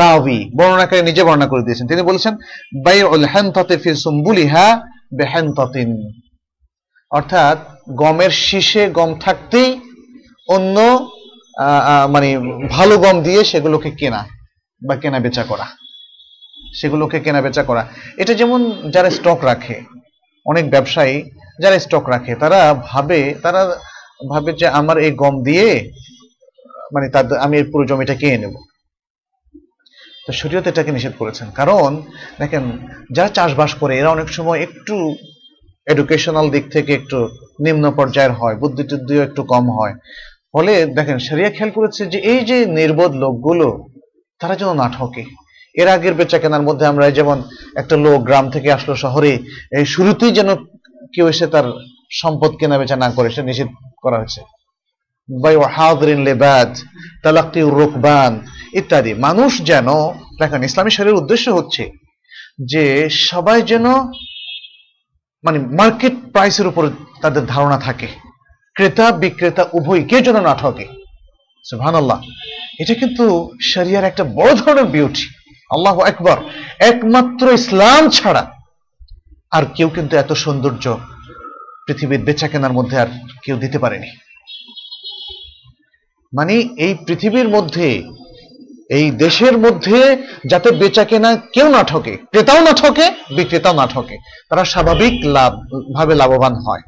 রাবি বর্ণনাকারী নিজে বর্ণনা করে দিয়েছেন। তিনি বলেছেন বাই উল ফি সুম্বুলিহা বেহানতাতিন। অর্থাৎ গমের শীষে গম থাকতেই অন্য মানে ভালো গম দিয়ে সেগুলোকে কেনা বা কেনা বেচা করা। সেগুলোকে কেনা বেচা করা। এটা যেমন যারা স্টক রাখে, অনেক ব্যবসায়ী যারা স্টক রাখে, তারা ভাবে তারা ভাবে যে আমার এই গম দিয়ে মানে তাদের, আমি পুরো জমিটা কিনে নেব। তো শরীয়ত এটাকে নিষেধ করেছেন। কারণ, দেখেন, যারা চাষবাস করে, এরা অনেক সময় একটু এডুকেশনাল দিক থেকে একটু নিম্ন পর্যায়ের হয় বুদ্ধি টুদ্ধিও একটু কম হয়। ফলে, দেখেন সারিয়া খেয়াল করেছে যে এই যে নির্বোধ লোকগুলো, তারা যেন না ঠকে। এর আগের বেচা কেনার মধ্যে আমরা যেমন একটা লোক গ্রাম থেকে আসলো শহরে, এই শুরুতেই যেন কেউ এসে তার সম্পদ কেনা বেচা না করে, সে নিষেধ করা হয়েছে। বাই হাদরিন লেবাদ, তালাক্তি রুকবান ইত্যাদি। মানুষ যেন, দেখেন, ইসলামী শরীর উদ্দেশ্য হচ্ছে যে সবাই যেন মানে মার্কেট প্রাইসের উপর তাদের ধারণা থাকে। ক্রেতা, বিক্রেতা উভয় কে যেন না ঠকে। সুবহানাল্লাহ। এটা কিন্তু শরিয়ার একটা বড় ধরনের বিউটি আল্লাহ একবার একমাত্র ইসলাম ছাড়া আর কেউ কিন্তু এত সৌন্দর্য পৃথিবীর বেচা কেনার মধ্যে আর কেউ দিতে পারেনি। মানে এই পৃথিবীর মধ্যে এই দেশের মধ্যে যাতে বেচা কেনা কেউ না ঠকে, ক্রেতাও না ঠকে, বিক্রেতাও না ঠকে, তারা স্বাভাবিক লাভ, ভাবে লাভবান হয়।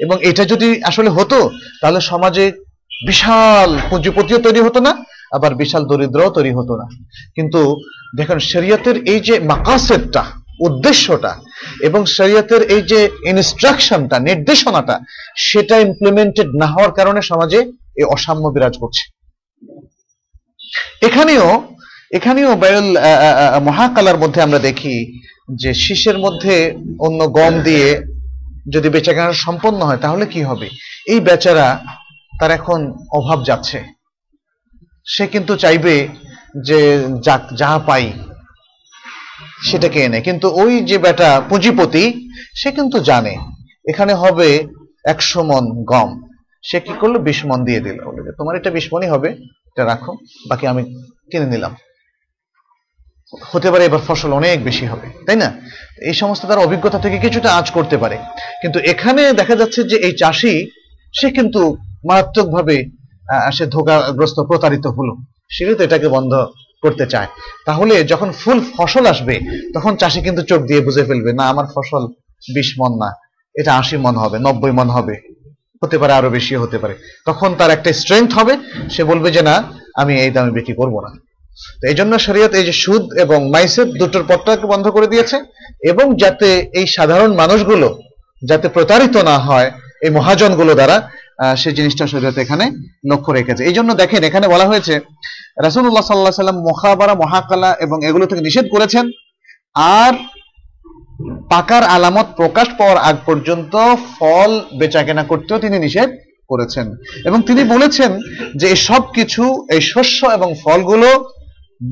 এবং এটা যদি আসলে হতো, তাহলে সমাজে বিশাল পুঁজিপতিও তৈরি হতো না, আবার বিশাল দরিদ্রও তৈরি হতো না। কিন্তু দেখেন, শরীয়তের এই যে মাকাসেদটা, উদ্দেশ্যটা, এবং শরীয়তের এই যে ইনস্ট্রাকশনটা নির্দেশনাটা, সেটা ইমপ্লিমেন্টেড না হওয়ার কারণে সমাজে এই অসাম্য বিরাজ করছে। এখানেও এখানেও বায়ুল মহাকালার মধ্যে আমরা দেখি যে শীষের মধ্যে অন্য গম দিয়ে যদি বেচাকেনা সম্পন্ন হয়, তাহলে কি হবে? এই বেচারা তার এখন অভাব যাচ্ছে। সে কিন্তু চাইবে যে যাক, যা পাই সেটাকে এনে। কিন্তু ওই যে বেটা পুঁজিপতি, সে কিন্তু জানে, এখানে হবে একশো মন গম। সে কি করল? বিশ মন দিয়ে দিল। তোমার এটা বিশ মনই হবে। এটা রাখো, বাকি আমি কিনে নিলাম। হতে পারে এবার ফসল অনেক বেশি হবে, তাই না? এই সমস্ত তার অভিজ্ঞতা থেকে কিছুটা আঁচ করতে পারে। কিন্তু এখানে দেখা যাচ্ছে যে এই চাষি, সে কিন্তু মারাত্মকভাবে সে ধোকাগ্রস্ত, প্রতারিত হলো। সে তো এটাকে বন্ধ করতে চায়। তাহলে যখন ফুল ফসল আসবে, তখন চাষি কিন্তু চোখ দিয়ে বুঝে ফেলবে, না, আমার ফসল বিশ মন না, এটা আশি মন হবে, নব্বই মন হবে। হতে পারে, আরও বেশি হতে পারে। তখন তার একটা স্ট্রেংথ হবে, সে বলবে যে, না, আমি এই দামে বিক্রি করব না। তো এই জন্য শরীয়ত এই যে সুদ এবং মাইসের দুটোর পথটাকে বন্ধ করে দিয়েছে এবং যাতে এই সাধারণ মানুষগুলো যাতে প্রতারিত না হয় এই মহাজনগুলো দ্বারা সেই জিনিসটা শরীয়ত এখানে লক্ষ্য রেখেছে। এই জন্য দেখেন, এখানে বলা হয়েছে রাসুল্লাহ সাল্লাহ সাল্লাম মহাবারা মহাকালা এবং এগুলো থেকে নিষেধ করেছেন। আর পাকার আলামত প্রকাশ পাওয়ার আগ পর্যন্ত ফল বেচা কেনা করতেও তিনি নিষেধ করেছেন। এবং তিনি বলেছেন যে সব কিছু, এই শস্য এবং ফলগুলো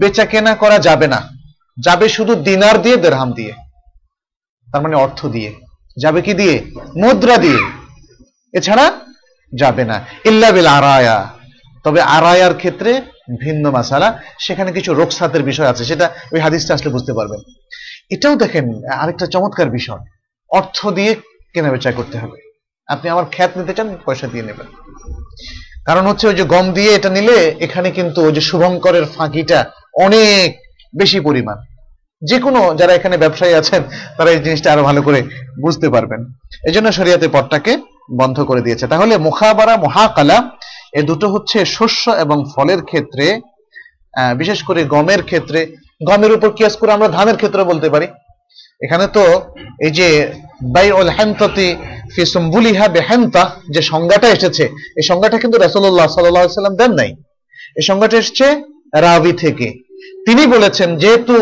বেচা কেনা করা যাবে না। যাবে শুধু দিনার দিয়ে, দেড়হাম দিয়ে। তার মানে অর্থ দিয়ে। যাবে কি দিয়ে? মুদ্রা দিয়ে। এছাড়া যাবে না। ইল্লা বিল আরায়া। তবে আরায়ার ক্ষেত্রে ভিন্ন মাসালা। সেখানে কিছু রোকসাতের বিষয় আছে। সেটা ওই হাদিসটা আসলে বুঝতে পারবেন। এটাও দেখেন, আরেকটা চমৎকার বিষয়। অর্থ দিয়ে কেনা বেচা করতে হবে। আপনি আমার খ্যাত নিতে চান, পয়সা দিয়ে নেবেন। কারণ হচ্ছে ওই যে গম দিয়ে এটা নিলে এখানে কিন্তু ওই যে শুভঙ্করের ফাঁকিটা অনেক বেশি পরিমাণ। যে কোনো যারা এখানে ব্যবসায়ী আছেন, তারা এই জিনিসটা আরও ভালো করে বুঝতে পারবেন। এই জন্য শরিয়াতে পথটাকে বন্ধ করে দিয়েছে। তাহলে মুখাবারা, মহাকালা, এ দুটো হচ্ছে শস্য এবং ফলের ক্ষেত্রে বিশেষ করে গমের ক্ষেত্রে গমের উপর কিয়াস করে আমরা ধানের ক্ষেত্রে বলতে পারি। এখানে তো এই যে বাই উল হেমততি ফি সুম্বুলিহা বেহেমতা যে সংজ্ঞাটা এসেছে, এই সংজ্ঞাটা কিন্তু আলাইহি সাল্লাম দেন নাই। এই সংজ্ঞাটা এসেছে রাবি থেকে। তিনি বলেছেন যেহেতু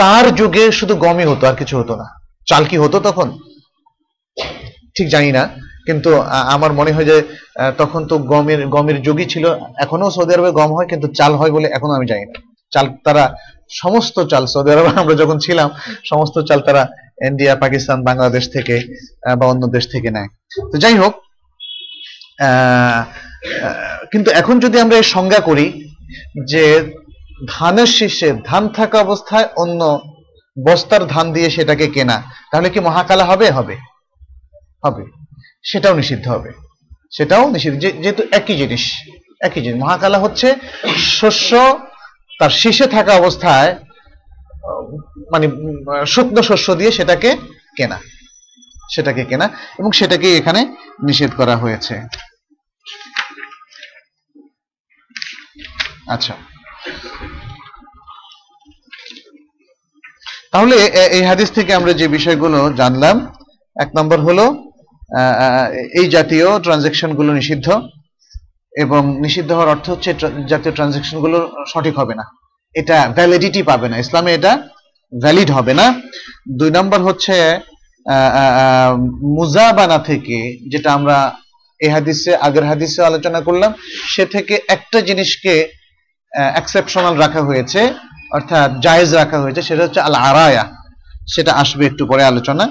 তার যুগে শুধু গমই হতো, আর কিছু হতো না। চাল কি হতো তখন? ঠিক জানি না, কিন্তু আমার মনে হয় যে তখন তো গমের গমের যুগই ছিল। এখনও সৌদি আরবে গম হয়, কিন্তু চাল হয় বলে এখনও আমি জানি না। চাল তারা সমস্ত চাল, সৌদি আরবে, আমরা যখন ছিলাম, সমস্ত চাল তারা ইন্ডিয়া, পাকিস্তান, বাংলাদেশ থেকে বা অন্য দেশ থেকে নেয়। তো যাই হোক কিন্তু এখন যদি আমরা এর সংজ্ঞা করি যে ধানের শীর্ষে ধান থাকা অবস্থায় অন্য বস্তার ধান দিয়ে সেটাকে কেনা, তাহলে কি মহাকালা হবে? হবে। হবে। সেটাও নিষিদ্ধ হবে। সেটাও নিষিদ্ধ। যেহেতু একই জিনিস একই জিনিস। মহাকালা হচ্ছে শস্য তার শীষে থাকা অবস্থায় মানে শুকনো শস্য দিয়ে সেটাকে কেনা। সেটাকে কেনা এবং সেটাকে এখানে নিষেধ করা হয়েছে। আচ্ছা। তাহলে এই হাদিস থেকে আমরা যে বিষয়গুলো জানলাম, এক নম্বর হলো এই জাতীয় ট্রানজেকশনগুলো নিষিদ্ধ। এবং নিষিদ্ধ হওয়ার অর্থ হচ্ছে জাতীয় ট্রানজেকশনগুলো সঠিক হবে না। এটা ভ্যালিডিটি পাবে না। ইসলামে এটা ভ্যালিড হবে না। দুই নম্বর হচ্ছে মুজাবানা থেকে যেটা আমরা এ হাদিসে, আগের হাদিসে আলোচনা করলাম, সে থেকে একটা জিনিসকে এক্সেপশনাল রাখা হয়েছে, অর্থাৎ জায়েজ রাখা হয়েছে, সেটা হচ্ছে আল আরায়া সেটা আসবে একটু পরে আলোচনা।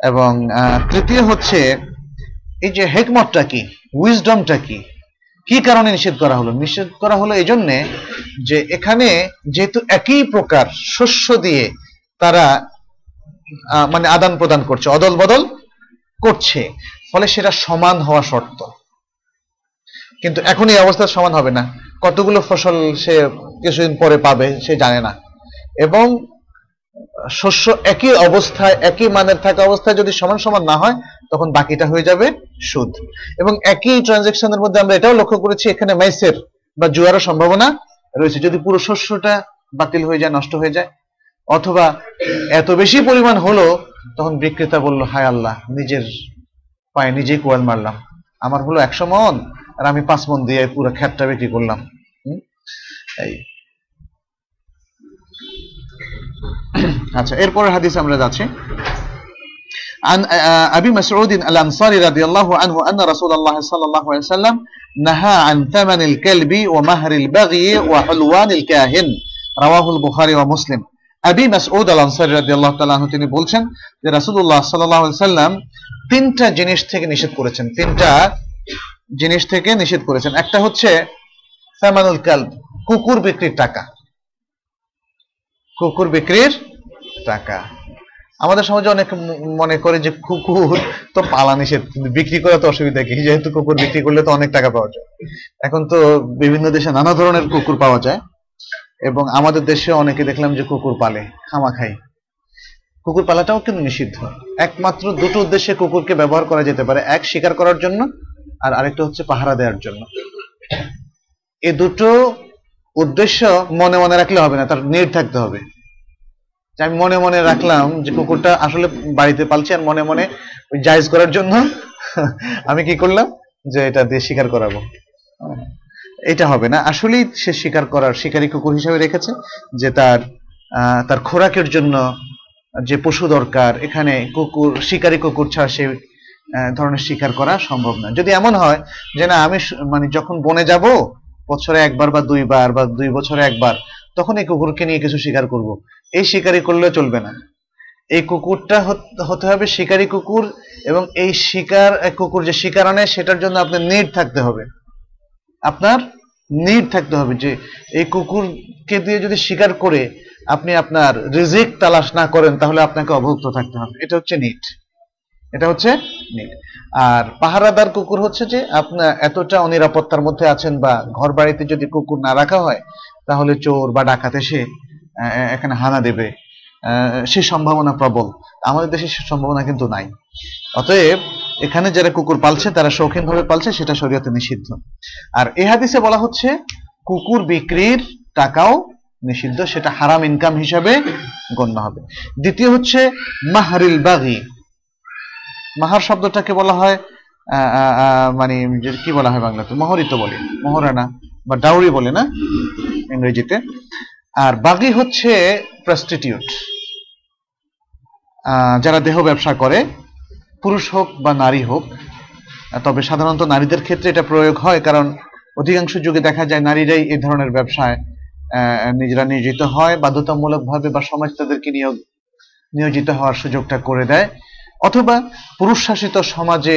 এবং তৃতীয় হচ্ছে, এই যে হেকমতটা কি উইজডমটা কি কি কারণে নিষেধ করা হলো? নিষেধ করা হলো এই জন্যে যে এখানে যেহেতু একই প্রকার শস্য দিয়ে তারা মানে আদান প্রদান করছে অদল বদল করছে, ফলে সেটা সমান হওয়া শর্ত। কিন্তু এখন এই অবস্থা সমান হবে না। কতগুলো ফসল সে কিছুদিন পরে পাবে সে জানে না। এবং শস্য একই অবস্থায়, একই মানের থাকা অবস্থায় যদি সমান সমান না হয় তখন বাকিটা হয়ে যাবে সুদ। এবং একই ট্রানজেকশনের মধ্যে আমরা এটাও লক্ষ্য করেছি, এখানে মাইসের বা জুয়ারও সম্ভাবনা রয়েছে। যদি পুরো শস্যটা বাতিল হয়ে যায়, নষ্ট হয়ে যায়, অথবা এত বেশি পরিমাণ হলো, তখন বিক্রেতা বলল, হায় আল্লাহ, নিজের পায়ে নিজেই কোয়াল মারলাম। আমার হলো একশো মন, আর আমি পাঁচ মন দিয়ে পুরো খ্যাতটা বিক্রি করলাম? এই। আচ্ছা এরপরের হাদিস আমরা যাচ্ছি। عن أبي مسعود الأنصاري رضي الله عنه أن رسول الله صلى الله عليه وسلم نهى عن ثمن الكلب ومهر البغي وحلوان الكاهن رواه البخاري ومسلم আবি মাসউদ আল আনসারী রাদিয়াল্লাহু তাআলা আনহু তিনি বলছেন যে রাসূলুল্লাহ সাল্লাল্লাহু আলাইহি সাল্লাম তিনটা জিনিস থেকে নিষেধ করেছেন তিনটা জিনিস থেকে নিষেধ করেছেন একটা হচ্ছে সামানুল কালব কুকুর বিক্রির টাকা কুকুর বিক্রির টাকা আমাদের সমাজে অনেক মনে করে যে কুকুর তো পালা নিষেধ, কিন্তু বিক্রি করা তো অসুবিধা কি? যেহেতু কুকুর বিক্রি করলে তো অনেক টাকা পাওয়া যায়। এখন তো বিভিন্ন দেশে নানা ধরনের কুকুর পাওয়া যায় এবং আমাদের দেশে অনেকে দেখলাম যে কুকুর পালে, খামা খাই কুকুর পালাটাও কিন্তু নিষিদ্ধ। একমাত্র দুটো উদ্দেশ্যে কুকুরকে ব্যবহার করা যেতে পারে, এক শিকার করার জন্য আর আরেকটা হচ্ছে পাহারা দেওয়ার জন্য। এ দুটো উদ্দেশ্য মনে মনে রাখলে হবে না, তার নির থাকতে হবে। যে আমি মনে মনে রাখলাম যে কুকুরটা আসলে বাড়িতে পালছি আর মনে মনে জায়জ করার জন্য আমি কি করলাম? যে এটা দিয়ে শিকার করাবো। এটা হবে না। আসলেই সে শিকার করার শিকারী কুকুর হিসেবে রেখেছে যে তার তার খোরাকের জন্য যে পশু দরকার, এখানে কুকুর, শিকারী কুকুর ছাড়া সে ধরনের শিকার করা সম্ভব না। যদি এমন হয় যে না, আমি মানে যখন বনে যাব, বছরে একবার বা দুইবার বা দুই বছরে একবার তখন এই কুকুরকে নিয়ে কিছু শিকার করব। এই শিকারি করলে চলবে না। এই কুকুরটা হতে হবে শিকারী কুকুর এবং এই শিকার কুকুর যে শিকার আনে, সেটার জন্য আপনার নিড থাকতে হবে। আপনার নিড থাকতে হবে যে এই কুকুরকে দিয়ে যদি শিকার করে আপনি আপনার রিজিক তালাশ না করেন, তাহলে আপনাকে অবভুক্ত থাকতে হবে। এটা হচ্ছে নিট এটা হচ্ছে নিট আর পাহারাদার কুকুর হচ্ছে যে আপনার এতটা অনিরাপত্তার মধ্যে আছেন বা ঘর বাড়িতে যদি কুকুর না রাখা হয় তাহলে চোর বা ডাকাত এসে এখানে হানা দেবে। সে সম্ভাবনা প্রবল। আমাদের দেশে সে সম্ভাবনা কিন্তু নাই। অতএব এখানে যারা কুকুর পালছে, তারা শৌখিন ভাবে পালছে, সেটা শরীয়তে নিষিদ্ধ। আর এ হাদিসে বলা হচ্ছে, কুকুর বিক্রির টাকাও নিষিদ্ধ, সেটা হারাম ইনকাম হিসাবে গণ্য হবে। দ্বিতীয় হচ্ছে, মাহারিল বাগি। মাহার শব্দটাকে বলা হয় মানে কি বলা হয় বাংলাতে? মহরিত বলে। মহরানা বা ডাউরি বলে না? ইংরেজিতে। আর বাগি হচ্ছে প্রস্টিটিউট যারা দেহ ব্যবসা করে, পুরুষ হোক বা নারী হোক তবে সাধারণত নারীদের ক্ষেত্রে এটা প্রয়োগ হয়, কারণ অধিকাংশ যুগে দেখা যায় নারীরাই এই ধরনের ব্যবসায় নিজেরা নিয়োজিত হয়, বাধ্যতামূলকভাবে বা সমাজ তাদেরকে নিয়োগ, নিয়োজিত হওয়ার সুযোগটা করে দেয়। অথবা পুরুষ শাসিত সমাজে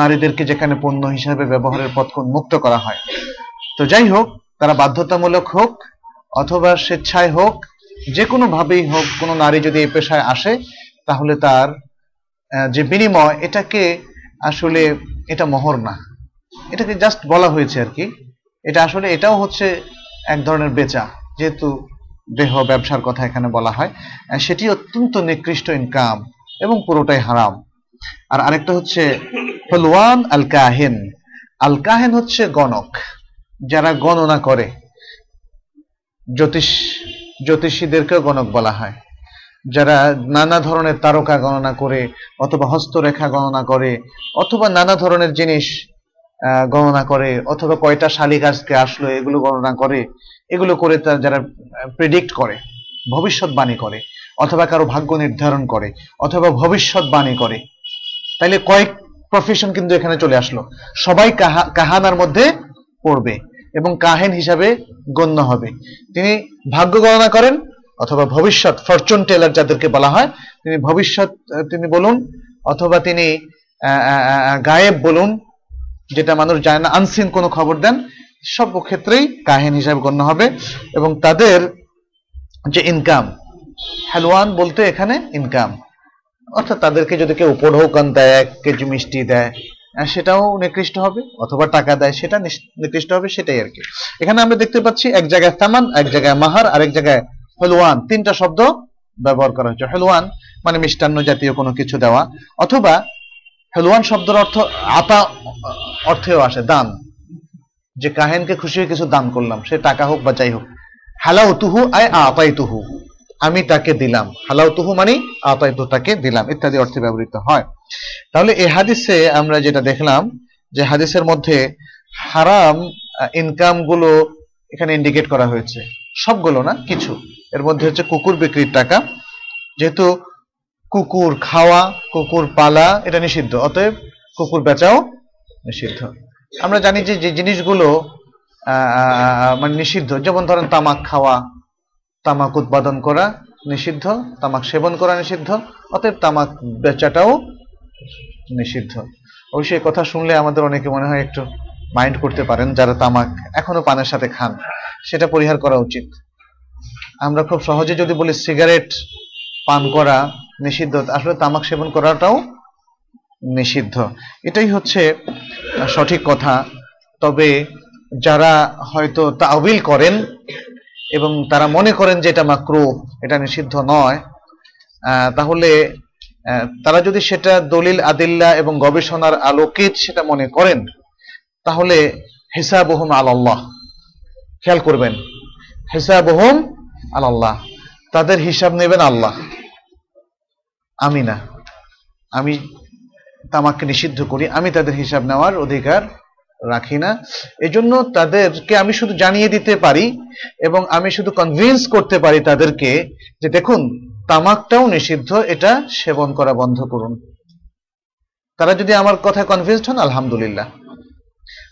নারীদেরকে যেখানে পণ্য হিসাবে ব্যবহারের পথ মুক্ত করা হয়। তো যাই হোক তারা বাধ্যতামূলক হোক অথবা স্বেচ্ছায় হোক যে কোনো ভাবেই হোক, কোনো নারী যদি এই পেশায় আসে, তাহলে তার যে বিনিময়, এটাকে আসলে এটা মহর না। এটাকে জাস্ট বলা হয়েছে আর কি। এটা আসলে এটাও হচ্ছে এক ধরনের বেচা, যেহেতু দেহ ব্যবসার কথা এখানে বলা হয়। সেটি অত্যন্ত নিকৃষ্ট ইনকাম এবং পুরোটাই হারাম। আর আরেকটা হচ্ছে হলওয়ান আল কাহেন আল কাহেন হচ্ছে গণক। যারা গণনা করে, জ্যোতিষ, জ্যোতিষীদেরকেও গণক বলা হয়। যারা নানা ধরনের তারকা গণনা করে, অথবা হস্তরেখা গণনা করে, অথবা নানা ধরনের জিনিস গণনা করে, অথবা কয়টা শালিক আজকে আসলো, এগুলো গণনা করে, এগুলো করে তার যারা প্রেডিক্ট করে, ভবিষ্যৎবাণী করে, অথবা কারও ভাগ্য নির্ধারণ করে, অথবা ভবিষ্যৎবাণী করে। তাইলে কয়েক প্রফেশন কিন্তু এখানে চলে আসলো। সবাই কাহা, কাহানার মধ্যে পড়বে। এবং কাহেন হিসাবে গণ্য হবে। তিনি ভাগ্য গণনা করেন অথবা ভবিষ্যৎ ফরচুন টেলার যাদেরকে বলা হয়, তিনি ভবিষ্যৎ, তিনি বলুন, অথবা তিনি গায়েব বলুন, যেটা মানুষ জানে না আনসিন কোনো খবর দেন, সব ক্ষেত্রেই কাহিন হিসাবে গণ্য হবে এবং তাদের যে ইনকাম হেলওয়ান বলতে এখানে ইনকাম অর্থাৎ তাদেরকে যদি কেউ উপঢৌকন দেয় কেজি মিষ্টি দেয় সেটাও নিকৃষ্ট হবে, অথবা টাকা দেয়, সেটা নিকৃষ্ট হবে, সেটাই আর কি। এখানে আমরা দেখতে পাচ্ছি এক জায়গায় তামান এক জায়গায় মাহার, আরেক জায়গায় হেলওয়ান। তিনটা শব্দ ব্যবহার করা হচ্ছে হেলওয়ান মানে মিষ্টান্ন জাতীয় কোনো কিছু দেওয়া, অথবা হেলওয়ান শব্দের অর্থ আতা অর্থেও আসে, দান। যে কাহেনকে খুশি হয়ে কিছু দান করলাম, সে টাকা হোক বা যাই হোক। হালাউ তুহু আয় আতাই তুহু আমি তাকে দিলাম। হালাউ তুহু মানে আতাই তু তাকে দিলাম, ইত্যাদি অর্থে ব্যবহৃত হয়। তাহলে এই হাদিসে আমরা যেটা দেখলাম, যে হাদিসের মধ্যে হারাম ইনকামগুলো এখানে ইন্ডিকেট করা হয়েছে। সবগুলো না, কিছু। এর মধ্যে হচ্ছে কুকুর বিক্রির টাকা। যেহেতু কুকুর খাওয়া, কুকুর পালা, এটা নিষিদ্ধ। অতএব কুকুর বেচাও নিষিদ্ধ। আমরা জানি যে যে জিনিসগুলো মানে নিষিদ্ধ। যেমন ধরেন তামাক খাওয়া তামাক উৎপাদন করা নিষিদ্ধ, তামাক সেবন করা নিষিদ্ধ, অতএব তামাক বেচাটাও নিষিদ্ধ। অবশ্যই কথা শুনলে আমাদের অনেকে মনে হয় একটু মাইন্ড করতে পারেন, যারা তামাক এখনও পানের সাথে খান, সেটা পরিহার করা উচিত। আমরা খুব সহজে যদি বলি সিগারেট পান করা নিষিদ্ধ, আসলে তামাক সেবন করাটাও নিষিদ্ধ। এটাই হচ্ছে সঠিক কথা। তবে যারা হয়তো তাবিল করেন এবং তারা মনে করেন যে এটা মাকরু এটা নিষিদ্ধ নয়। তাহলে তারা যদি সেটা দলিল, আদিল্লা এবং গবেষণার আলোকিত সেটা মনে করেন, তাহলে হিসাবহুম আল্লাহ খেয়াল করবেন, হিসাবহুম আল্লাহ তাদের হিসাব নেবেন আল্লাহ। আমি না। আমি তামাককে নিষিদ্ধ করি, আমি তাদের হিসাব নেওয়ার অধিকার রাখি না। এজন্য তাদেরকে আমি শুধু জানিয়ে দিতে পারি এবং আমি শুধু কনভিন্স করতে পারি তাদেরকে যে দেখুন তামাকটাও নিষিদ্ধ, এটা সেবন করা বন্ধ করুন। তারা যদি আমার কথায় কনভিন্সড হন, আলহামদুলিল্লাহ।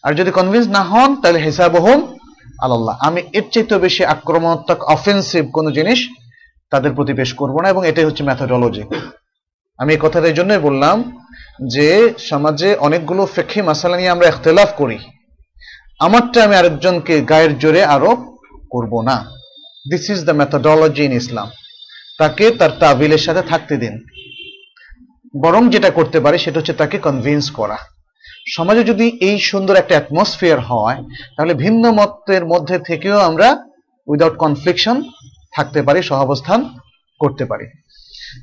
আর যদি কনভিন্স না হন, তাহলে হিসাব হোম আল্লাহ আমি এর চাইতে বেশি আক্রমণাত্মক অফেন্সিভ কোনো জিনিস তাদের প্রতি পেশ করব না এবং এটাই হচ্ছে ম্যাথোডোলজি আমি এই কথাটা এই জন্যই বললাম যে সমাজে অনেকগুলো ফেকি মাসালা নিয়ে আমরা ইখতলাফ করি। আমারটা আমি আরেকজনকে গায়ের জোরে আরোপ করব না। This is the methodology in Islam তাকে তার তাবিলের সাথে থাকতে দিন। বরং যেটা করতে পারে সেটা হচ্ছে তাকে কনভিন্স করা। সমাজে যদি এই সুন্দর একটা অ্যাটমসফিয়ার হয়, তাহলে ভিন্ন মতের মধ্যে থেকেও আমরা উইদাউট কনফ্লিকশন থাকতে পারি, সহাবস্থান করতে পারি।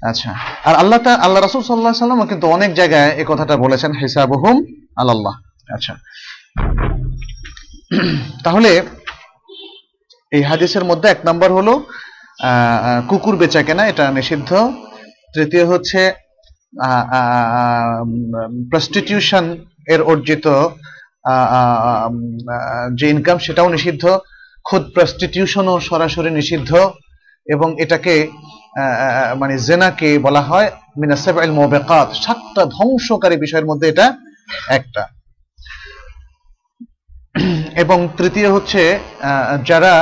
আচ্ছা। আর আল্লাহ তা আল্লাহ রাসুল সাল্লাহ সাল্লাম কিন্তু অনেক জায়গায় এই কথাটা বলেছেন, হিসাবহুম আল্লাহ আচ্ছা। তাহলে এই হাদিসের মধ্যে এক নম্বর হলো কুকুর বেচা কেনা, এটা নিষিদ্ধ। তৃতীয় হচ্ছে প্রস্টিটিউশন এর অর্জিত যে ইনকাম সেটাও নিষিদ্ধ। খুদ প্রস্টিটিউশনও সরাসরি নিষিদ্ধ। এবং এটাকে মানে জেনাকে বলা হয় মিনাসেব আল মোবেকাত, সাতটা ধ্বংসকারী বিষয়ের মধ্যে এটা একটা। এবং তৃতীয় হচ্ছে যারা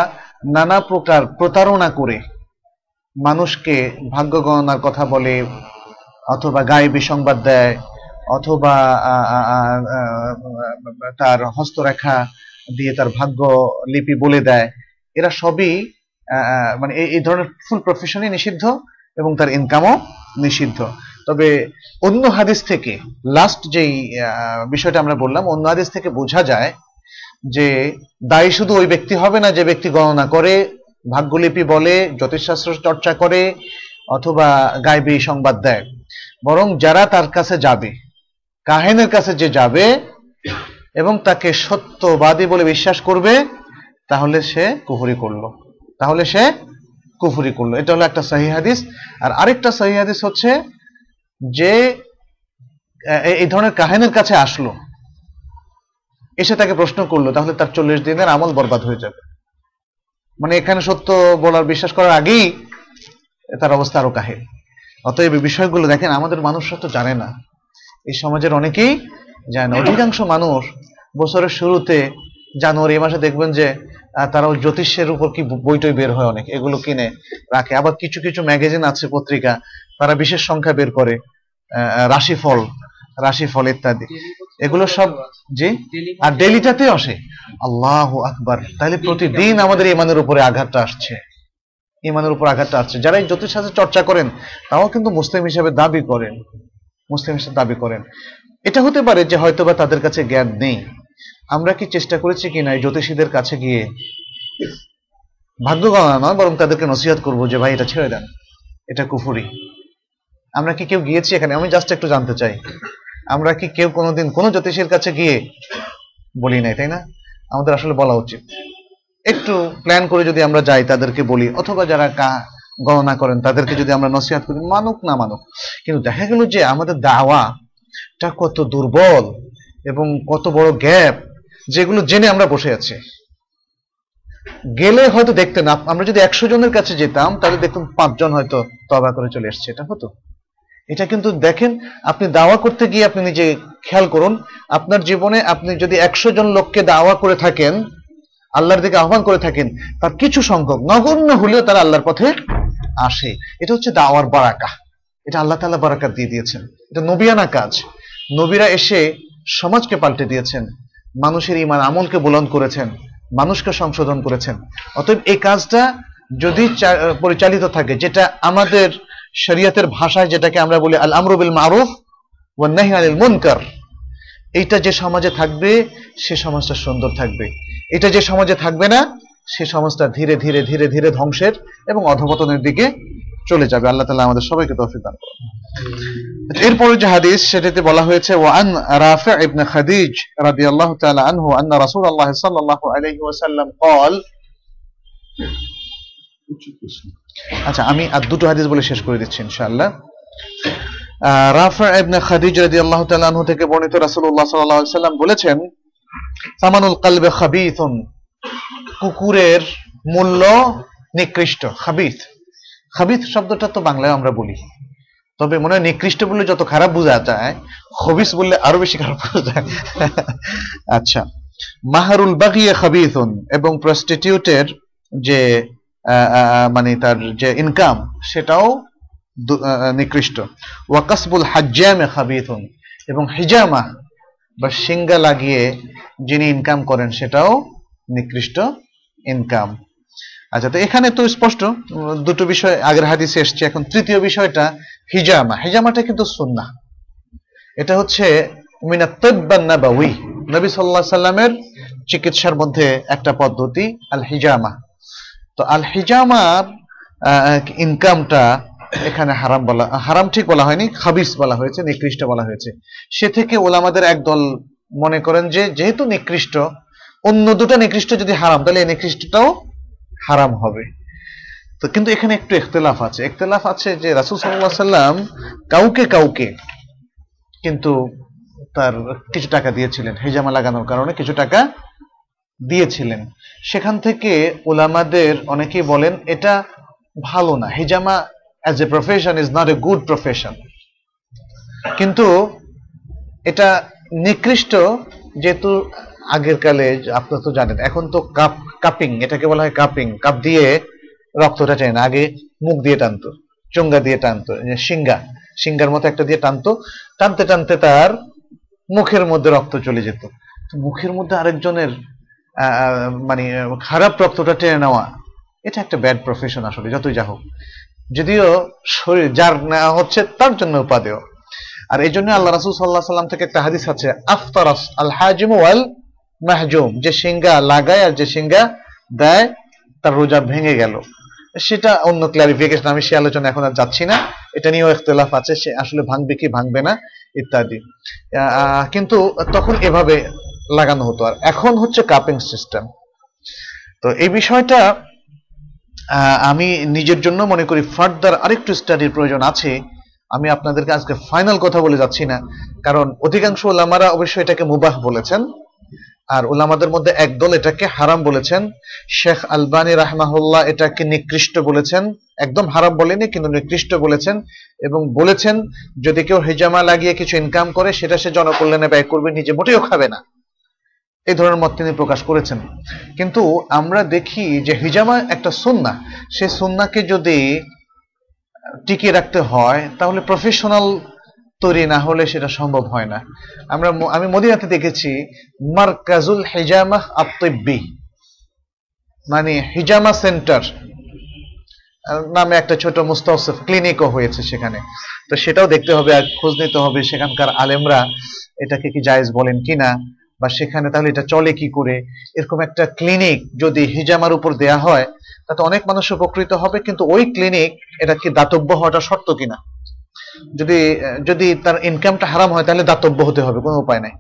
নানা প্রকার প্রতারণা করে মানুষকে ভাগ্য গণনার কথা বলে, অথবা গায়েবী সংবাদ দেয়, অথবা তার হস্তরেখা দিয়ে তার ভাগ্য লিপি বলে দেয়, এরা সবই মানে এই- ধরনের ফুল প্রফেশনই নিষিদ্ধ এবং তার ইনকামও নিষিদ্ধ। তবে অন্য হাদিস থেকে লাস্ট যেই বিষয়টা আমরা বললাম, অন্য হাদিস থেকে বোঝা যায় যে দায়ী শুধু ওই ব্যক্তি হবে না, যে ব্যক্তি গণনা করে, ভাগ্যলিপি বলে, জ্যোতিষশাস্ত্র চর্চা করে, অথবা গায়বী সংবাদ দেয়। বরং যারা তার কাছে যাবে, কাহেনের কাছে যে যাবে এবং তাকে সত্যবাদী বলে বিশ্বাস করবে, তাহলে সে কুফরি করল। তাহলে সে কুফরি করল। এটা হলো একটা সহি হাদিস। আর আরেকটা সহি হাদিস হচ্ছে যে এই ধরনের কাহেনের কাছে আসলো। এসে তাকে প্রশ্ন করল, তাহলে তার চল্লিশ দিনের আমল বরবাদ হয়ে যাবে। মানে এখানে সত্য বলার, বিশ্বাস করার আগেই তার অবস্থা আরও কাহিল। অতএব বিষয়গুলো দেখেন, আমাদের মানুষরা তো জানে না। এই সমাজের অনেকেই জানে অধিকাংশ মানুষ বছরের শুরুতে জানুয়ারি মাসে দেখবেন যে তারা ওই জ্যোতিষের উপর কি বইটই বের হয় অনেক এগুলো কিনে রাখে। আবার কিছু কিছু ম্যাগাজিন আছে পত্রিকা তারা বিশেষ সংখ্যা বের করে রাশিফল রাশিফল ইত্যাদি। এগুলো সব জি? আর ডেলিটাতে আসে। আল্লাহ আকবার। তাহলে প্রতিদিন আমাদের ইমানের উপরে আঘাতটা আসছে। ইমানের উপর আঘাতটা আসছে। যারা এই জ্যোতিষ শাস্ত্রে চর্চা করেন তাও কিন্তু মুসলিম হিসেবে দাবি করেন। মুসলিম হিসেবে দাবি করেন। এটা হতে পারে যে হয়তোবা তাদের কাছে জ্ঞান নেই। আমরা কি চেষ্টা করেছি কিনা এই জ্যোতিষীদের কাছে গিয়ে? ভাগ্য গণনা নয় বরং তাদেরকে নসিহত করব যে, ভাই, এটা ছেড়ে দেন। এটা কুফুরি। আমরা কি কেউ গিয়েছি এখানে? আমি জাস্ট একটু জানতে চাই। আমরা কি কেউ কোনোদিন কোনো জ্যোতিষীর কাছে গিয়ে বলি নাই, তাই না? আমাদের আসলে বলা উচিত। একটু প্ল্যান করে যদি আমরা যাই, তাদেরকে বলি। অথবা যারা কা- গণনা করেন, তাদেরকে যদি আমরা নসিহাত করি, মানুক না মানুক। কিন্তু দেখা গেল যে আমাদের দাওয়াটা কত দুর্বল। এবং কত বড় গ্যাপ যেগুলো জেনে আমরা বসে আছি। গেলে হয়তো দেখতে না আমরা যদি একশো জনের কাছে যেতাম, তাহলে দেখতাম পাঁচজন হয়তো তবা করে চলে এসছে, এটা হতো। এটা কিন্তু দেখেন, আপনি দাওয়া করতে গিয়ে আপনি নিজে খেয়াল করুন, আপনার জীবনে আপনি যদি একশো জন লোককে দাওয়া করে থাকেন, আল্লাহর দিকে আহ্বান করে থাকেন, তার কিছু সংখ্যক, নগণ্য হলেও তারা আল্লাহর পথে আসে। এটা হচ্ছে দাওয়ার বারাকা। এটা আল্লাহ তাআলা বারাকা দিয়ে দিয়েছেন। এটা নবিয়ানা কাজ। নবীরা এসে সমাজকে পাল্টে দিয়েছেন। মানুষের ইমান আমলকে বুলন্দ করেছেন। মানুষকে সংশোধন করেছেন। অতএব এই কাজটা যদি পরিচালিত থাকে, যেটা আমাদের শরিয়তের ভাষায় যেটাকে আমরা বলি আল আমরুবিল মারুফ ও নাহি আনিল মুনকার, এইটা যে সমাজে থাকবে, সে সমাজটা সুন্দর থাকবে। এটা যে সমাজে থাকবে না, সে সমাজটা ধীরে ধীরে ধীরে ধীরে ধ্বংসের এবং অধপতনের দিকে চলে যাবে আল্লাহ তাআলা আমাদের সবাইকে তৌফিক দান করুন এরপরে যে হাদিস সেটাতে বলা হয়েছে ওয়ান রাফি ইবনে খাদিজ রাদিয়াল্লাহু তাআলা আনহু আন্না রাসূলুল্লাহ সাল্লাল্লাহু আলাইহি ওয়াসাল্লাম قال আচ্ছা আমি আর দুটো হাদিস বলে শেষ করে দিচ্ছি ইনশাআল্লাহ আহ, রাফি ইবনে খাদিজ রাদিয়াল্লাহু তাআলা আনহু থেকে বর্ণিত রাসূলুল্লাহ সাল্লাল্লাহু আলাইহি সাল্লাম বলেছেন সামানুল কলবে খাবিথুন কুকুরের মূল্য নিকৃষ্ট খাবিথ খাবিথ শব্দটা তো বাংলায় আমরা বলি। তবে মনে হয় নিকৃষ্ট বললে যত খারাপ বোঝা যায় খবিস বললে আরও বেশি খারাপ বোঝা যায়। আচ্ছা মাহারুল বাগিয়ে খাবিথুন এবং প্রস্টিটিউটের যে মানে তার যে ইনকাম সেটাও নিকৃষ্ট। ওয়াকাসবুল হাজ্জামে খাবিথুন এবং হিজামা বা সিঙ্গা লাগিয়ে যিনি ইনকাম করেন, সেটাও নিকৃষ্ট ইনকাম আচ্ছা তো এখানে তো স্পষ্ট, দুটো বিষয় আগের হাদিসে এসছে। এখন তৃতীয় বিষয়টা, হিজামা। হিজামাটা কিন্তু সুন্নাহ। এটা হচ্ছে মিনা তৈবান নাবাউই। নবী সাল্লাহ সাল্লামের চিকিৎসার মধ্যে একটা পদ্ধতি আল হিজামা তো আল হিজামার ইনকামটা এখানে হারাম বলা, হারাম ঠিক বলা হয়নি, খাবিস বলা হয়েছে, নিকৃষ্ট বলা হয়েছে। সে থেকে ওলামাদের একদল মনে করেন যে, যেহেতু নিকৃষ্ট, অন্য দুটো নিকৃষ্ট যদি হারাম, তাহলে এই নিকৃষ্টটাও হারাম হবে। তো কিন্তু এখানে একটু ইখতলাফ আছে। ইখতলাফ আছে যে রাসূল আলাইহি সাল্লাম কাউকে কাউকে কিন্তু তার কিছু টাকা দিয়েছিলেন হেজামা লাগানোর কারণে কিছু টাকা দিয়েছিলেন। সেখান থেকে ওলামাদের অনেকেই বলেন, এটা ভালো না। হেজামা as a profession is not a good profession কিন্তু এটা নিকৃষ্ট যেহেতু আগের কালে, আপনারা তো জানেন, এখন তো কাপ কাপিং এটাকে বলা হয় কাপিং কাপ দিয়ে রক্তটা চায় না আগে মুখ দিয়ে টানতো, চোঙ্গা দিয়ে টানতো সিঙ্গা, সিঙ্গার মতো একটা দিয়ে টানতো। টানতে টানতে তার মুখের মধ্যে রক্ত চলে যেত। মুখের মধ্যে আরেকজনের মানে খারাপ রক্তটা টেনে নেওয়া, এটা একটা ব্যাড প্রফেশন আসলে, যতই যা হোক। যদিও শরীর, যার নেওয়া হচ্ছে তার জন্য উপাদেয়। আর এই জন্য আল্লাহ রাসুল সাল্লাহ সাল্লাম থেকে একটা হাদিস আছে, আফতারাস আল হাজিম ওয়াল মাহজুম, যে সিঙ্গা লাগায় আর যে সিঙ্গা দেয়, তার রোজা ভেঙে গেল। সেটা অন্য ক্লারিফিকেশন আমি সে আলোচনা এখন আর যাচ্ছি না। এটা নিয়েও ইখতলাফ আছে, সে আসলে ভাঙবে কি ভাঙবে না, ইত্যাদি। কিন্তু তখন এভাবে লাগানো হতো। আর এখন হচ্ছে কাপিং সিস্টেম তো এই বিষয়টা আমি নিজের জন্য মনে করি ফার্দার আরেকটু স্টাডির প্রয়োজন আছে। আমি আপনাদেরকে আজকে ফাইনাল কথা বলে যাচ্ছি না। কারণ অধিকাংশ ওলামারা অবশ্যই এটাকে মুবাহ বলেছেন। আর ওলামাদের মধ্যে একদল এটাকে হারাম বলেছেন। শেখ আলবানী রাহমাহুল্লাহ এটাকে নিকৃষ্ট বলেছেন। একদম হারাম বলেনি, কিন্তু নিকৃষ্ট বলেছেন এবং বলেছেন, যদি কেউ হেজামা লাগিয়ে কিছু ইনকাম করে, সেটা সে জনকল্যাণে ব্যয় করবে, নিজে মোটেও খাবে না। এই ধরনের মত তিনি প্রকাশ করেছেন। কিন্তু আমরা দেখি যে হিজামা একটা সুন্না সে সুন্নাকে যদি টিকিয়ে রাখতে হয়, তাহলে প্রফেশনাল তৈরি না হলে সেটা সম্ভব হয় না। আমরা আমি মদিনাতে দেখেছি, মার্কাজুল হিজামা আত্মব্বি মানে হিজামা সেন্টার। নামে একটা ছোট মুস্তাউসিফ ক্লিনিকও হয়েছে সেখানে। তো সেটাও দেখতে হবে আর খোঁজ নিতে হবে সেখানকার আলেমরা, এটাকে কি জায়েজ বলেন কিনা, বা সেখানে তাহলে এটা চলে কি করে? এরকম একটা ক্লিনিক যদি হিজামার উপর দেয়া হয়, তাতে অনেক মানুষ উপকৃত হবে, কিন্তু ওই ক্লিনিক, এটা কি দাতব্য হওয়াটা শর্ত কিনা? যদি যদি তার ইনকামটা হারাম হয়, তাহলে দাতব্য হতে হবে, কোনো উপায় নাই।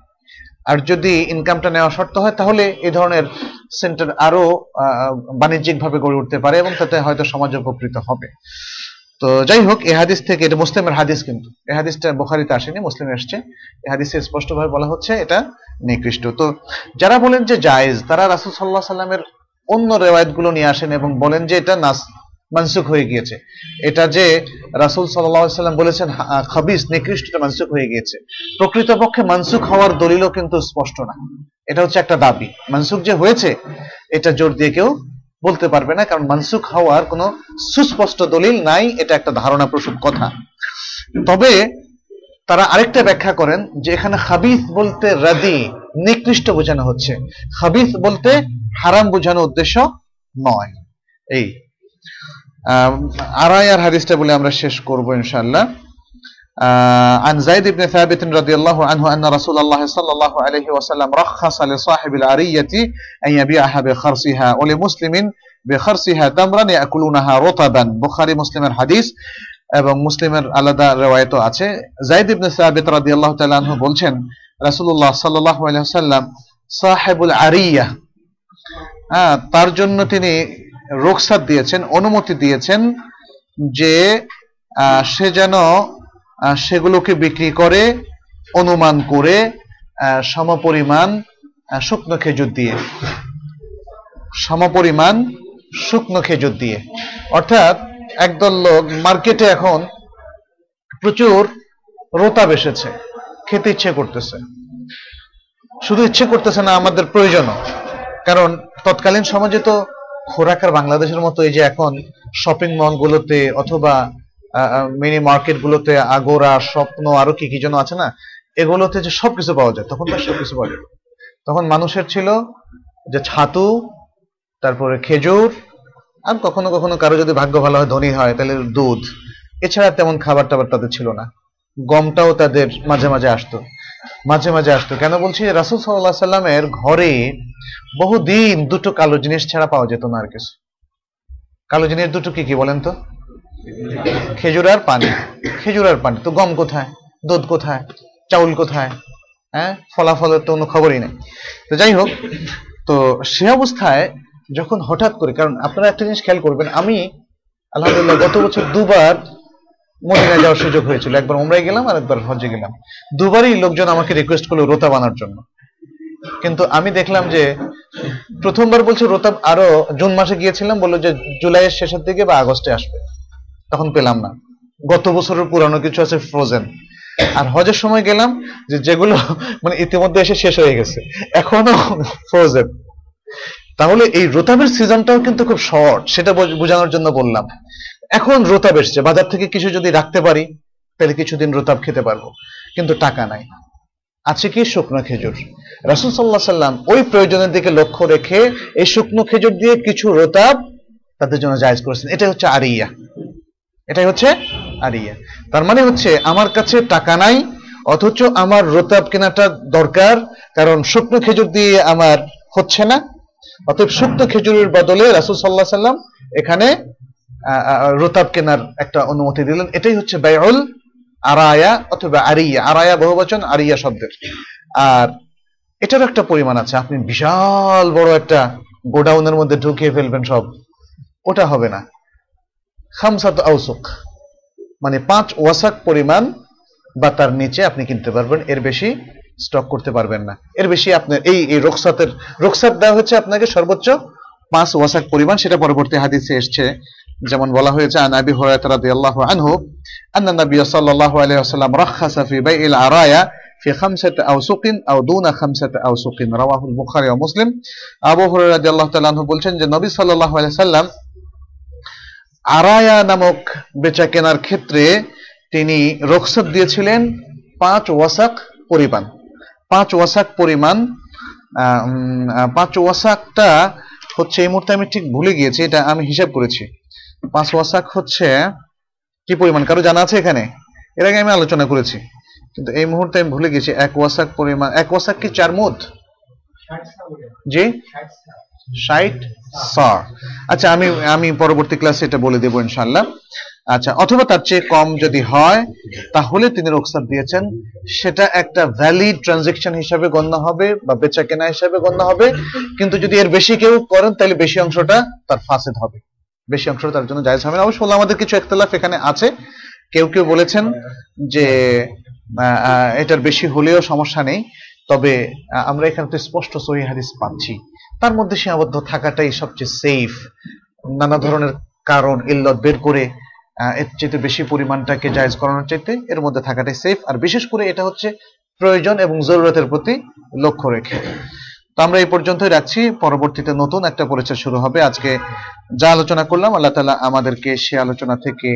আর যদি ইনকামটা নেওয়া শর্ত হয়, তাহলে এই ধরনের সেন্টার আরও বাণিজ্যিক ভাবে গড়ে উঠতে পারে এবং তাতে হয়তো সমাজ উপকৃত হবে। তো যাই হোক, এ হাদিস থেকে, এটা মুসলিমের হাদিস কিন্তু। এ হাদিসটা বোখারিতে আসেনি, মুসলিম এসছে। এ হাদিসে স্পষ্টভাবে বলা হচ্ছে, এটা নিকৃষ্ট। তো যারা বলেন যে জায়েজ, তারা রাসুল সাল্লাহ সাল্লামের অন্য রেওয়ায়তগুলো নিয়ে আসেন এবং বলেন যে এটা নাস মানসুখ হয়ে গিয়েছে। এটা যে রাসুল সাল্লাম বলেছেন খাবিস, নিকৃষ্ট মানসুখ হয়ে গিয়েছে। প্রকৃতপক্ষে মানসুখ হওয়ার দলিলও কিন্তু স্পষ্ট না। এটা হচ্ছে একটা দাবি। মানসুখ যে হয়েছে, এটা জোর দিয়ে কেউ বলতে পারবে না, কারণ মানসুখ হওয়ার কোনো সুস্পষ্ট দলিল নাই, এটা একটা ধারণা প্রসূত কথা। তবে তারা আরেকটা ব্যাখ্যা করেন যে এখানে হাবিস বলতে রাদি নিকৃষ্ট বোঝানো হচ্ছে। হাবিস বলতে হারাম বোঝানো উদ্দেশ্য নয়। এই আড়াই আর হাদিসটা বলে আমরা শেষ করব ইনশাআল্লাহ آه، عن زيد بن ثابت رضي الله عنه أن رسول الله صلى الله عليه وسلم رخص لصاحب العرية أن يبيعها بخرصها ولمسلم بخرصها تمرا يأكلونها رطبا بخاري مسلم الحديث এবং মুসলিমের আলাদা রেওয়ায়ত আছে জাইদ ইবনে সাবিত রাদিয়াল্লাহু তাআলা আনহু বলছেন রাসূলুল্লাহ সাল্লাল্লাহু আলাইহি ওয়াসাল্লাম সাহেবুল আরিয়া হ্যাঁ তার জন্য তিনি রুখসাত দিয়েছেন, অনুমতি দিয়েছেন যে সে যেন সেগুলোকে বিক্রি করে, অনুমান করে সমপরিমাণ শুকনো খেজুর দিয়ে। সমপরিমাণ শুকনো খেজুর দিয়ে। অর্থাৎ একদল লোক মার্কেটে এখন প্রচুর রোতা বেসেছে, খেতে ইচ্ছে করতেছে। শুধু ইচ্ছে করতেছে না, আমাদের প্রয়োজনও। কারণ তৎকালীন সমাজে তো খোরাক আর বাংলাদেশের মতো এই যে এখন শপিং মলগুলোতে অথবা মিনি মার্কেট গুলোতে আগোরা, স্বপ্ন আরও কি কি যেন আছে না, এগুলোতে যে সবকিছু পাওয়া যায়, তখন তো সবকিছু পাওয়া যায় তখন মানুষের ছিল যে ছাতু, তারপরে খেজুর, আর কখনো কখনো কারও যদি ভাগ্য ভালো হয়, ধনী হয়, তাহলে দুধ। এছাড়া তেমন খাবার টাবার তাদের ছিল না। গমটাও তাদের মাঝে মাঝে আসতো। মাঝে মাঝে আসতো। কেন বলছি? রাসুল সাল্লাহ সাল্লামের ঘরে বহুদিন দুটো কালো জিনিস ছাড়া পাওয়া যেত না আর কিছু কালো জিনিস দুটো কি কি বলেন তো? খেজুর আর পানি। খেজুর আর পানি। তো গম কোথায়? দুধ কোথায়? চাউল কোথায়? হ্যাঁ? ফলাফলের তো কোনো খবরই নেই। তো যাই হোক, তো সে অবস্থায় যখন হঠাৎ করে, কারণ আপনারা একটা জিনিস খেয়াল করবেন, আমি আলহামদুলিল্লাহ গত বছর দুবার মদিনা যাওয়ার সুযোগ হয়েছিল। একবার উমরায় গেলাম আর একবার হজে গেলাম। দুবারই লোকজন আমাকে রিকোয়েস্ট করল রোতা বানার জন্য। কিন্তু আমি দেখলাম যে প্রথমবার বলছে রোতাব আরও জুন মাসে গিয়েছিলাম, বলল যে জুলাইয়ের শেষের দিকে বা আগস্টে আসবে। তখন পেলাম না। গত বছরের পুরানো কিছু আছে ফ্রোজেন আর হজের সময় গেলাম যে যেগুলো মানে ইতিমধ্যে এসে শেষ হয়ে গেছে। এখনও ফ্রোজেন তাহলে এই রোতাবের সিজনটাও কিন্তু খুব শর্ট সেটা বোঝ- বোঝানোর জন্য বললাম। এখন রোতাব এসছে। বাজার থেকে কিছু যদি রাখতে পারি, তাহলে কিছুদিন রোতাব খেতে পারব। কিন্তু টাকা নাই। আছে কি শুকনো খেজুর? রাসুল সাল্লাহ সাল্লাম ওই প্রয়োজনের দিকে লক্ষ্য রেখে এই শুকনো খেজুর দিয়ে কিছু রোতাব তাদের জন্য জায়জ করেছেন। এটাই হচ্ছে আরিয়া। এটাই হচ্ছে আরিয়া। তার মানে হচ্ছে, আমার কাছে টাকা নাই, অথচ আমার রোতাব কেনাটা দরকার, কারণ শুকনো খেজুর দিয়ে আমার হচ্ছে না। অতএব শুকনো খেজুরের বদলে রাসুল সাল্লাহ সাল্লাম এখানে রোতাব কেনার একটা অনুমতি দিলেন। এটাই হচ্ছে ব্যয়ল আরায়া অথবা আরিয়া। আরায়া বহুবচন আরিয়া শব্দের। আর এটার একটা পরিমাণ আছে। আপনি বিশাল বড় একটা গোডাউনের মধ্যে ঢুকিয়ে ফেলবেন সব। ওটা হবে না। খামসাত আউসুক। মানে পাঁচ ওয়াসাক পরিমাণ বা তার নিচে আপনি কিনতে পারবেন। এর বেশি স্টক করতে পারবেন না। এর বেশি আপনার এই এই রোকসাতের, রোকসাত দেওয়া হচ্ছে আপনাকে সর্বোচ্চ পাঁচ ওয়াসাক পরিমাণ। সেটা পরবর্তী হাদিসে এসছে। যেমন বলা হয়েছে আন আবি হুরায়রা রাদিয়াল্লাহু আনহু আন্না নবী সাল্লাল্লাহু আলাইহি ওয়াসাল্লাম রাখাসা ফি বাইইল আরায়া في خمسة أوسق أو دون خمسة أوسق رواه البخاري ومسلم আবু হুরায়রা রাদিয়াল্লাহু তাআলা আনহু বলছেন যে নবী সাল্লাল্লাহু আলাইহি সাল্লাম আরায়া নামক বেচা কেনার ক্ষেত্রে তিনি রোকসত দিয়েছিলেন পাঁচ ওয়াসাক পরিমাণ পাঁচ ওয়াসাক পরিমাণ আহ, উম, আহ, পাঁচ ওয়াসাকটা হচ্ছে এই মুহূর্তে আমি ঠিক ভুলে গিয়েছি এটা আমি হিসাব করেছি পাঁচ ওয়াসাক হচ্ছে কি পরিমাণ? কারও জানা আছে এখানে? এর আগে আমি আলোচনা করেছি। কিন্তু এই মুহূর্তে আমি ভুলে গেছি, এক ওয়াসাক পরিমাণ এক ওয়াসাক কি চার মুদ? জি? ষাট সর। আচ্ছা আমি আমি পরবর্তী ক্লাসে এটা বলে দেবো ইনশাল্লাহ আচ্ছা অথবা তার চেয়ে কম যদি হয়, তাহলে তিনি রোকসাত দিয়েছেন। সেটা একটা ভ্যালিড ট্রানজেকশন হিসাবে গণ্য হবে বা বেচা কেনা হিসাবে গণ্য হবে। কিন্তু যদি এর বেশি কেউ করেন, তাহলে বেশি অংশটা তার ফাসেদ হবে। বেশি অংশ তার জন্য জায়জ হবে না। অবশ্য আমাদের কিছু একতলাফ এখানে আছে। কেউ কেউ বলেছেন যে এটার বেশি হলেও সমস্যা নেই। তবে আমরা এখানে তো স্পষ্ট সহি হাদিস পাচ্ছি। তার মধ্যে সীমাবদ্ধ থাকাটাই সবচেয়ে সেফ নানা ধরনের কারণ, ইল্লত বের করে এর চাইতে বেশি পরিমাণটাকে জায়েজ করানোর চাইতে এর মধ্যে থাকাটাই সেফ আর বিশেষ করে এটা হচ্ছে প্রয়োজন এবং জরুরতের প্রতি লক্ষ্য রেখে। তো আমরা এই পর্যন্তই রাখছি। পরবর্তীতে নতুন একটা পরিচয় শুরু হবে। আজকে যা আলোচনা করলাম, আল্লাহ তালা আমাদেরকে সে আলোচনা থেকে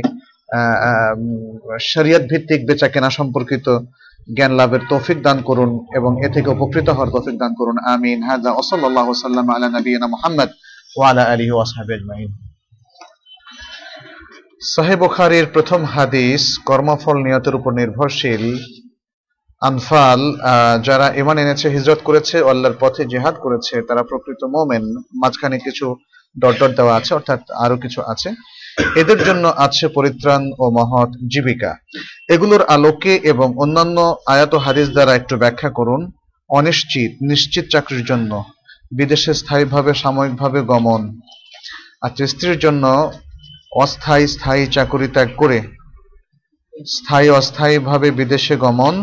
শরিয়ত ভিত্তিক বেচা কেনা সম্পর্কিত জ্ঞান লাভের তৌফিক দান করুন এবং এ থেকে উপকৃত হওয়ার তৌফিক দান করুন। আমিন। হাজা ওসল্লাহ সাল্লাম আলা নবীনা মুহাম্মদ ওয়া আলা আলিহি ওয়া আসহাবিহি আজমাইন। সহিহ বুখারীর প্রথম হাদিস, কর্মফল নিয়তের উপর নির্ভরশীল। আনফাল যারা ইমান এনেছে, হিজরত করেছে আল্লাহর পথে জিহাদ করেছে, তারা প্রকৃত মোমেন। মাঝখানে কিছু ডট ডট দেওয়া আছে, অর্থাৎ আরও কিছু আছে। এদের জন্য আছে পরিত্রাণ ও মহৎ জীবিকা। এগুলোর আলোকে এবং অন্যান্য আয়াত হাদিস দ্বারা একটু ব্যাখ্যা করুন। অনিশ্চিত, নিশ্চিত চাকরির জন্য, বিদেশে স্থায়ীভাবে, সাময়িকভাবে গমন আচ্ছা স্ত্রীর জন্য অস্থায়ী, স্থায়ী চাকরি ত্যাগ করে, স্থায়ী, অস্থায়ীভাবে বিদেশে গমন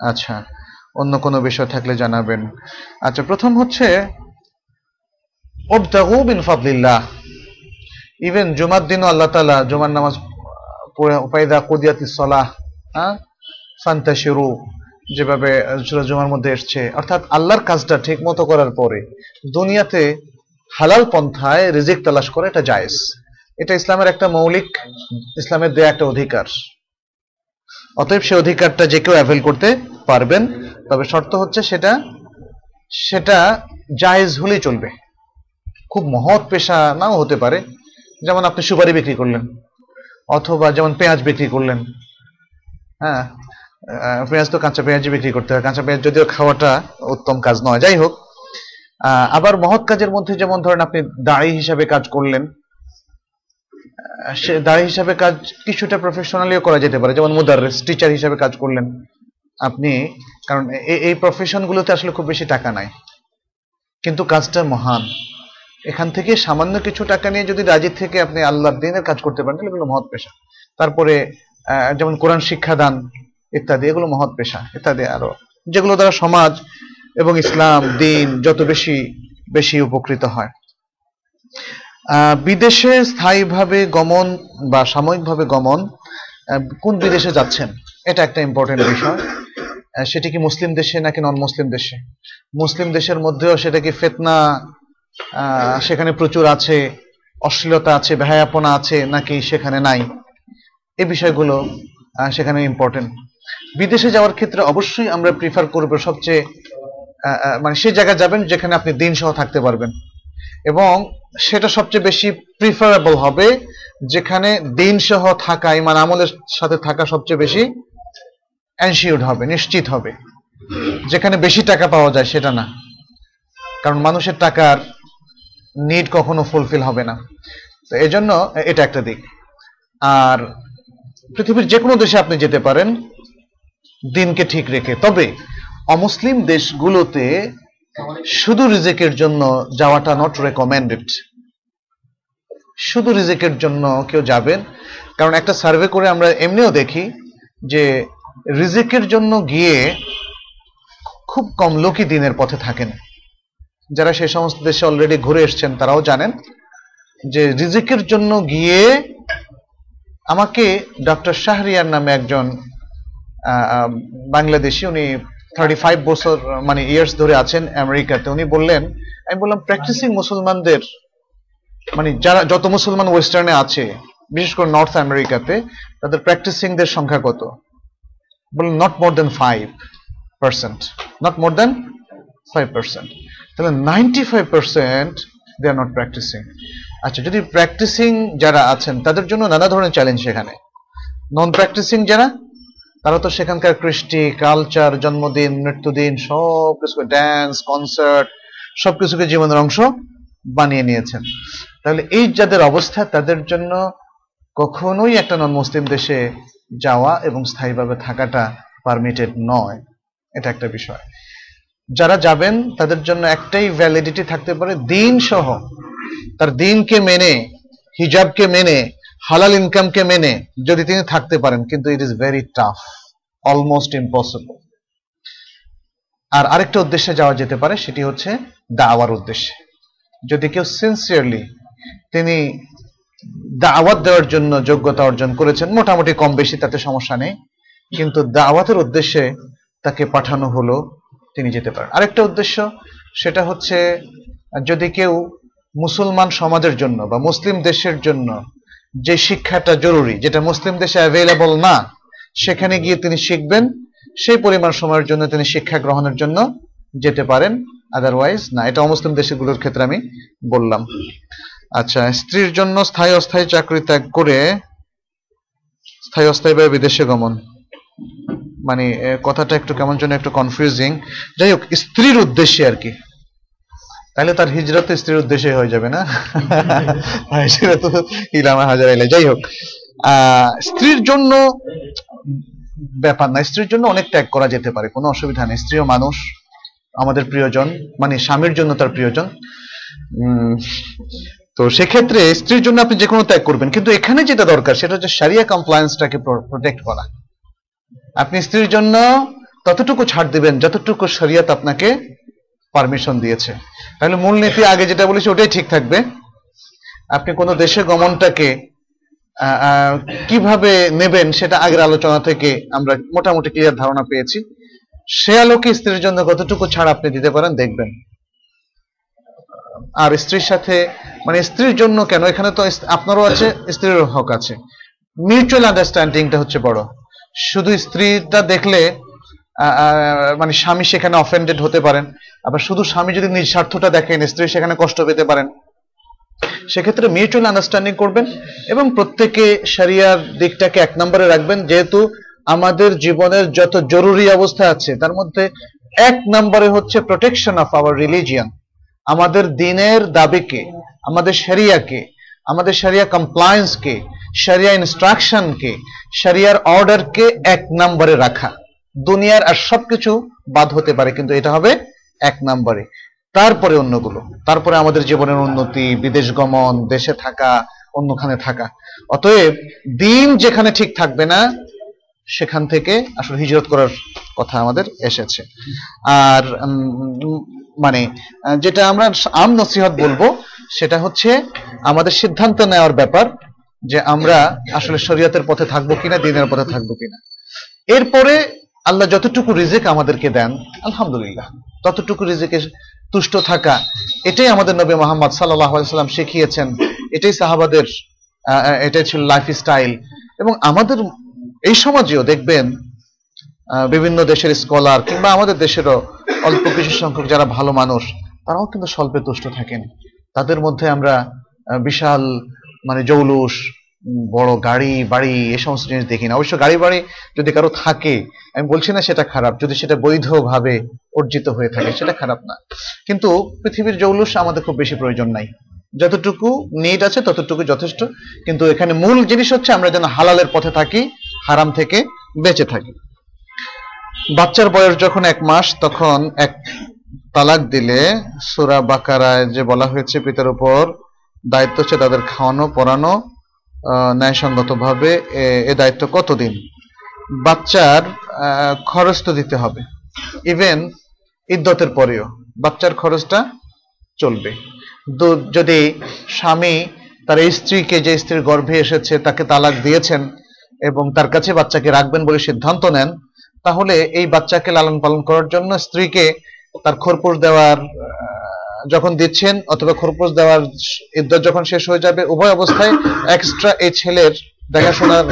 আচ্ছা অন্য কোনো বিষয় থাকলে জানাবেন। আচ্ছা প্রথম হচ্ছে ইভেন জুমার দিনও আল্লাহ তালা জুমার নামাজ পড়ে উপায়দা কুদিয়াতি সলাহ হ্যাঁ? ফান্তাশিরু, যেভাবে জুমার মধ্যে এসছে। অর্থাৎ আল্লাহর কাজটা ঠিক মতো করার পরে দুনিয়াতে হালাল পন্থায় রিজিক তালাশ করে এটা জায়েজ। এটা ইসলামের একটা মৌলিক, ইসলামের দেয়া একটা অধিকার। অতএব সে অধিকারটা যে কেউ অ্যাভেল করতে পারবেন। তবে শর্ত হচ্ছে সেটা সেটা জায়েজ হলেই চলবে। খুব মহৎ পেশা নাও হতে পারে। যেমন আপনি সুপারি বিক্রি করলেন, অথবা যেমন পেঁয়াজ বিক্রি করলেন। হ্যাঁ পেঁয়াজ তো কাঁচা পেঁয়াজই বিক্রি করতে হয়। কাঁচা পেঁয়াজ যদিও খাওয়াটা উত্তম কাজ নয়। যাই হোক আবার মহৎ কাজের মধ্যে যেমন ধরেন আপনি দাড়ি হিসাবে কাজ করলেন সে দাড়ি হিসাবে কাজ কিছুটা প্রফেশনালিও করা যেতে পারে। যেমন মুদাররিস টিচার হিসাবে কাজ করলেন আপনি, কারণ এই প্রফেশনগুলোতে আসলে খুব বেশি টাকা নাই। কিন্তু কাজটা মহান। এখান থেকে সামান্য কিছু টাকা নিয়ে যদি রাজি থেকে আপনি আল্লাহর দিনের কাজ করতে পারেন, তাহলে এগুলো মহৎ পেশা। তারপরে যেমন কোরআন শিক্ষাদান ইত্যাদি, এগুলো মহৎ পেশা, ইত্যাদি আরও। যেগুলো দ্বারা সমাজ এবং ইসলাম, দিন যত বেশি বেশি উপকৃত হয়। বিদেশে স্থায়ীভাবে গমন বা সাময়িকভাবে গমন কোন বিদেশে যাচ্ছেন? এটা একটা ইম্পর্টেন্ট বিষয়। সেটি কি মুসলিম দেশে নাকি নন মুসলিম দেশে? মুসলিম দেশের মধ্যেও সেটা কি ফেতনা সেখানে প্রচুর আছে, অশ্লীলতা আছে, বেহায়াপনা আছে, নাকি সেখানে নাই? এই বিষয়গুলো সেখানে ইম্পর্টেন্ট বিদেশে যাওয়ার ক্ষেত্রে অবশ্যই আমরা প্রিফার করব সবচেয়ে মানে সেই জায়গায় যাবেন যেখানে আপনি দিন সহ থাকতে পারবেন। এবং সেটা সবচেয়ে বেশি প্রিফারেবল হবে, যেখানে দিন সহ থাকা, ইমান আমলের সাথে থাকা সবচেয়ে বেশি এনশিওর্ড হবে, নিশ্চিত হবে। যেখানে বেশি টাকা পাওয়া যায় সেটা না। কারণ মানুষের টাকার নিড কখনো ফুলফিল হবে না। তো এই জন্য এটা একটা দিক। আর পৃথিবীর যে কোনো দেশে আপনি যেতে পারেন, দিনকে ঠিক রেখে। তবে অমুসলিম দেশগুলোতে শুধু রিজেকের জন্য যাওয়াটা নট রেকমেন্ডেড শুধু রিজেকের জন্য কেউ যাবেন। কারণ একটা সার্ভে করে আমরা এমনিও দেখি যে রিজেকের জন্য গিয়ে খুব কম লোকই দিনের পথে থাকেন। যারা সেই সমস্ত দেশে অলরেডি ঘুরে এসছেন, তারাও জানেন যে রিজিকের জন্য গিয়ে আমাকে ডক্টর শাহরিয়ার নামে একজন বাংলাদেশি, উনি থার্টি ফাইভ বছর মানে ইয়ার্স ধরে আছেন আমেরিকাতে। উনি বললেন, আমি বললাম প্র্যাকটিসিং মুসলমানদের মানে যারা, যত মুসলমান ওয়েস্টার্নে আছে, বিশেষ করে নর্থ আমেরিকাতে, তাদের প্র্যাকটিসিংদের সংখ্যা কত? বললেন not more than five percent not more than five percent তাহলে ninety five percent they are not practising আচ্ছা যদি প্র্যাকটিসিং যারা আছেন, তাদের জন্য নানা ধরনের চ্যালেঞ্জ সেখানে নন প্র্যাকটিসিং যারা তারা তো সেখানকার কৃষ্টি কালচার জন্মদিন, মৃত্যুদিন সব কিছু ড্যান্স কনসার্ট সবকিছুকে জীবনের অংশ বানিয়ে নিয়েছেন। তাহলে এই যাদের অবস্থা, তাদের জন্য কখনোই একটা নন মুসলিম দেশে যাওয়া এবং স্থায়ীভাবে থাকাটা পারমিটেড নয়। এটা একটা বিষয়। যারা যাবেন, তাদের জন্য একটাই ভ্যালিডিটি থাকতে পারে দিন সহ তার দিনকে মেনে, হিজাবকে মেনে হালাল ইনকামকে মেনে যদি তিনি থাকতে পারেন, কিন্তু it is very tough almost impossible আর আরেকটা উদ্দেশ্যে যাওয়া যেতে পারে, সেটি হচ্ছে দাওয়ার উদ্দেশ্যে। যদি কেউ সিনসিয়ারলি তিনি দাওয়াত দেওয়ার জন্য যোগ্যতা অর্জন করেছেন, মোটামুটি কম বেশি তাতে সমস্যা নেই, কিন্তু দাওয়াতের উদ্দেশ্যে তাকে পাঠানো হলো, তিনি যেতে পারেন। আরেকটা উদ্দেশ্য, সেটা হচ্ছে যদি কেউ মুসলমান সমাজের জন্য বা মুসলিম দেশের জন্য যে শিক্ষাটা জরুরি, যেটা মুসলিম দেশে অ্যাভেলেবল না, সেখানে গিয়ে তিনি শিখবেন, সেই পরিমাণ সময়ের জন্য তিনি শিক্ষা গ্রহণের জন্য যেতে পারেন আদারওয়াইজ না। এটা অমুসলিম দেশগুলোর ক্ষেত্রে আমি বললাম। আচ্ছা স্ত্রীর জন্য স্থায়ী অস্থায়ী চাকরি ত্যাগ করে স্থায়ী অস্থায়ী ভাবে বিদেশে গমন। মানে কথাটা একটু কেমন যেন একটু কনফিউজিং যাই হোক, স্ত্রীর উদ্দেশ্যে আর কি। তাহলে তার হিজরত স্ত্রীর উদ্দেশ্যে হয়ে যাবে না? হ্যাঁ, সেটা তো ইলামা হাজার এলে। যাই হোক স্ত্রীর জন্য ব্যাপার না স্ত্রীর জন্য অনেক ত্যাগ করা যেতে পারে কোনো অসুবিধা নেই। স্ত্রীও মানুষ আমাদের প্রিয়জন মানে স্বামীর জন্য তার প্রিয়জন। তো সেক্ষেত্রে স্ত্রীর জন্য আপনি যে কোনো ত্যাগ করবেন কিন্তু এখানে যেটা দরকার সেটা হচ্ছে সারিয়া কমপ্লায়েন্সটাকে প্রোটেক্ট করা। আপনি স্ত্রীর জন্য ততটুকু ছাড় দিবেন যতটুকু শরিয়ত আপনাকে পারমিশন দিয়েছে। তাহলে মূলনীতি আগে যেটা বলেছি, ওটাই ঠিক থাকবে। আপনি কোনো দেশে গমনটাকে কীভাবে নেবেন সেটা আগের আলোচনা থেকে আমরা মোটামুটি ক্লিয়ার ধারণা পেয়েছি। সে আলোকে স্ত্রীর জন্য কতটুকু ছাড় আপনি দিতে পারেন, দেখবেন। আর স্ত্রীর সাথে মানে স্ত্রীর জন্য কেন? এখানে তো আপনারও আছে স্ত্রীর হক আছে। মিউচুয়াল আন্ডারস্ট্যান্ডিংটা হচ্ছে বড়। শুধু স্ত্রীটা দেখলে মানে স্বামী সেখানে অফেন্ডেড হতে পারেন। আবার শুধু স্বামী যদি নিজ স্বার্থটা দেখেন, স্ত্রী সেখানে কষ্ট পেতে পারেন। সেক্ষেত্রে মিউচুয়াল আন্ডারস্ট্যান্ডিং করবেন এবং প্রত্যেকে সারিয়ার দিকটাকে এক নম্বরে রাখবেন। যেহেতু আমাদের জীবনের যত জরুরি অবস্থা আছে, তার মধ্যে এক নম্বরে হচ্ছে প্রোটেকশন অফ আওয়ার রিলিজিয়ান আমাদের দিনের দাবিকে, আমাদের শরিয়াকে আমাদের শরিয়া কমপ্লায়েন্সকে শরিয়া ইনস্ট্রাকশনকে শরিয়ার অর্ডারকে এক নম্বরে রাখা। দুনিয়ার আর সবকিছু বাদ হতে পারে, কিন্তু এটা হবে এক নম্বরে। তারপরে অন্যগুলো। তারপরে আমাদের জীবনের উন্নতি, বিদেশ গমন, দেশে থাকা, অন্যখানে থাকা। অতএব দিন যেখানে ঠিক থাকবে না, সেখান থেকে আসলে হিজরত করার কথা আমাদের এসেছে। আর মানে যেটা আমরা আম নসিহত বলব, সেটা হচ্ছে আমাদের সিদ্ধান্ত নেওয়ার ব্যাপার যে আমরা আসলে শরীয়তের পথে থাকব কিনা, দিনের পথে থাকব কিনা। এরপরে আল্লাহ যতটুকু রিজিক আমাদেরকে দেন, আলহামদুলিল্লাহ। ততটুকু রিজিকে তুষ্ট থাকা, এটাই আমাদের নবী মোহাম্মদ সাল্লাম শিখিয়েছেন। এটাই সাহাবাদের এটাই ছিল লাইফ স্টাইল এবং আমাদের এই সমাজেও দেখবেন বিভিন্ন দেশের স্কলার কিংবা আমাদের দেশেরও অল্প কিছু সংখ্যক যারা ভালো মানুষ, তারাও কিন্তু স্বল্পে তুষ্ট থাকেন। তাদের মধ্যে আমরা বিশাল মানে জৌলুস বড় গাড়ি, বাড়ি, এ সমস্ত জিনিস দেখি না অবশ্য গাড়ি, বাড়ি যদি কারও থাকে, আমি বলছি না সেটা খারাপ, যদি সেটা বৈধভাবে অর্জিত হয়ে থাকে, সেটা খারাপ না। কিন্তু পৃথিবীর জৌলুস আমাদের খুব বেশি প্রয়োজন নাই। যতটুকু নিড আছে, ততটুকু যথেষ্ট। কিন্তু এখানে মূল জিনিস হচ্ছে আমরা যেন হালালের পথে থাকি, হারাম থেকে বেঁচে থাকি। বাচ্চার বয়স যখন এক মাস, তখন এক তালাক দিলে সুরা বাকারায় যে বলা হয়েছে, পিতার উপর দায়িত্ব হচ্ছে তাদের খাওয়ানো, পড়ানো ন্যায়সঙ্গতভাবে এ- দায়িত্ব কতদিন? বাচ্চার খরচ তো দিতে হবে। ইভেন ইদ্যতের পরেও বাচ্চার খরচটা চলবে। যদি স্বামী তার স্ত্রীকে যে স্ত্রীর গর্ভে এসেছে তাকে তালাক দিয়েছেন এবং তার কাছে বাচ্চাকে রাখবেন বলে সিদ্ধান্ত নেন, তাহলে এই বাচ্চাকে লালন পালন করার জন্য স্ত্রীকে তার খোরপোশ দেওয়ার যখন দিচ্ছেন অথবা খোরপোশ দেওয়ার ইদ্যত যখন শেষ হয়ে যাবে, উভয় অবস্থায় এক্সট্রা এই ছেলের দেখাশোনার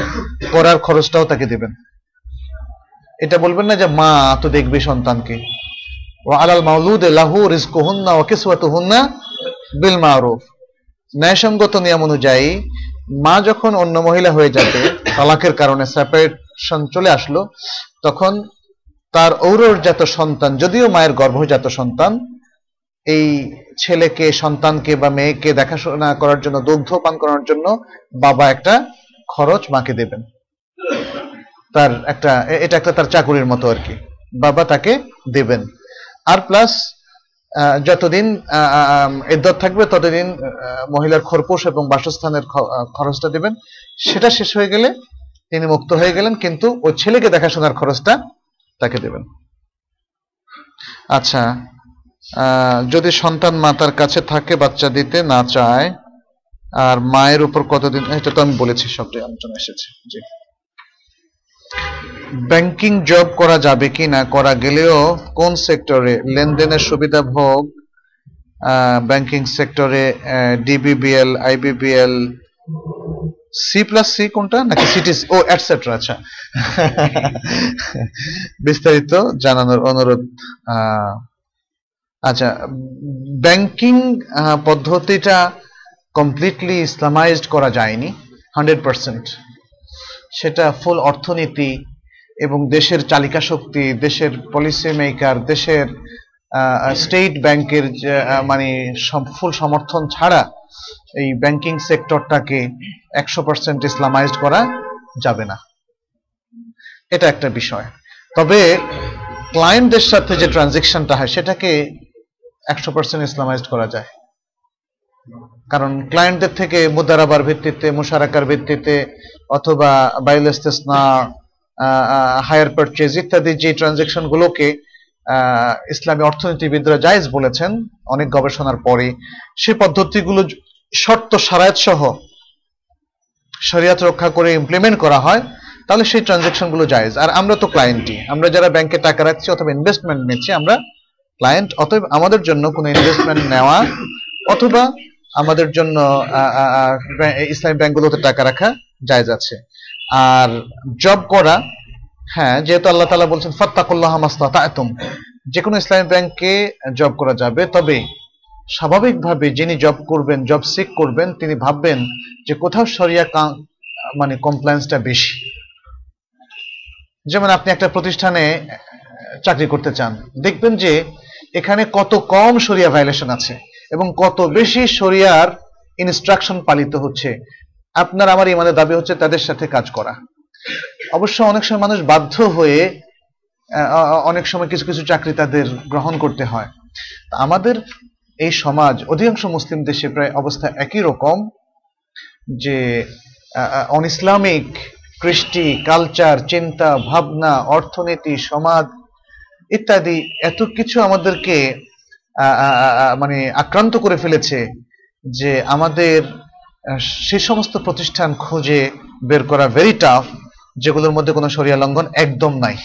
করার খরচটাও তাকে দিবেন। এটা বলবেন না যে, মা, তো দেখবে সন্তানকে। ও আলাল মাউলুদ লাহু রিজকুহুন্না ওয়া কিসওয়াতুহুন্না বিল মারুফ। ন্যায়সঙ্গত নিয়ম অনুযায়ী, মা যখন অন্য মহিলা হয়ে যাবে, তালাকের কারণে সেপারেশন চলে আসলো, তখন তার ঔরজাত সন্তান, যদিও মায়ের গর্ভজাত সন্তান এই ছেলেকে, সন্তানকে বা মেয়েকে দেখাশোনা করার জন্য, দুগ্ধ পান করার জন্য বাবা একটা খরচ মাকে দেবেন। তার একটা, এটা একটা তার চাকুরির মতো আর কি। বাবা তাকে দেবেন। আর প্লাস যতদিন ইদ্যত থাকবে, ততদিন মহিলার খরপোশ এবং বাসস্থানের খরচটা দেবেন। সেটা শেষ হয়ে গেলে তিনি মুক্ত হয়ে গেলেন, কিন্তু ওই ছেলেকে দেখাশোনার খরচটা তাকে দেবেন। আচ্ছা যদি সন্তান মাতার কাছে থাকে বাচ্চা দিতে না চায় আর মায়ের উপর কতদিন এটা তো আমি বলেছি সবটাই আলোচনা এসেছে জি। ব্যাংকিং জব করা যাবে কি না করা গেলেও কোন সেক্টরে লেনদেনের সুবিধা ভোগ ব্যাংকিং সেক্টরে DBBL IBBL C plus C কোনটা নাকি সিটি ও অ্যাটসেট্রা আচ্ছা। বিস্তারিত জানানোর অনুরোধ আহ, আচ্ছা ব্যাংকিং পদ্ধতিটা কমপ্লিটলি ইসলামাইজড করা যায়নি হান্ড্রেড পার্সেন্ট সেটা ফুল অর্থনীতি এবং দেশের চালিকা শক্তি, দেশের পলিসি মেকার দেশের স্টেট ব্যাংকের মানে ফুল সমর্থন ছাড়া এই ব্যাংকিং সেক্টরটাকে একশো পার্সেন্ট ইসলামাইজড করা যাবে না। এটা একটা বিষয়। তবে ক্লায়েন্টদের সাথে যে ট্রানজেকশনটা হয়, সেটাকে একশো পার্সেন্ট ইসলামাইজড করা যায়। কারণ ক্লায়েন্টদের থেকে মুদারাবার ভিত্তিতে মুশারাকার ভিত্তিতে অথবা বাইল হায়ার পারচেজ ইত্যাদি যে ট্রানজেকশন গুলোকে আহ, ইসলামী অর্থনীতিবিদরা জায়েজ বলেছেন অনেক গবেষণার পরে সেই পদ্ধতিগুলো শর্ত সারায়াত সহ শরিয়াত রক্ষা করে ইমপ্লিমেন্ট করা হয় তাহলে সেই ট্রানজেকশনগুলো জায়েজ। আর আমরা তো ক্লায়েন্টই আমরা যারা ব্যাংকে টাকা রাখছি অথবা ইনভেস্টমেন্ট নিচ্ছি আমরা ক্লায়েন্ট অতএব আমাদের জন্য কোনো ইনভেস্টমেন্ট নেওয়া অথবা আমাদের জন্য আহ, আহ, আহ, ব্যাং- ইসলামী ব্যাংকগুলোতে টাকা রাখা জায়েজ আছে। আর জব করা হ্যাঁ যেহেতু আল্লাহ তালা বলছেন ফাত্তাকুল্লাহ মাস্তাতাতুম যে কোনো ইসলামী ব্যাংকে জব করা যাবে তবে স্বাভাবিকভাবে যিনি জব করবেন জব সিক করবেন তিনি ভাববেন যে কোথাও সরিয়া মানে কমপ্লায়েন্সটা বেশি। যেমন আপনি একটা প্রতিষ্ঠানে চাকরি করতে চান দেখবেন যে এখানে কত কম সরিয়া ভায়োলেশন আছে এবং কত বেশি শরিয়ার ইনস্ট্রাকশন পালিত হচ্ছে। আপনার আমার ইমানের দাবি হচ্ছে তাদের সাথে কাজ করা। অবশ্য অনেক সময় মানুষ বাধ্য হয়ে অনেক সময় কিছু কিছু চাকরি তাদের গ্রহণ করতে হয়। আমাদের এই সমাজ, অধিকাংশ মুসলিম দেশে প্রায় অবস্থা একই রকম যে অন ইসলামিক কৃষ্টি কালচার চিন্তা, ভাবনা, অর্থনীতি, সমাজ ইত্যাদি এত কিছু আমাদেরকে মানে আক্রান্ত করে ফেলেছে যে আমাদের সে সমস্ত প্রতিষ্ঠান খুঁজে বের করা ভেরি টাফ যেগুলোর মধ্যে কোনো সরিয়া লঙ্ঘন একদম নাই।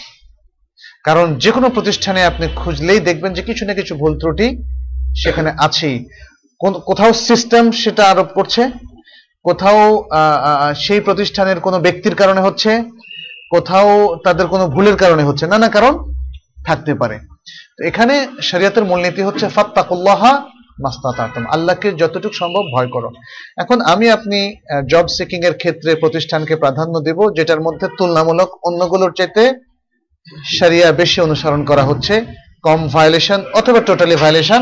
কারণ যে কোনো প্রতিষ্ঠানে আপনি খুঁজলেই দেখবেন যে কিছু না কিছু ভুল ত্রুটি সেখানে আছেই। কোথাও সিস্টেম সেটা আরোপ করছে, কোথাও সেই প্রতিষ্ঠানের কোনো ব্যক্তির কারণে হচ্ছে, কোথাও তাদের কোনো ভুলের কারণে হচ্ছে। নানা কারণ থাকতে পারে। তো এখানে শরিয়াতের মূলনীতি হচ্ছে, ফাত্তাকুল্লাহা মাস্তাতাতুম, আল্লাহকে যতটুকু সম্ভব ভয় করো। এখন আমি আপনি জব সিকিং এর ক্ষেত্রে প্রতিষ্ঠানকে প্রাধান্য দেব, যেটার মধ্যে তুলনামূলক অন্যগুলোর চাইতে শরিয়া বেশি অনুসরণ করা হচ্ছে। কম ভায়োলেশন অথবা টোটালি ভায়োলেশন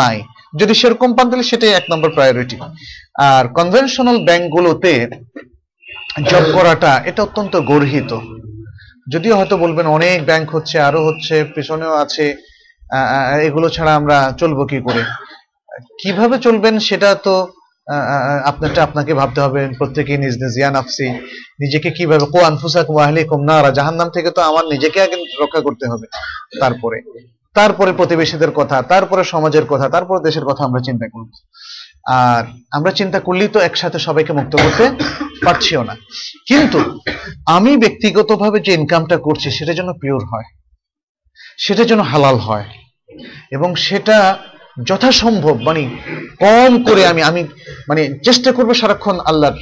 নাই। যদি সেরকম পান তাহলে সেটাই এক নম্বর প্রায়োরিটি আর কনভেনশনাল ব্যাংকগুলোতে জব করাটা, এটা অত্যন্ত গর্হিত। যদিও হয়তো বলবেন অনেক ব্যাংক হচ্ছে, আরও হচ্ছে, পেছনেও আছে এগুলো ছাড়া আমরা চলবো কি করে? কীভাবে চলবেন সেটা তো আপনারটা আপনাকে ভাবতে হবে। প্রত্যেকে নিজ নিজ ইয়ান আফসি নিজেকে কীভাবে, কো আনফুসাক ওয়াহলিকুম নারা। জাহান্নাম থেকে তো আমার নিজেকে আগে রক্ষা করতে হবে। তারপরে তারপরে প্রতিবেশীদের কথা, তারপরে সমাজের কথা, তারপরে দেশের কথা আমরা চিন্তা করব। আর আমরা চিন্তা করলেই তো একসাথে সবাইকে মুক্ত করতে পারছিও না। কিন্তু আমি ব্যক্তিগতভাবে যে ইনকামটা করছি, সেটা যেন পিওর হয়, সেটা যেন হালাল হয়, এবং সেটা যথাসম্ভব মানে কম করে আমি আমি মানে চেষ্টা করব সারাক্ষণ আল্লাহর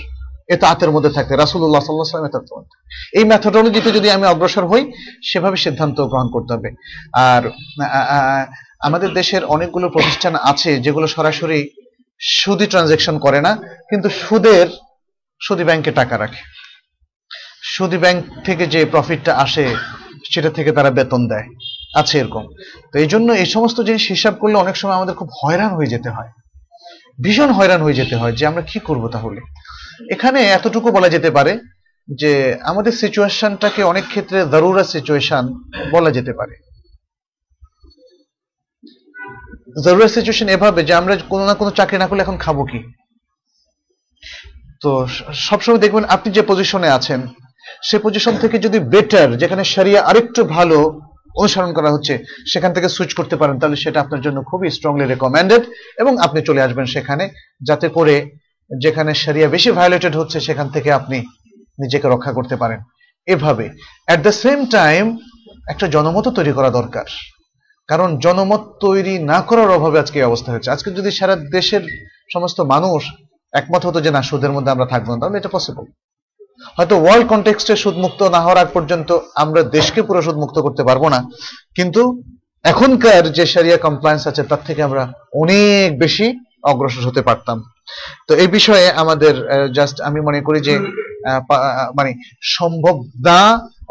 এটা আতের মধ্যে থাকতে রাসুল্লাহ সাল্লাহ সাল্লাম এত এই মেথোডলজিতে যদি আমি অগ্রসর হই, সেভাবে সিদ্ধান্ত গ্রহণ করতে হবে। আর আমাদের দেশের অনেকগুলো প্রতিষ্ঠান আছে যেগুলো সরাসরি সুদি ট্রানজেকশন করে না, কিন্তু সুদের, সুদি ব্যাংকে টাকা রাখে। সুদি ব্যাংক থেকে যে প্রফিটটা আসে, সেটা থেকে তারা বেতন দেয়। আছে এরকম। তো এই জন্য এই সমস্ত জিনিস হিসাব করলে অনেক সময় আমাদের খুব হয়রান হয়ে যেতে হয়। ভীষণ হয়রান হয়ে যেতে হয় যে আমরা কি করব তাহলে? এখানে এতটুকু বলা যেতে পারে যে আমাদের সিচুয়েশনটাকে অনেক ক্ষেত্রে দারুরা সিচুয়েশন বলা যেতে পারে। জরুরি সিচুয়েশন এভাবে যে আমরা কোনো না কোনো চাকরি না করলে এখন খাব কি? তো সবসময় দেখবেন আপনি যে পজিশনে আছেন, সে পজিশন থেকে যদি বেটার যেখানে সারিয়া আরেকটু ভালো অনুসরণ করা হচ্ছে, সেখান থেকে সুইচ করতে পারেন, তাহলে সেটা আপনার জন্য খুবই স্ট্রংলি রেকমেন্ডেড এবং আপনি চলে আসবেন সেখানে, যাতে করে যেখানে শরিয়া বেশি ভায়োলেটেড হচ্ছে, সেখান থেকে আপনি নিজেকে রক্ষা করতে পারেন। এভাবে। অ্যাট দ্য সেম টাইম একটা জনমত তৈরি করা দরকার। কারণ জনমত তৈরি না করার অভাবে আজকে অবস্থা হচ্ছে আজকে যদি সারা দেশের সমস্ত মানুষ একমত হতো যে, না, সুদের মধ্যে আমরা থাকব না, তাহলে এটা পসিবল হয়তো ওয়ার্ল্ড কন্টেক্সটে সুদ মুক্ত না হওয়ার আগ পর্যন্ত আমরা দেশকে পুরো সুদ মুক্ত করতে পারব না। কিন্তু এখনকার যে সারিয়া কমপ্লায়েন্স আছে, তার থেকে আমরা অনেক বেশি অগ্রসর হতে পারতাম। তো এই বিষয়ে আমাদের জাস্ট আমি মনে করি যে মানে সম্ভব না,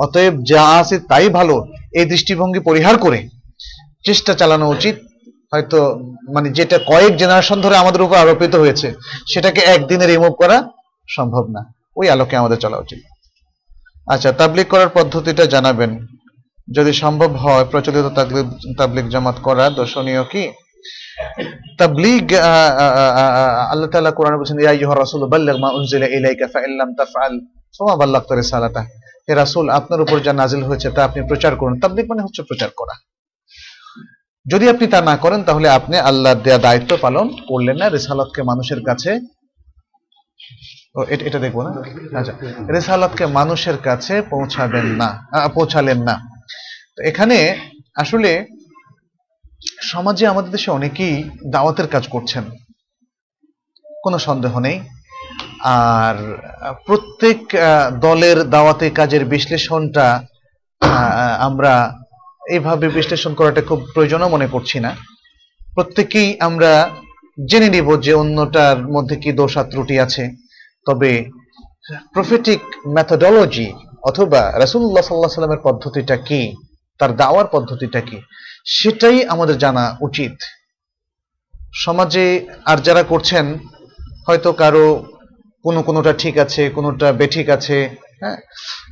অতএব যা আছে তাই ভালো, এই দৃষ্টিভঙ্গি পরিহার করে চেষ্টা চালানো উচিত। হয়তো মানে যেটা কয়েক জেনারেশন ধরে আমাদের উপর আরোপিত হয়েছে, সেটাকে একদিনে রিমুভ করা সম্ভব না। ওই আলোকে আমাদের চলা উচিত। আচ্ছা তাবলিগ করার পদ্ধতিটা জানাবেন। যদি সম্ভব হয়, প্রচলিত তাবলিগ জামাত করা দর্শনীয় কি? তাবলিগ আল্লাহ তাআলা কোরআনে বলেছেন, ইয়া আইয়ুহার রাসূল, বাল্লিগ মা উনজিলা ইলাইকা ফা ইল্লাম তাফআল। ফামা বাল্লাগতা রিসালাতা। হে রাসূল, আপনার উপর যা নাজিল হয়েছে তা আপনি প্রচার করুন। তাবলিগ মানে হচ্ছে প্রচার করা। যদি আপনি তা না করেন, তাহলে আপনি আল্লাহর দেয়া দায়িত্ব পালন করলেন না। রিসালাতকে মানুষের কাছে এটা দেখব না? আচ্ছা রিসালাতকে মানুষের কাছে পৌঁছাবেন না পৌঁছালেন না। তো এখানে আসলে সমাজে আমাদের দেশে অনেকেই দাওয়াতের কাজ করছেন। কোনো সন্দেহ নেই। আর প্রত্যেক দলের দাওয়াতে কাজের বিশ্লেষণটা আমরা এইভাবে বিশ্লেষণ করাটা খুব প্রয়োজনও মনে করছি না। প্রত্যেকেই আমরা জেনে নিব যে অন্যটার মধ্যে কি দোষ ত্রুটি আছে। তবে প্রফেটিক মেথোডোলজি অথবা রাসূলুল্লাহ সাল্লাহ সাল্লামের পদ্ধতিটা কি? তার দাওয়ার পদ্ধতিটা কি? সেটাই আমাদের জানা উচিত। সমাজে আর যারা করছেন, হয়তো কারও কোনো কোনোটা ঠিক আছে, কোনোটা বেঠিক আছে হ্যাঁ?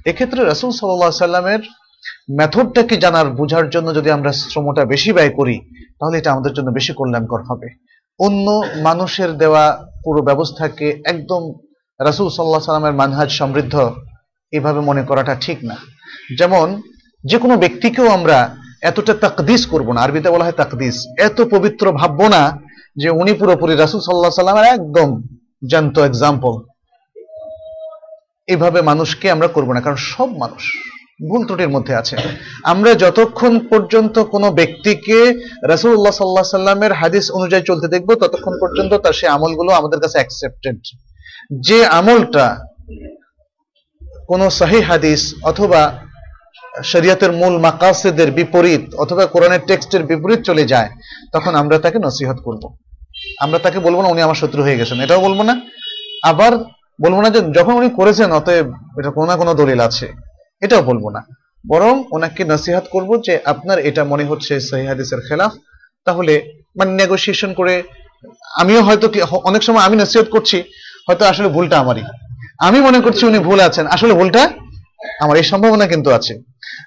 এক্ষেত্রে রাসূল সাল্লাহ সাল্লামের মেথডটাকে জানার, বোঝার জন্য যদি আমরা শ্রমটা বেশি ব্যয় করি, তাহলে এটা আমাদের জন্য বেশি কল্যাণকর হবে। অন্য মানুষের দেওয়া পুরো ব্যবস্থাকে একদম রাসূল সাল্লাহ সাল্লামের মানহাজ সমৃদ্ধ, এভাবে মনে করাটা ঠিক না। যেমন যে কোনো ব্যক্তিকেও আমরা এতটা তাকদিস করব না, আরবিতে বলা হয় তাকদিস। এত পবিত্র ভাববো না যে উনি পুরোপুরি রাসূল সাল্লাহ সাল্লামের একদম জ্যান্ত এক্সাম্পল এভাবে মানুষকে আমরা করব না, কারণ সব মানুষ ভুল ত্রুটির মধ্যে আছে। আমরা যতক্ষণ পর্যন্ত কোনো ব্যক্তিকে রাসূলুল্লাহ সাল্লাহ সাল্লামের হাদিস অনুযায়ী চলতে দেখব, ততক্ষণ পর্যন্ত তার সেই আমলগুলো আমাদের কাছে অ্যাকসেপ্টেড যে আমলটা কোনো সহি হাদিস অথবা শরিয়তের মূল মাকাসেদের বিপরীত অথবা কোরআনের টেক্সটের বিপরীত চলে যায়, তখন আমরা তাকে নসিহত করব। আমরা তাকে বলব না উনি আমার শত্রু হয়ে গেছেন, এটাও বলব না। আবার বলব না যে যখন উনি করেছেন, অতএব এটা কোনো না কোনো দলিল আছে। এটাও বলব না। বরং ওনাকে নসিহাত করব যে আপনার এটা মনে হচ্ছে সহি হাদিসের খেলাফ, তাহলে মানে নেগোসিয়েশন করে আমিও হয়তো অনেক সময় আমি নসিহত করছি, হয়তো আসলে ভুলটা আমারই। আমি মনে করছি উনি ভুল আছেন, আসলে ভুলটা আমার, এই সম্ভাবনা কিন্তু আছে।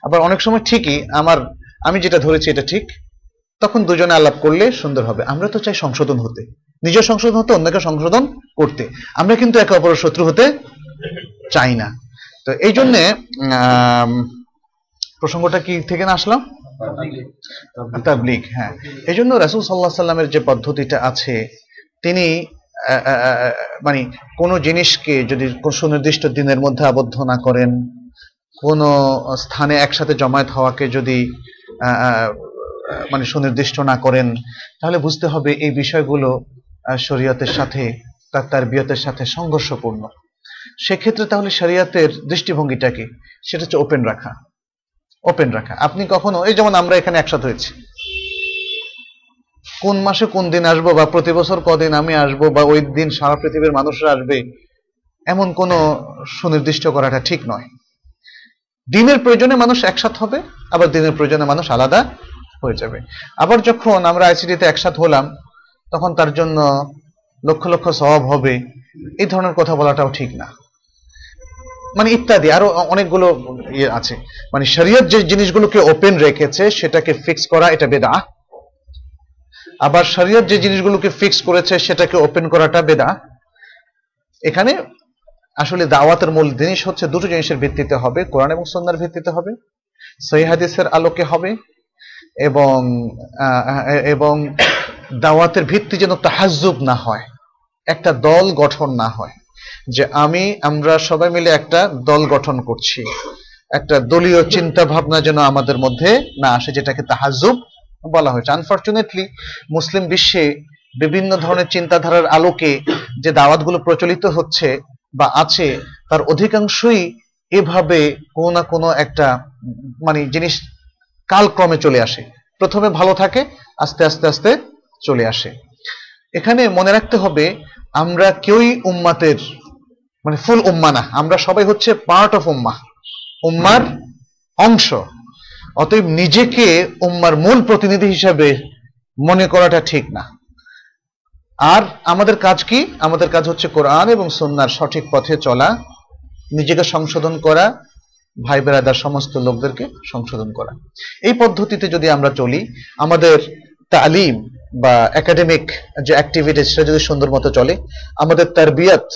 আবার অনেক সময় ঠিকই আমার, আমি যেটা ধরেছি এটা ঠিক, তখন দুজনে আলাপ করলে সুন্দর হবে। আমরা তো চাই সংশোধন হতে। নিজের সংশোধন হতে, অন্যকে সংশোধন করতে। আমরা কিন্তু একে অপরের শত্রু হতে চাই না। তো এই জন্যে প্রসঙ্গটা কি থেকে না আসলাম তাবলিগ হ্যাঁ। এই জন্য রাসুল সাল্লাহ সাল্লামের যে পদ্ধতিটা আছে, তিনি মানে কোনো জিনিসকে যদি সুনির্দিষ্ট দিনের মধ্যে আবদ্ধ না করেন, কোনো স্থানে একসাথে জমায়েত হওয়াকে যদি মানে সুনির্দিষ্ট না করেন, তাহলে বুঝতে হবে এই বিষয়গুলো শরীয়তের সাথে, তার তার বিয়তের সাথে সংঘর্ষপূর্ণ। সেক্ষেত্রে তাহলে শরিয়াতের দৃষ্টিভঙ্গিটা কি সেটা হচ্ছে ওপেন রাখা। ওপেন রাখা। আপনি কখনো, এই যেমন আমরা এখানে একসাথে হয়েছি। কোন মাসে কোন দিন আসব বা প্রতি বছর কদিন আমি আসব বা ওই দিন সারা পৃথিবীর মানুষরা আসবে, এমন কোনো সুনির্দিষ্ট করাটা ঠিক নয়। দিনের প্রয়োজনে মানুষ একসাথ হবে, আবার দিনের প্রয়োজনে মানুষ আলাদা হয়ে যাবে। আবার যখন আমরা আইসিডিতে একসাথ হলাম, তখন তার জন্য লক্ষ লক্ষ স্বভাব হবে, এই ধরনের কথা বলাটাও ঠিক না। মানে ইত্যাদি, আরও অনেকগুলো ইয়ে আছে। মানে শরীয়ত যে জিনিসগুলোকে ওপেন রেখেছে, সেটাকে ফিক্স করা, এটা বেদা আবার শরীয়ত যে জিনিসগুলোকে ফিক্স করেছে, সেটাকে ওপেন করাটা বেদা এখানে আসলে দাওয়াতের মূল জিনিস হচ্ছে দুটো জিনিসের ভিত্তিতে হবে, কোরআন এবং সন্ন্যার ভিত্তিতে হবে, সহি হাদিসের আলোকে হবে, এবং এবং দাওয়াতের ভিত্তি যেন তাহাজুব না হয়, একটা দল গঠন না হয়। যে আমি, আমরা সবাই মিলে একটা দল গঠন করছি। একটা দলীয় চিন্তা ভাবনা যেন আমাদের মধ্যে না আসে, যেটাকে তাহাজুব বলা হয়েছে। আনফর্চুনেটলি মুসলিম বিশ্বে বিভিন্ন ধরনের চিন্তাধারার আলোকে যে দাওয়াতগুলো প্রচলিত হচ্ছে বা আছে, তার অধিকাংশই এভাবে কোনো না কোনো একটা মানে জিনিস কালক্রমে চলে আসে। প্রথমে ভালো থাকে, আস্তে আস্তে আস্তে চলে আসে। এখানে মনে রাখতে হবে আমরা কেউই উম্মাতের মানে ফুল উম্মা না, আমরা সবাই হচ্ছে পার্ট অফ উম্মা, উম্মার অংশ। অতএব নিজেকে উম্মার মূল প্রতিনিধি হিসাবে মনে করাটা ঠিক না। আর আমাদের কাজ কি? আমাদের কাজ হচ্ছে কোরআন এবং সন্ন্যার সঠিক পথে চলা, নিজেকে সংশোধন করা, ভাই বেড়াদার সমস্ত লোকদেরকে সংশোধন করা। এই পদ্ধতিতে যদি আমরা চলি, আমাদের তালিম বা একাডেমিক যে অ্যাক্টিভিটিস সেটা যদি সুন্দর মতো চলে, আমাদের তারবিয়াত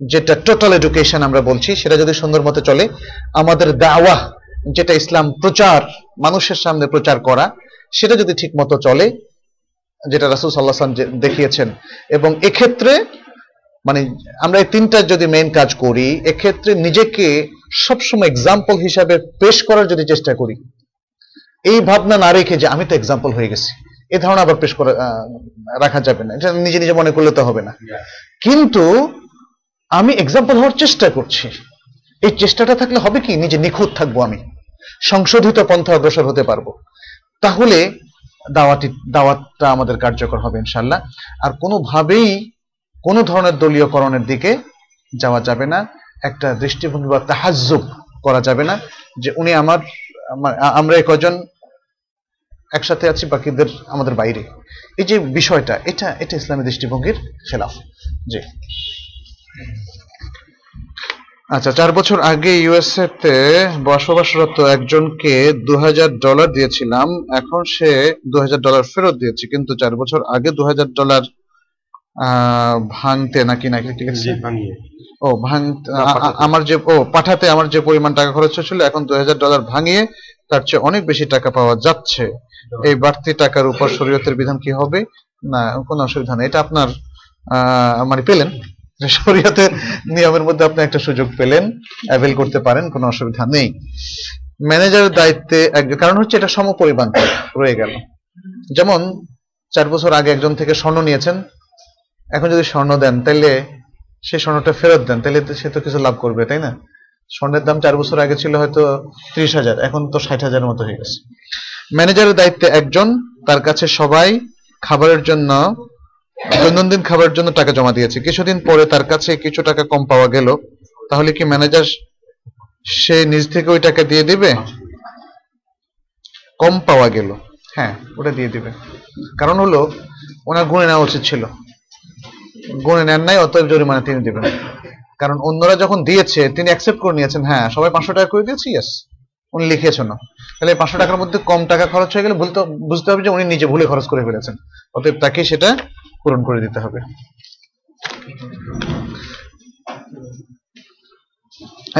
যেটা টোটাল এডুকেশন আমরা বলছি, সেটা যদি সুন্দর মতো চলে, আমাদের দাওয়া যেটা ইসলাম প্রচার, মানুষের সামনে প্রচার করা, সেটা যদি ঠিক মতো চলে, যেটা রাসুল সাল্লাহ দেখিয়েছেন, এবং এক্ষেত্রে মানে আমরা এই তিনটা যদি মেইন কাজ করি, এক্ষেত্রে নিজেকে সবসময় এক্সাম্পল হিসাবে পেশ করার যদি চেষ্টা করি, এই ভাবনা না রেখে যে আমি তো এক্সাম্পল হয়ে গেছি। এই ধারণা আবার পেশ করা রাখা যাবে না। এটা নিজে নিজে মনে করলে তো হবে না। কিন্তু আমি এক্সাম্পল হওয়ার চেষ্টা করছি। এই চেষ্টাটা থাকলে হবে কি? নিজে নিখুঁত থাকব আমি। সংশোধিত পন্থা অগ্রসর হতে পারব। তাহলে দাওয়াতি দাওয়াতটা আমাদের কার্যকর হবে ইনশাল্লাহ আর কোনোভাবেই কোনো ধরনের দলীয়করণের দিকে যাওয়া যাবে না। একটা দৃষ্টিভঙ্গি বা তাহাজ্জুব করা যাবে না যে উনি আমার আমরা এই কজন একসাথে আছি বাকিদের আমাদের বাইরে। এই যে বিষয়টা এটা এটা ইসলামী দৃষ্টিভঙ্গির খেলাফ। জি। আচ্ছা চার বছর আগে ইউএসএ তে বসবাসরত একজনকে দু ডলার দিয়েছিলাম এখন সে দু হাজার ডলার ফেরত দিয়েছে কিন্তু চার বছর আগে দু হাজার ডলার আহ, ভাঙতে নাকি নাকি ঠিক আছে? ও ভাঙ। আমার যে ও পাঠাতে আমার যে পরিমাণ টাকা খরচ হয়েছিল এখন দুই হাজার ডলার ভাঙিয়ে তার চেয়ে অনেক বেশি টাকা পাওয়া যাচ্ছে। এই বাড়তি টাকার উপর শরীয়তের বিধান কি হবে? না, কোনো অসুবিধা নেই। এটা আপনার মানে পেলেন। যে শরীয়তের নিয়মের মধ্যে আপনি একটা সুযোগ পেলেন অ্যাভেল করতে পারেন, কোনো অসুবিধা নেই। ম্যানেজারের দায়িত্বে এক- কারণ হচ্ছে এটা সমপরিমাণ রয়ে গেল। যেমন, চার বছর আগে একজন থেকে স্বর্ণ নিয়েছেন। এখন যদি স্বর্ণ দেন তাহলে সেই স্বর্ণটা ফেরত দেন তাহলে সে তো কিছু লাভ করবে, তাই না? স্বর্ণের দাম চার বছর আগে ছিল হয়তো ত্রিশ হাজার, এখন তো ষাট হাজারের মতো হয়ে গেছে। ম্যানেজারের দায়িত্বে একজন, তার কাছে সবাই খাবারের জন্য, দৈনন্দিন খাবারের জন্য টাকা জমা দিয়েছে। কিছুদিন পরে তার কাছে কিছু টাকা কম পাওয়া গেল। তাহলে কি ম্যানেজার সে নিজ থেকে ওই টাকা দিয়ে দিবে? কম পাওয়া গেল। হ্যাঁ ওটা দিয়ে দিবে। কারণ হলো, ওনার গুণে নেওয়া উচিত ছিল। গুণে নেন নাই, অতএব জরিমানা তিনি দিবেন। কারণ অন্যরা যখন দিয়েছে, তিনি অ্যাকসেপ্ট করে নিয়েছেন হ্যাঁ সবাই পাঁচশো টাকা করে দিয়েছি ইয়েস উনি লিখিয়েছেন না। তাহলে পাঁচশো টাকার মধ্যে কম টাকা খরচ হয়ে গেলে বুঝতে বুঝতে হবে যে উনি নিজে ভুলে খরচ করে ফেলেছেন। অতএব তাকে সেটা পূরণ করে দিতে হবে।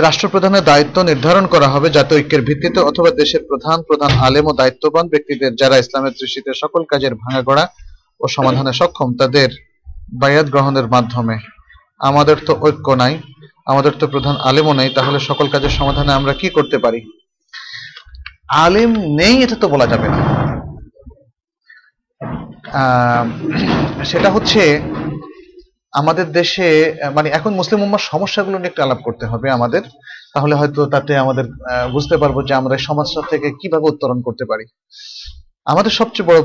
রাষ্ট্রপ্রধানের দায়িত্ব নির্ধারণ করা হবে যাতে ঐক্যের ভিত্তিতে অথবা দেশের প্রধান প্রধান আলেম ও দায়িত্ববান ব্যক্তিদের যারা ইসলামের দৃষ্টিতে সকল কাজের ভাঙাগড়া ও সমাধানে সক্ষম, তাদের বায়াত গ্রহণের মাধ্যমে। আমাদের তো ঐক্য নাই, আমাদের তো প্রধান আলেমও নেই, তাহলে সকল কাজের সমাধানে আমরা কি করতে পারি? আলেম নেই এটা তো বলা যাবে না। সেটা হচ্ছে আমাদের দেশে মানে এখন মুসলিম উম্মার সমস্যাগুলো নিয়ে একটু আলাপ করতে হবে আমাদের, তাহলে হয়তো তাতে আমাদের বুঝতে পারব যে আমরা সমস্যা থেকে কীভাবে উত্তরণ করতে পারি। আমাদের সবচেয়ে বড়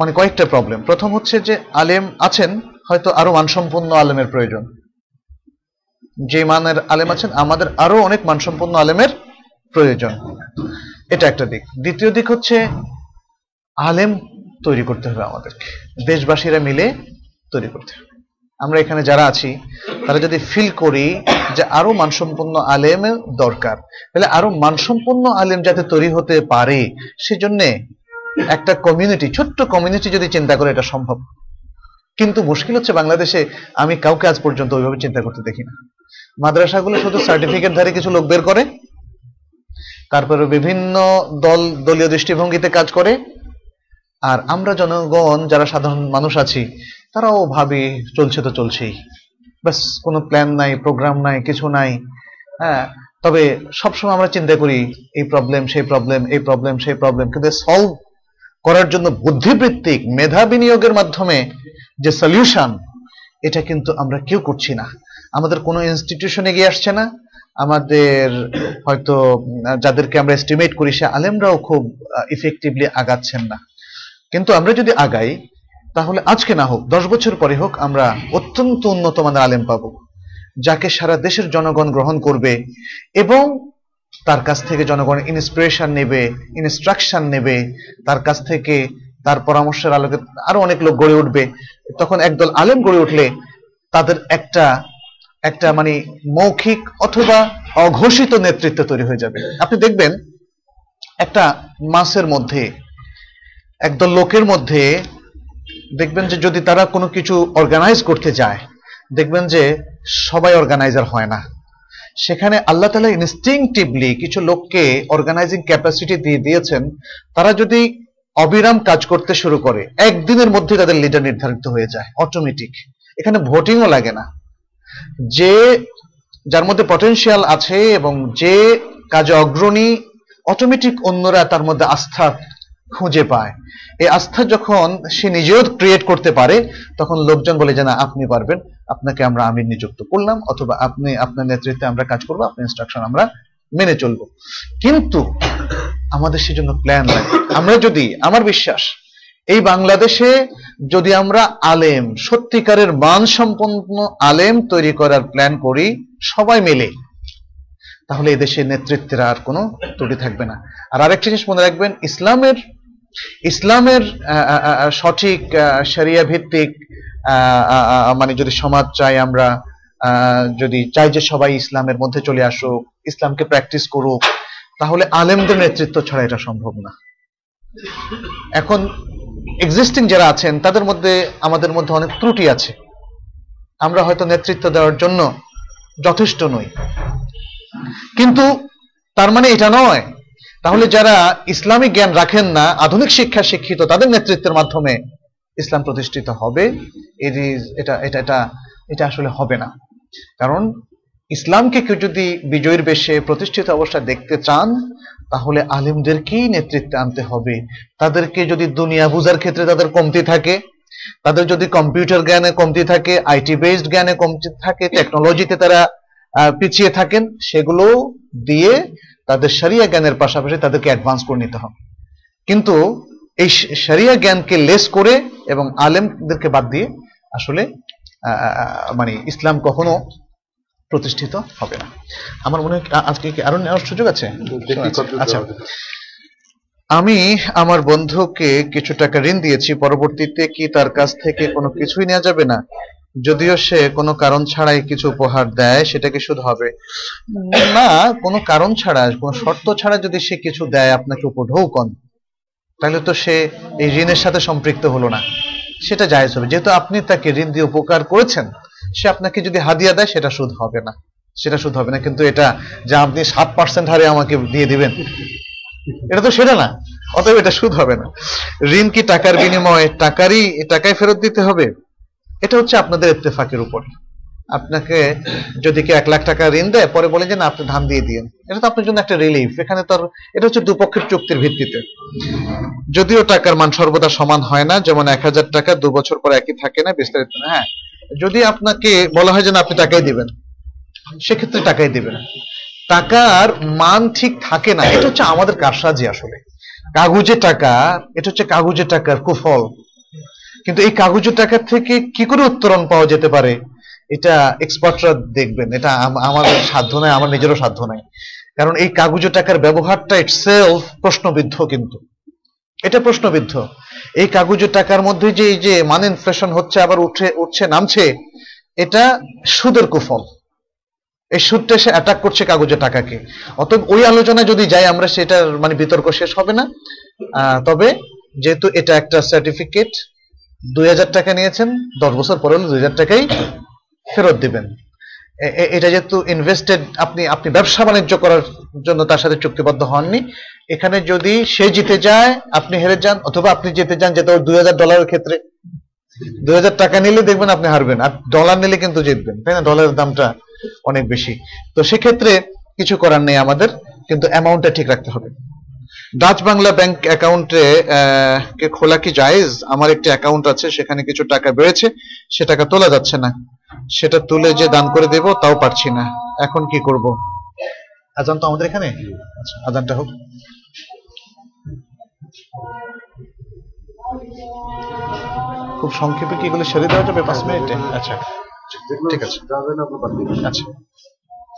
মানে কয়েকটা প্রবলেম প্রথম হচ্ছে যে আলেম আছেন হয়তো আরও মানসম্পন্ন আলেমের প্রয়োজন। যে মানের আলেম আছেন, আমাদের আরও অনেক মানসম্পন্ন আলেমের প্রয়োজন। এটা একটা দিক। দ্বিতীয় দিক হচ্ছে, আলেম তৈরি করতে হবে আমাদেরকে। দেশবাসীরা মিলে তৈরি করতে হবে। আমরা এখানে যারা আছি, তারা যদি ফিল করি যে আরও মানসম্পন্ন আলেম দরকার, তাহলে আরও মানসম্পন্ন আলেম যাতে তৈরি হতে পারে, সেজন্য একটা কমিউনিটি ছোট্ট কমিউনিটি যদি চিন্তা করে এটা সম্ভব। কিন্তু মুশকিল হচ্ছে বাংলাদেশে আমি কাউকে আজ পর্যন্ত ওইভাবে চিন্তা করতে দেখি না। মাদ্রাসাগুলো শুধু সার্টিফিকেট ধারে কিছু লোক বের করে, তারপরে বিভিন্ন দল দলীয় দৃষ্টিভঙ্গিতে কাজ করে, আর আমরা জনগণ যারা সাধারণ মানুষ আছি, তারাও ভাবি চলছে তো চলছেই। ব্যাস, কোনো প্ল্যান নাই প্রোগ্রাম নাই, কিছু নাই হ্যাঁ। তবে সবসময় আমরা চিন্তা করি, এই প্রবলেম সেই প্রবলেম এই প্রবলেম সেই প্রবলেম কিন্তু সলভ করার জন্য বুদ্ধিবৃত্তিক, মেধা বিনিয়োগের মাধ্যমে যে সলিউশন এটা কিন্তু আমরা কেউ করছি না। আমাদের কোনো ইনস্টিটিউশনে এগিয়ে আসছে না। আমাদের হয়তো, যাদেরকে আমরা এস্টিমেট করি, সে আলেমরাও খুব ইফেক্টিভলি আগাচ্ছেন না। কিন্তু আমরা যদি আগাই, তাহলে আজকে না হোক, দশ বছর পরে হোক, আমরা অত্যন্ত উন্নত মানের আলেম পাবো, যাকে সারা দেশের জনগণ গ্রহণ করবে এবং তার কাছ থেকে জনগণ ইন্সপিরেশন নেবে ইনস্ট্রাকশন নেবে, তার কাছ থেকে তার পরামর্শের আলোকে আরও অনেক লোক গড়ে উঠবে। তখন একদল আলেম গড়ে উঠলে তাদের একটা একটা মানে মৌখিক অথবা অঘোষিত নেতৃত্ব তৈরি হয়ে যাবে। আপনি দেখবেন একটা মাসের মধ্যে, একদল লোকের মধ্যে দেখবেন যে যদি তারা কোনো কিছু অর্গানাইজ করতে যায়, দেখবেন যে সবাই অর্গানাইজার হয় না। সেখানে আল্লাহ তালা ইনস্টিংটিভলি কিছু লোককে অর্গানাইজিং ক্যাপাসিটি দিয়ে দিয়েছেন, তারা যদি অবিরাম কাজ করতে শুরু করে, একদিনের মধ্যে তাদের লিডার নির্ধারিত হয়ে যায় অটোমেটিক এখানে ভোটিংও লাগে না। যে, যার মধ্যে পটেনশিয়াল আছে এবং যে কাজে অগ্রণী অটোমেটিক অন্যরা তার মধ্যে আস্থা খুঁজে পায়। এই আস্থা যখন সে নিজেও ক্রিয়েট করতে পারে, তখন লোকজন বলে যে, না, আপনি পারবেন। আপনাকে আমরা আমি নিযুক্ত করলাম, অথবা আপনি, আপনার নেতৃত্বে আমরা কাজ করব, আপনার ইনস্ট্রাকশন আমরা মেনে চলবো। কিন্তু আমাদের সেজন্য প্ল্যান লাগে আমরা যদি, আমার বিশ্বাস, এই বাংলাদেশে যদি আমরা আলেম, সত্যিকারের মান সম্পন্ন আলেম তৈরি করার প্ল্যান করি, সবাই মিলে, তাহলে এদেশে নেতৃত্বের আর কোনো ত্রুটি থাকবে না। আর আরেকটা জিনিস মনে রাখবেন, ইসলামের ইসলামের সঠিক শরিয়া ভিত্তিক মানে যদি সমাজ চাই আমরা যদি চাই যে সবাই ইসলামের মধ্যে চলে আসুক, ইসলামকে প্র্যাকটিস করুক, তাহলে আলেমদের নেতৃত্ব ছাড়া এটা সম্ভব না। এখন এক্সিস্টিং যারা আছেন, তাদের মধ্যে, আমাদের মধ্যে অনেক ত্রুটি আছে। আমরা হয়তো নেতৃত্ব দেওয়ার জন্য যথেষ্ট নই। কিন্তু তার মানে এটা নয় তাহলে যারা ইসলামিক জ্ঞান রাখেন না, আধুনিক শিক্ষা শিক্ষিত, তাদের নেতৃত্বের মাধ্যমে ইসলাম প্রতিষ্ঠিত হবে। এটি এটা এটা এটা এটা আসলে হবে না। কারণ ইসলামকে কেউ যদি বিজয়ীর বেশে প্রতিষ্ঠিত অবস্থায় দেখতে চান, তাহলে আলিমদেরকেই নেতৃত্বে আনতে হবে। তাদেরকে যদি দুনিয়া বুঝার ক্ষেত্রে তাদের কমতি থাকে, তাদের যদি কম্পিউটার জ্ঞানে কমতি থাকে, আইটি বেসড জ্ঞানে কমতি থাকে, টেকনোলজিতে তারা পিছিয়ে থাকেন, সেগুলো দিয়ে তাদের সারিয়া জ্ঞানের পাশাপাশি তাদেরকে অ্যাডভান্স করে নিতে হবে। কিন্তু এই সারিয়া জ্ঞানকে লেস করে এবং আলেমদেরকে বাদ দিয়ে আসলে মানে ইসলাম কখনো প্রতিষ্ঠিত হবে না। আমার মনে হয় আজকে কি আরও নেওয়ার সুযোগ আছে? আচ্ছা। আমি আমার বন্ধুকে কিছু টাকা ঋণ দিয়েছি পরবর্তীতে কি তার কাছ থেকে কোনো কিছুই নেওয়া যাবে না? যদিও সে কোনো কারণ ছাড়াই কিছু উপহার দেয়, সেটা কি শুধু হবে? না, কোনো কারণ ছাড়া, কোনো শর্ত ছাড়া যদি সে কিছু দেয় আপনাকে উপঢৌকন, তাহলে তো সে এই ঋণের সাথে সম্পৃক্ত হলো না। সেটা জায়জ হবে। যেহেতু আপনি তাকে ঋণ দিয়ে উপকার করেছেন, সে আপনাকে যদি হাদিয়া দেয়, সেটা সুদ হবে না। সেটা সুদ হবে না, কিন্তু এটা যে আপনি সাত পার্সেন্ট হারে আমাকে দিয়ে দিবেন, এটা তো সেটা না। অতএব এটা সুদ হবে না। ঋণ কি টাকার বিনিময়ে টাকারই, টাকায় ফেরত দিতে হবে? এটা হচ্ছে আপনাদের ইত্তেফাকের উপর। আপনাকে যদি কেউ এক লাখ টাকা ঋণ দেয়, পরে বলে যে, না, আপনি ধান দিয়ে দিন এটা তো আপনার জন্য একটা রিলিফ এখানে তো এটা হচ্ছে দুপক্ষের চুক্তির ভিত্তিতে। যদিও টাকার মান সর্বদা সমান হয় না, যেমন এক হাজার টাকা দু বছর পর একই থাকে না, বিস্তারিত না হ্যাঁ। যদি আপনাকে বলা হয় যে, না, আপনি টাকাই দিবেন। সেক্ষেত্রে টাকাই দিবেন। টাকার মান ঠিক থাকে না, এটা হচ্ছে আমাদের কারসাজি আসলে। কাগজে টাকা, এটা হচ্ছে কাগজে টাকার কুফল। কিন্তু এই কাগজের টাকার থেকে কি করে উত্তরণ পাওয়া যেতে পারে? এটা এক্সপার্টরা দেখবেন। এটা আমাদের সাধ্য নাই, আমার নিজেরও সাধ্য নাই। কারণ এই কাগজের টাকার ব্যবহারটা ইটসেলফ প্রশ্নবিদ্ধ কিন্তু। এটা প্রশ্নবিদ্ধ। এই কাগজের টাকার মধ্যে যে এই যে মান ইনফ্লেশন হচ্ছে, আবার উঠে, উঠছে, নামছে, এটা সুদের কুফল। এই সুদটা সে অ্যাটাক করছে কাগজের টাকাকে অতএব ওই আলোচনায় যদি যাই, আমরা সেটার মানে বিতর্ক শেষ হবে না। তবে যেহেতু এটা একটা সার্টিফিকেট দুই হাজার টাকা নিয়েছেন, দশ বছর পরে হলে দুই হাজার টাকাই ফেরত দিবেন। এটা যেহেতু ইনভেস্টেড আপনি আপনি ব্যবসা বাণিজ্য করার জন্য তার সাথে চুক্তিবদ্ধ হননি। এখানে যদি সে জিতে যায়, আপনি হেরে যান, অথবা আপনি জিতে যান যেটা দুই হাজার ডলারের ক্ষেত্রে। দুই হাজার টাকা নিলে দেখবেন আপনি হারবেন, আর ডলার নিলে কিন্তু জিতবেন, তাই না? ডলারের দামটা অনেক বেশি। তো সেক্ষেত্রে কিছু করার নেই আমাদের, কিন্তু অ্যামাউন্টটা ঠিক রাখতে হবে। ডাচ বাংলা ব্যাংক অ্যাকাউন্টে কে খোলা কি জায়েজ? আমার একটি অ্যাকাউন্ট আছে সেখানে কিছু টাকা বেড়েছে সে টাকা তোলা যাচ্ছে না। সেটা তুলে যে দান করে দেব তাও পারছি না। এখন কি করব? আজান তো আমাদের এখানে? আচ্ছা আজানটা হোক। খুব সংক্ষেপে কি এগুলো সেরে দেওয়া যাবে পাঁচ মিনিটে? আচ্ছা ঠিক আছে। আচ্ছা।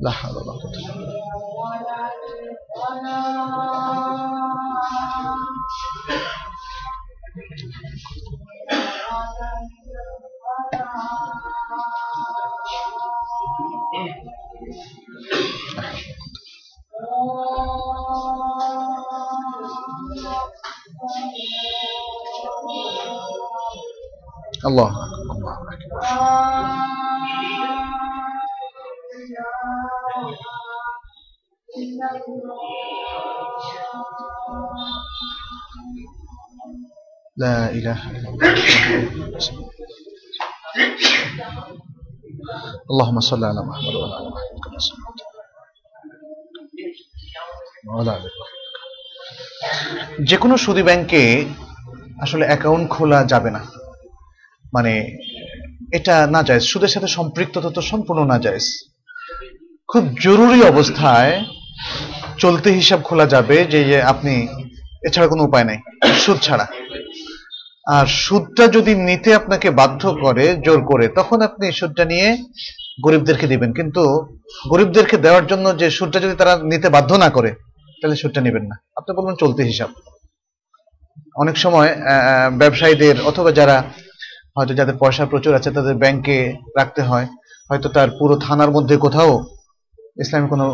لا حول ولا قوة إلا بالله. الله أكبر الله أكبر لا إله إلا الله اللهم صل على محمد وعلى آل محمد كما صليت وعلى آل إبراهيم যে কোনো সুদী ব্যাংকে আসলে অ্যাকাউন্ট খোলা যাবে না মানে এটা না যায় সুদের সাথে সম্পৃক্ততা তো সম্পূর্ণ না যায় খুব জরুরি অবস্থায় চলতে হিসাব খোলা যাবে যে আপনি এছাড়া কোনো উপায় নাই, সুদ ছাড়া। আর সুদটা যদি নিতে আপনাকে বাধ্য করে, জোর করে, তখন আপনি সুদটা নিয়ে গরিবদেরকে দিবেন। কিন্তু গরিবদেরকে দেওয়ার জন্য যে সুদটা যদি তারা নিতে বাধ্য না করে, তাহলে সুদটা নেবেন না। আপনি বলবেন চলতে হিসাব। অনেক সময় ব্যবসায়ীদের অথবা যারা হয়তো যাদের পয়সা প্রচুর আছে তাদের ব্যাংকে রাখতে হয়। হয়তো তার পুরো থানার মধ্যে কোথাও ইসলামী কোনো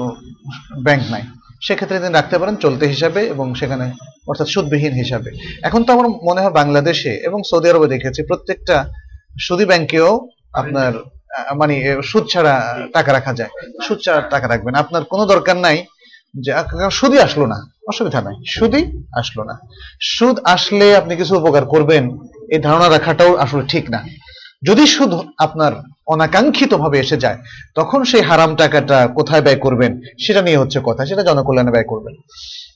ব্যাংক নাই। সেক্ষেত্রে তিনি রাখতে পারেন চলতে হিসাবে এবং সেখানে অর্থাৎ সুদবিহীন হিসাবে। এখন তো আমার মনে হয় বাংলাদেশে এবং সৌদি আরবে দেখেছি প্রত্যেকটা সুদী ব্যাংকেও আপনার মানে সুদ ছাড়া টাকা রাখা যায়। সুদ ছাড়া টাকা রাখবেন। আপনার কোনো দরকার নাই যে সুদই আসলো না। অসুবিধা নাই। সুদই আসলো না। সুদ আসলে আপনি কিছু উপকার করবেন এই ধারণা রাখাটাও আসলে ঠিক না। যদি সুদ আপনার অনাকাঙ্ক্ষিত ভাবে এসে যায়, তখন সেই হারাম টাকাটা কোথায় ব্যয় করবেন, সেটা নিয়ে হচ্ছে কথা, সেটা জনকল্যাণে ব্যয় করবেন।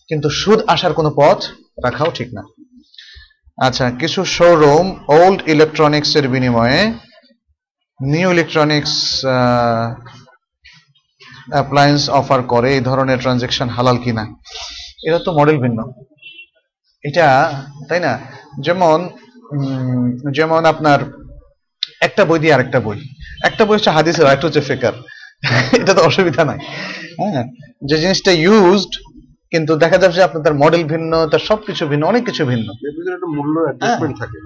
কিন্তু সুদ আসার কোনো পথ রাখাও ঠিক না। আচ্ছা কিছু শোরুম ওল্ড ইলেকট্রনিক্স এর বিনিময়ে নিউ ইলেকট্রনিক্স অ্যাপ্লায়েন্স অফার করে এই ধরনের ট্রানজেকশন হালাল কিনা, এটা তো মডেল ভিন্ন। এটা, তাই না? যেমন যেমন আপনার একটা বই দিয়ে আরেকটা বই। একটা বই হচ্ছে হাদিসের আরেকটা হচ্ছে ফেকার। এটা তো অসুবিধা নাই হ্যাঁ? যে জিনিসটা ইউজড কিন্তু দেখা যাচ্ছে আপনার তার মডেল ভিন্ন তার সবকিছু ভিন্ন অনেক কিছু ভিন্ন। মূল্য অ্যাডজাস্টমেন্ট থাকে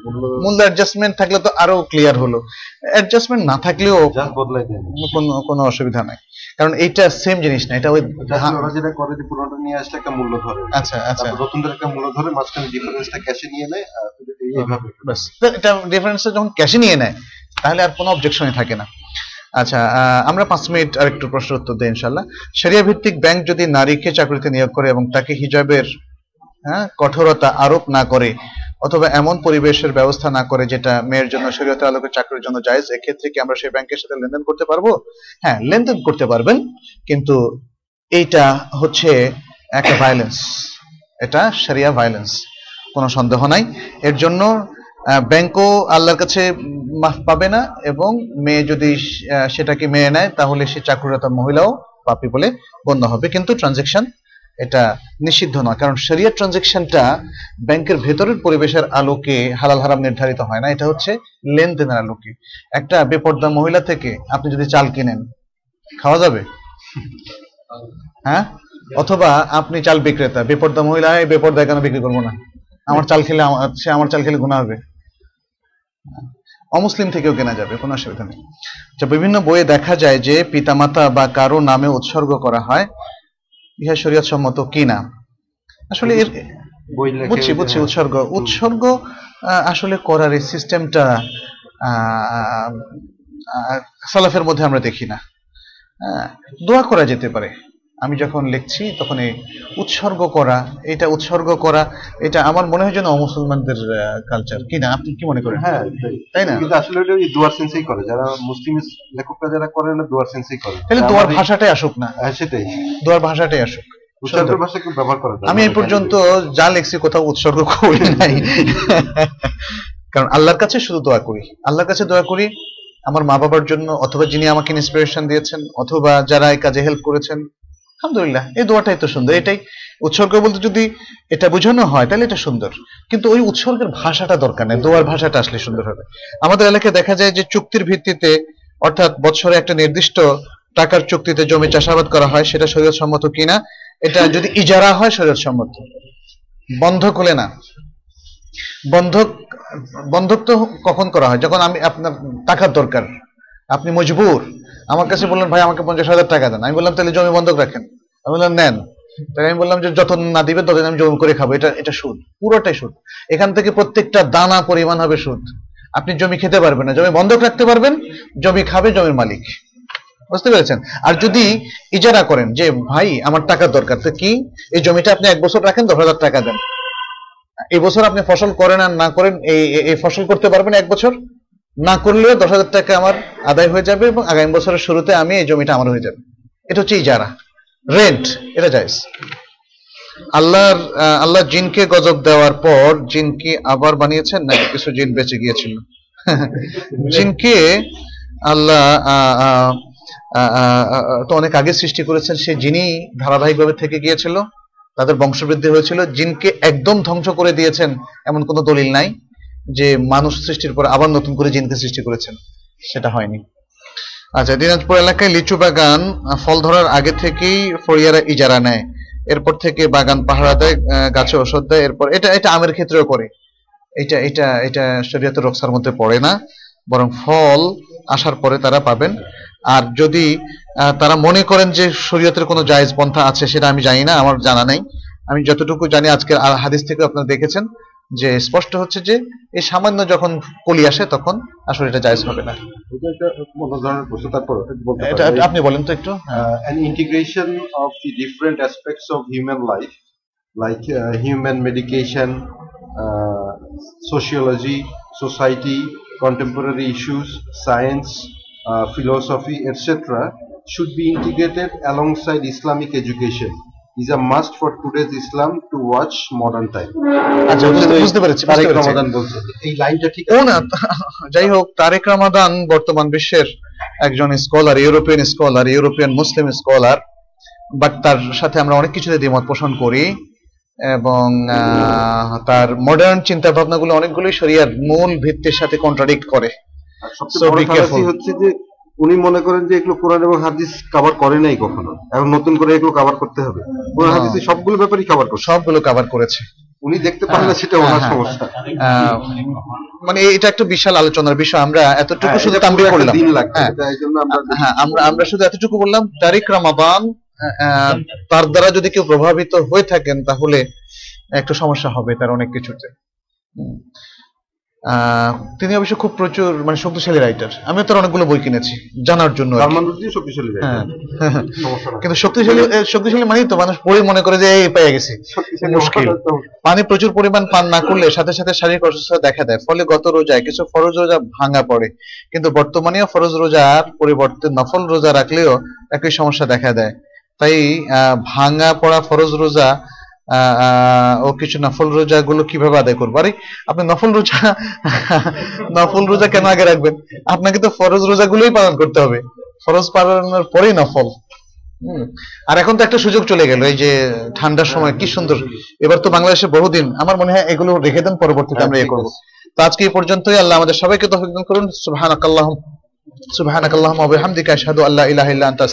মূল্য অ্যাডজাস্টমেন্ট থাকলে তো আরও ক্লিয়ার হলো। অ্যাডজাস্টমেন্ট না থাকলেও কোনো কোনো অসুবিধা নাই। কারণ এইটা সেম জিনিস না এটা ওই ওরা যেটা করে যে পুরোটা নিয়ে আসলে একটা মূল্য ধরে। আচ্ছা আচ্ছা। নতুনদের একটা মূল্য ধরে মাঝখানে ডিফারেন্সটা ক্যাশে নিয়ে নেয় এইভাবে। ব্যাস। তো এটা ডিফারেন্সটা যখন ক্যাশে নিয়ে নেয় তাহলে আর কোনো অবজেকশনই থাকে না। আচ্ছা আমরা পাঁচ মিনিট আর একটু প্রশ্ন উত্তর দিই ইনশাল্লাহ শরিয়া ভিত্তিক ব্যাংক যদি নারীকে চাকরিতে নিয়োগ করে এবং তাকে হিজাবের হ্যাঁ কঠোরতা আরোপ না করে অথবা এমন পরিবেশের ব্যবস্থা না করে যেটা মেয়ের জন্য শরীয়তের আলোকে চাকরির জন্য জায়েজ, এক্ষেত্রে কি আমরা সেই ব্যাংকের সাথে লেনদেন করতে পারব? হ্যাঁ লেনদেন করতে পারবেন, কিন্তু এইটা হচ্ছে একটা ভায়োলেন্স এটা শরিয়া ভায়োলেন্স কোনো সন্দেহ নাই। এর জন্য ব্যাংকও আল্লাহর কাছে মাফ পাবে না এবং মেয়ে যদি সেটাকে মেনে নেয়, তাহলে সে চাকরিরত মহিলাও পাপি বলে গণ্য হবে। কিন্তু ট্রানজেকশন এটা নিষিদ্ধ নয়, কারণ শরিয়ার ট্রানজেকশনটা ব্যাংকের ভেতরের পরিবেশের আলোকে হালাল হারাম নির্ধারিত হয় না। এটা হচ্ছে লেনদেনের আলোকে। একটা বেপর্দা মহিলা থেকে আপনি যদি চাল কিনেন, খাওয়া যাবে? হ্যাঁ? অথবা আপনি চাল বিক্রেতা, বেপর্দা মহিলা, এই বেপর্দায় কেন বিক্রি করব না? আমার চাল খেলে সে আমার চাল খেলে গুণা হবে। অমুসলিম থেকেও কেনা যাবে কোনো অসুবিধা নেই। আচ্ছা, বিভিন্ন বইয়ে দেখা যায় যে পিতামাতা বা কারও নামে উৎসর্গ করা হয় ইহা শরীয়ত সম্মত কি কিনা আসলে এর বুঝছি বুঝছি উৎসর্গ। উৎসর্গ আহ, আসলে করার এই সিস্টেমটা সালাফের মধ্যে আমরা দেখি না। দোয়া করা যেতে পারে। আমি যখন লিখছি তখন এই উৎসর্গ করা এটা উৎসর্গ করা এটা আমার মনে হয় যেন অমুসলমানদের কালচার কি না? আপনি কি মনে করেন? হ্যাঁ তাই। না? কিন্তু আসলে ওটা ওই দুয়ার সেন্সেই করে। যারা মুসলিম লেখকরা যারা করে না দুয়ার সেন্সেই করে। তাহলে দোয়ার আমাদের- ভাষাটাই আসুক না। হ্যাঁ, সেটাই। দোয়ার ভাষাটাই আসুক। আমি এই পর্যন্ত যা লিখছি কোথাও উৎসর্গ করি নাই। কারণ আল্লাহর কাছে শুধু দোয়া করি। আল্লাহর কাছে দোয়া করি আমার মা বাবার জন্য অথবা যিনি আমাকে ইন্সপিরেশন দিয়েছেন অথবা যারা এই কাজে হেল্প করেছেন আলহামদুলিল্লাহ, এই দোয়াটাই তো সুন্দর। এটাই উৎসর্গ বলতে যদি এটা বোঝানো হয়, তাহলে এটা সুন্দর। কিন্তু ওই উৎসর্গের ভাষাটা দরকার নেই, দোয়ার ভাষাটা আসলে সুন্দর হবে। আমাদের এলাকায় দেখা যায় যে চুক্তির ভিত্তিতে, অর্থাৎ বছরে একটা নির্দিষ্ট টাকার চুক্তিতে জমি চাষাবাদ করা হয়, সেটা শরীয়ত সম্মত কিনা, এটা যদি ইজারা হয় শরীয়ত সম্মত বন্ধক হলে না। বন্ধক বন্ধক তো কখন করা হয়? যখন আমি, আপনার টাকার দরকার, আপনি মজবুর আমার কাছে বললেন, ভাই, আমাকে পঞ্চাশ হাজার টাকা দেন। আমি বললাম, তাহলে জমি বন্ধক রাখেন। আমি বললাম, নেন। তাই আমি বললাম যে যত না দিবে ততদিন আমি জমি করে খাব। এটা এটা সুদ, পুরোটাই সুদ। এখান থেকে প্রত্যেকটা দানা পরিমাণ হবে সুদ। আপনি জমি খেতে পারবেন না। জমি বন্ধক রাখতে পারবেন, জমি খাবে জমির মালিক। বুঝতে পেরেছেন? আর যদি ইজারা করেন যে, ভাই, আমার টাকার দরকার। তো কি? এই জমিটা আপনি এক বছর রাখেন, দশ হাজার টাকা দেন। এই বছর আপনি ফসল করেন আর না করেন এই ফসল করতে পারবেন এক বছর? না করলেও দশ হাজার টাকা আমার আদায় হয়ে যাবে এবং আগামী বছরের শুরুতে আমি এই জমিটা আমার হয়ে যাবে। এটা হচ্ছে ইজারা। রেন্ট এটা জায়েজ। আল্লাহর আল্লাহ জিনকে গজব দেওয়ার পর জিনকে আবার বানিয়েছেন না কিছু জিন বেঁচে গিয়েছিল? জিনকে আল্লাহ তো অনেক আগে সৃষ্টি করেছেন সে যিনি ধারাবাহিকভাবে থেকে গিয়েছিল। তাদের বংশবৃদ্ধি হয়েছিল। জিনকে একদম ধ্বংস করে দিয়েছেন এমন কোনো দলিল নাই। যে মানুষ সৃষ্টির পর আবার নতুন করে জিনকে সৃষ্টি করেছেন, সেটা হয়নি। আচ্ছা দিনাজপুর এলাকায় লিচু বাগান ফল ধরার আগে থেকেই ফরিয়ারা ইজারা নেয়। এরপর থেকে বাগান পাহারা দেয় গাছে ওষুধ দেয়, এরপর এটা এটা আমের ক্ষেত্রেও করে। এটা এটা এটা শরীয়তের রক্ষার মধ্যে পড়ে না, বরং ফল আসার পরে তারা পাবেন। আর যদি তারা মনে করেন যে শরীয়তের কোনো জায়েজ পন্থা আছে, সেটা আমি জানি না, আমার জানা নাই। আমি যতটুকু জানি, আজকের হাদিস থেকে আপনারা দেখেছেন। যে স্পষ্ট হচ্ছে যে এই সামান্য যখন কলি আসে তখন আসলে এটা জায়গা হবে না। আপনি বলেন তো একটু। Integration of the different aspects of human life like human medication sociology society contemporary issues science philosophy etcetera should be integrated alongside Islamic education Is a must for today's Islam to watch modern time. আচ্ছা বুঝতে- পেরেছি তারেক রমাদান বলছে এই লাইনটা ঠিক ও না যাই হোক তারেক রামাদান বর্তমান বিশ্বের একজন scholar European scholar European Muslim scholar but তার সাথে আমরা অনেক কিছুতে দ্বিমত পোষণ করি এবং আহ, তার মডার্ন চিন্তা ভাবনাগুলো অনেকগুলোই শরিয়ার মূল ভিত্তির সাথে কন্ট্রাডিক্ট করে সবচেয়ে বড়. হচ্ছে যে উনি মনে করেন যে এগুলো কোরআন এবং হাদিস কভার করে নাই কখনো। এখন নতুন করে এগুলো কভার করতে হবে। কোরআন না। হাদিসে সবগুলো ব্যাপারই কভার করছে। সবগুলো কভার করেছে। উনি দেখতে পারেন না সেটা ওনার হ্যাঁ, সমস্যা। আহ, মানে এটা একটা বিশাল আলোচনার বিষয়। আমরা এতটুকু হ্যাঁ, শুধু এটা তাম্বির করলাম। হ্যাঁ। আমরা হ্যাঁ আমরা শুধু এতটুকু বললাম তারিক রামাদান আহ, তার দ্বারা যদি কেউ প্রভাবিত হয়ে থাকেন তাহলে একটু সমস্যা হবে তার অনেক কিছুতে। তিনি অবশ্য খুব প্রচুর মানে শক্তিশালী রাইটার আমি তার অনেকগুলো বই কিনেছি জানার জন্য শক্তিশালী হ্যাঁ। কিন্তু শক্তিশালী শক্তিশালী মানেই তো মানুষ পড়ে মনে করে যে এই পেয়ে গেছি। মুশকিল। পানি প্রচুর পরিমাণ পান না করলে সাথে সাথে শারীরিক অসুস্থতা দেখা দেয়। ফলে গত রোজায় কিছু ফরজ রোজা ভাঙা পড়ে। কিন্তু বর্তমানেও ফরজ রোজার পরিবর্তে নফল রোজা রাখলেও একই সমস্যা দেখা দেয়। তাই আহ, ভাঙা পড়া ফরজ রোজা ও কিছু নফল রোজা গুলো কীভাবে আদায় করব? আরে, আপনি নফল রোজা নফল রোজা কেন আগে রাখবেন? আপনাকে তো ফরজ রোজা গুলোই পালন করতে হবে। ফরজ পালনের পরেই নফল। আর এখন তো একটা সুযোগ চলে গেল, এই যে ঠান্ডার সময়, কি সুন্দর। এবার তো বাংলাদেশে বহুদিন, আমার মনে হয় এগুলো রেখে দেন, পরবর্তীতে আমরা এ করব। তো আজকে এই পর্যন্তই, আল্লাহ আমাদের সবাইকে দান করুন। সুবহানাকাল্লাহুম সুবহানাকাল্লাহুম্মা ওয়া বিহামদিকা, আশহাদু আল্লা ইলাহা ইল্লা আনতা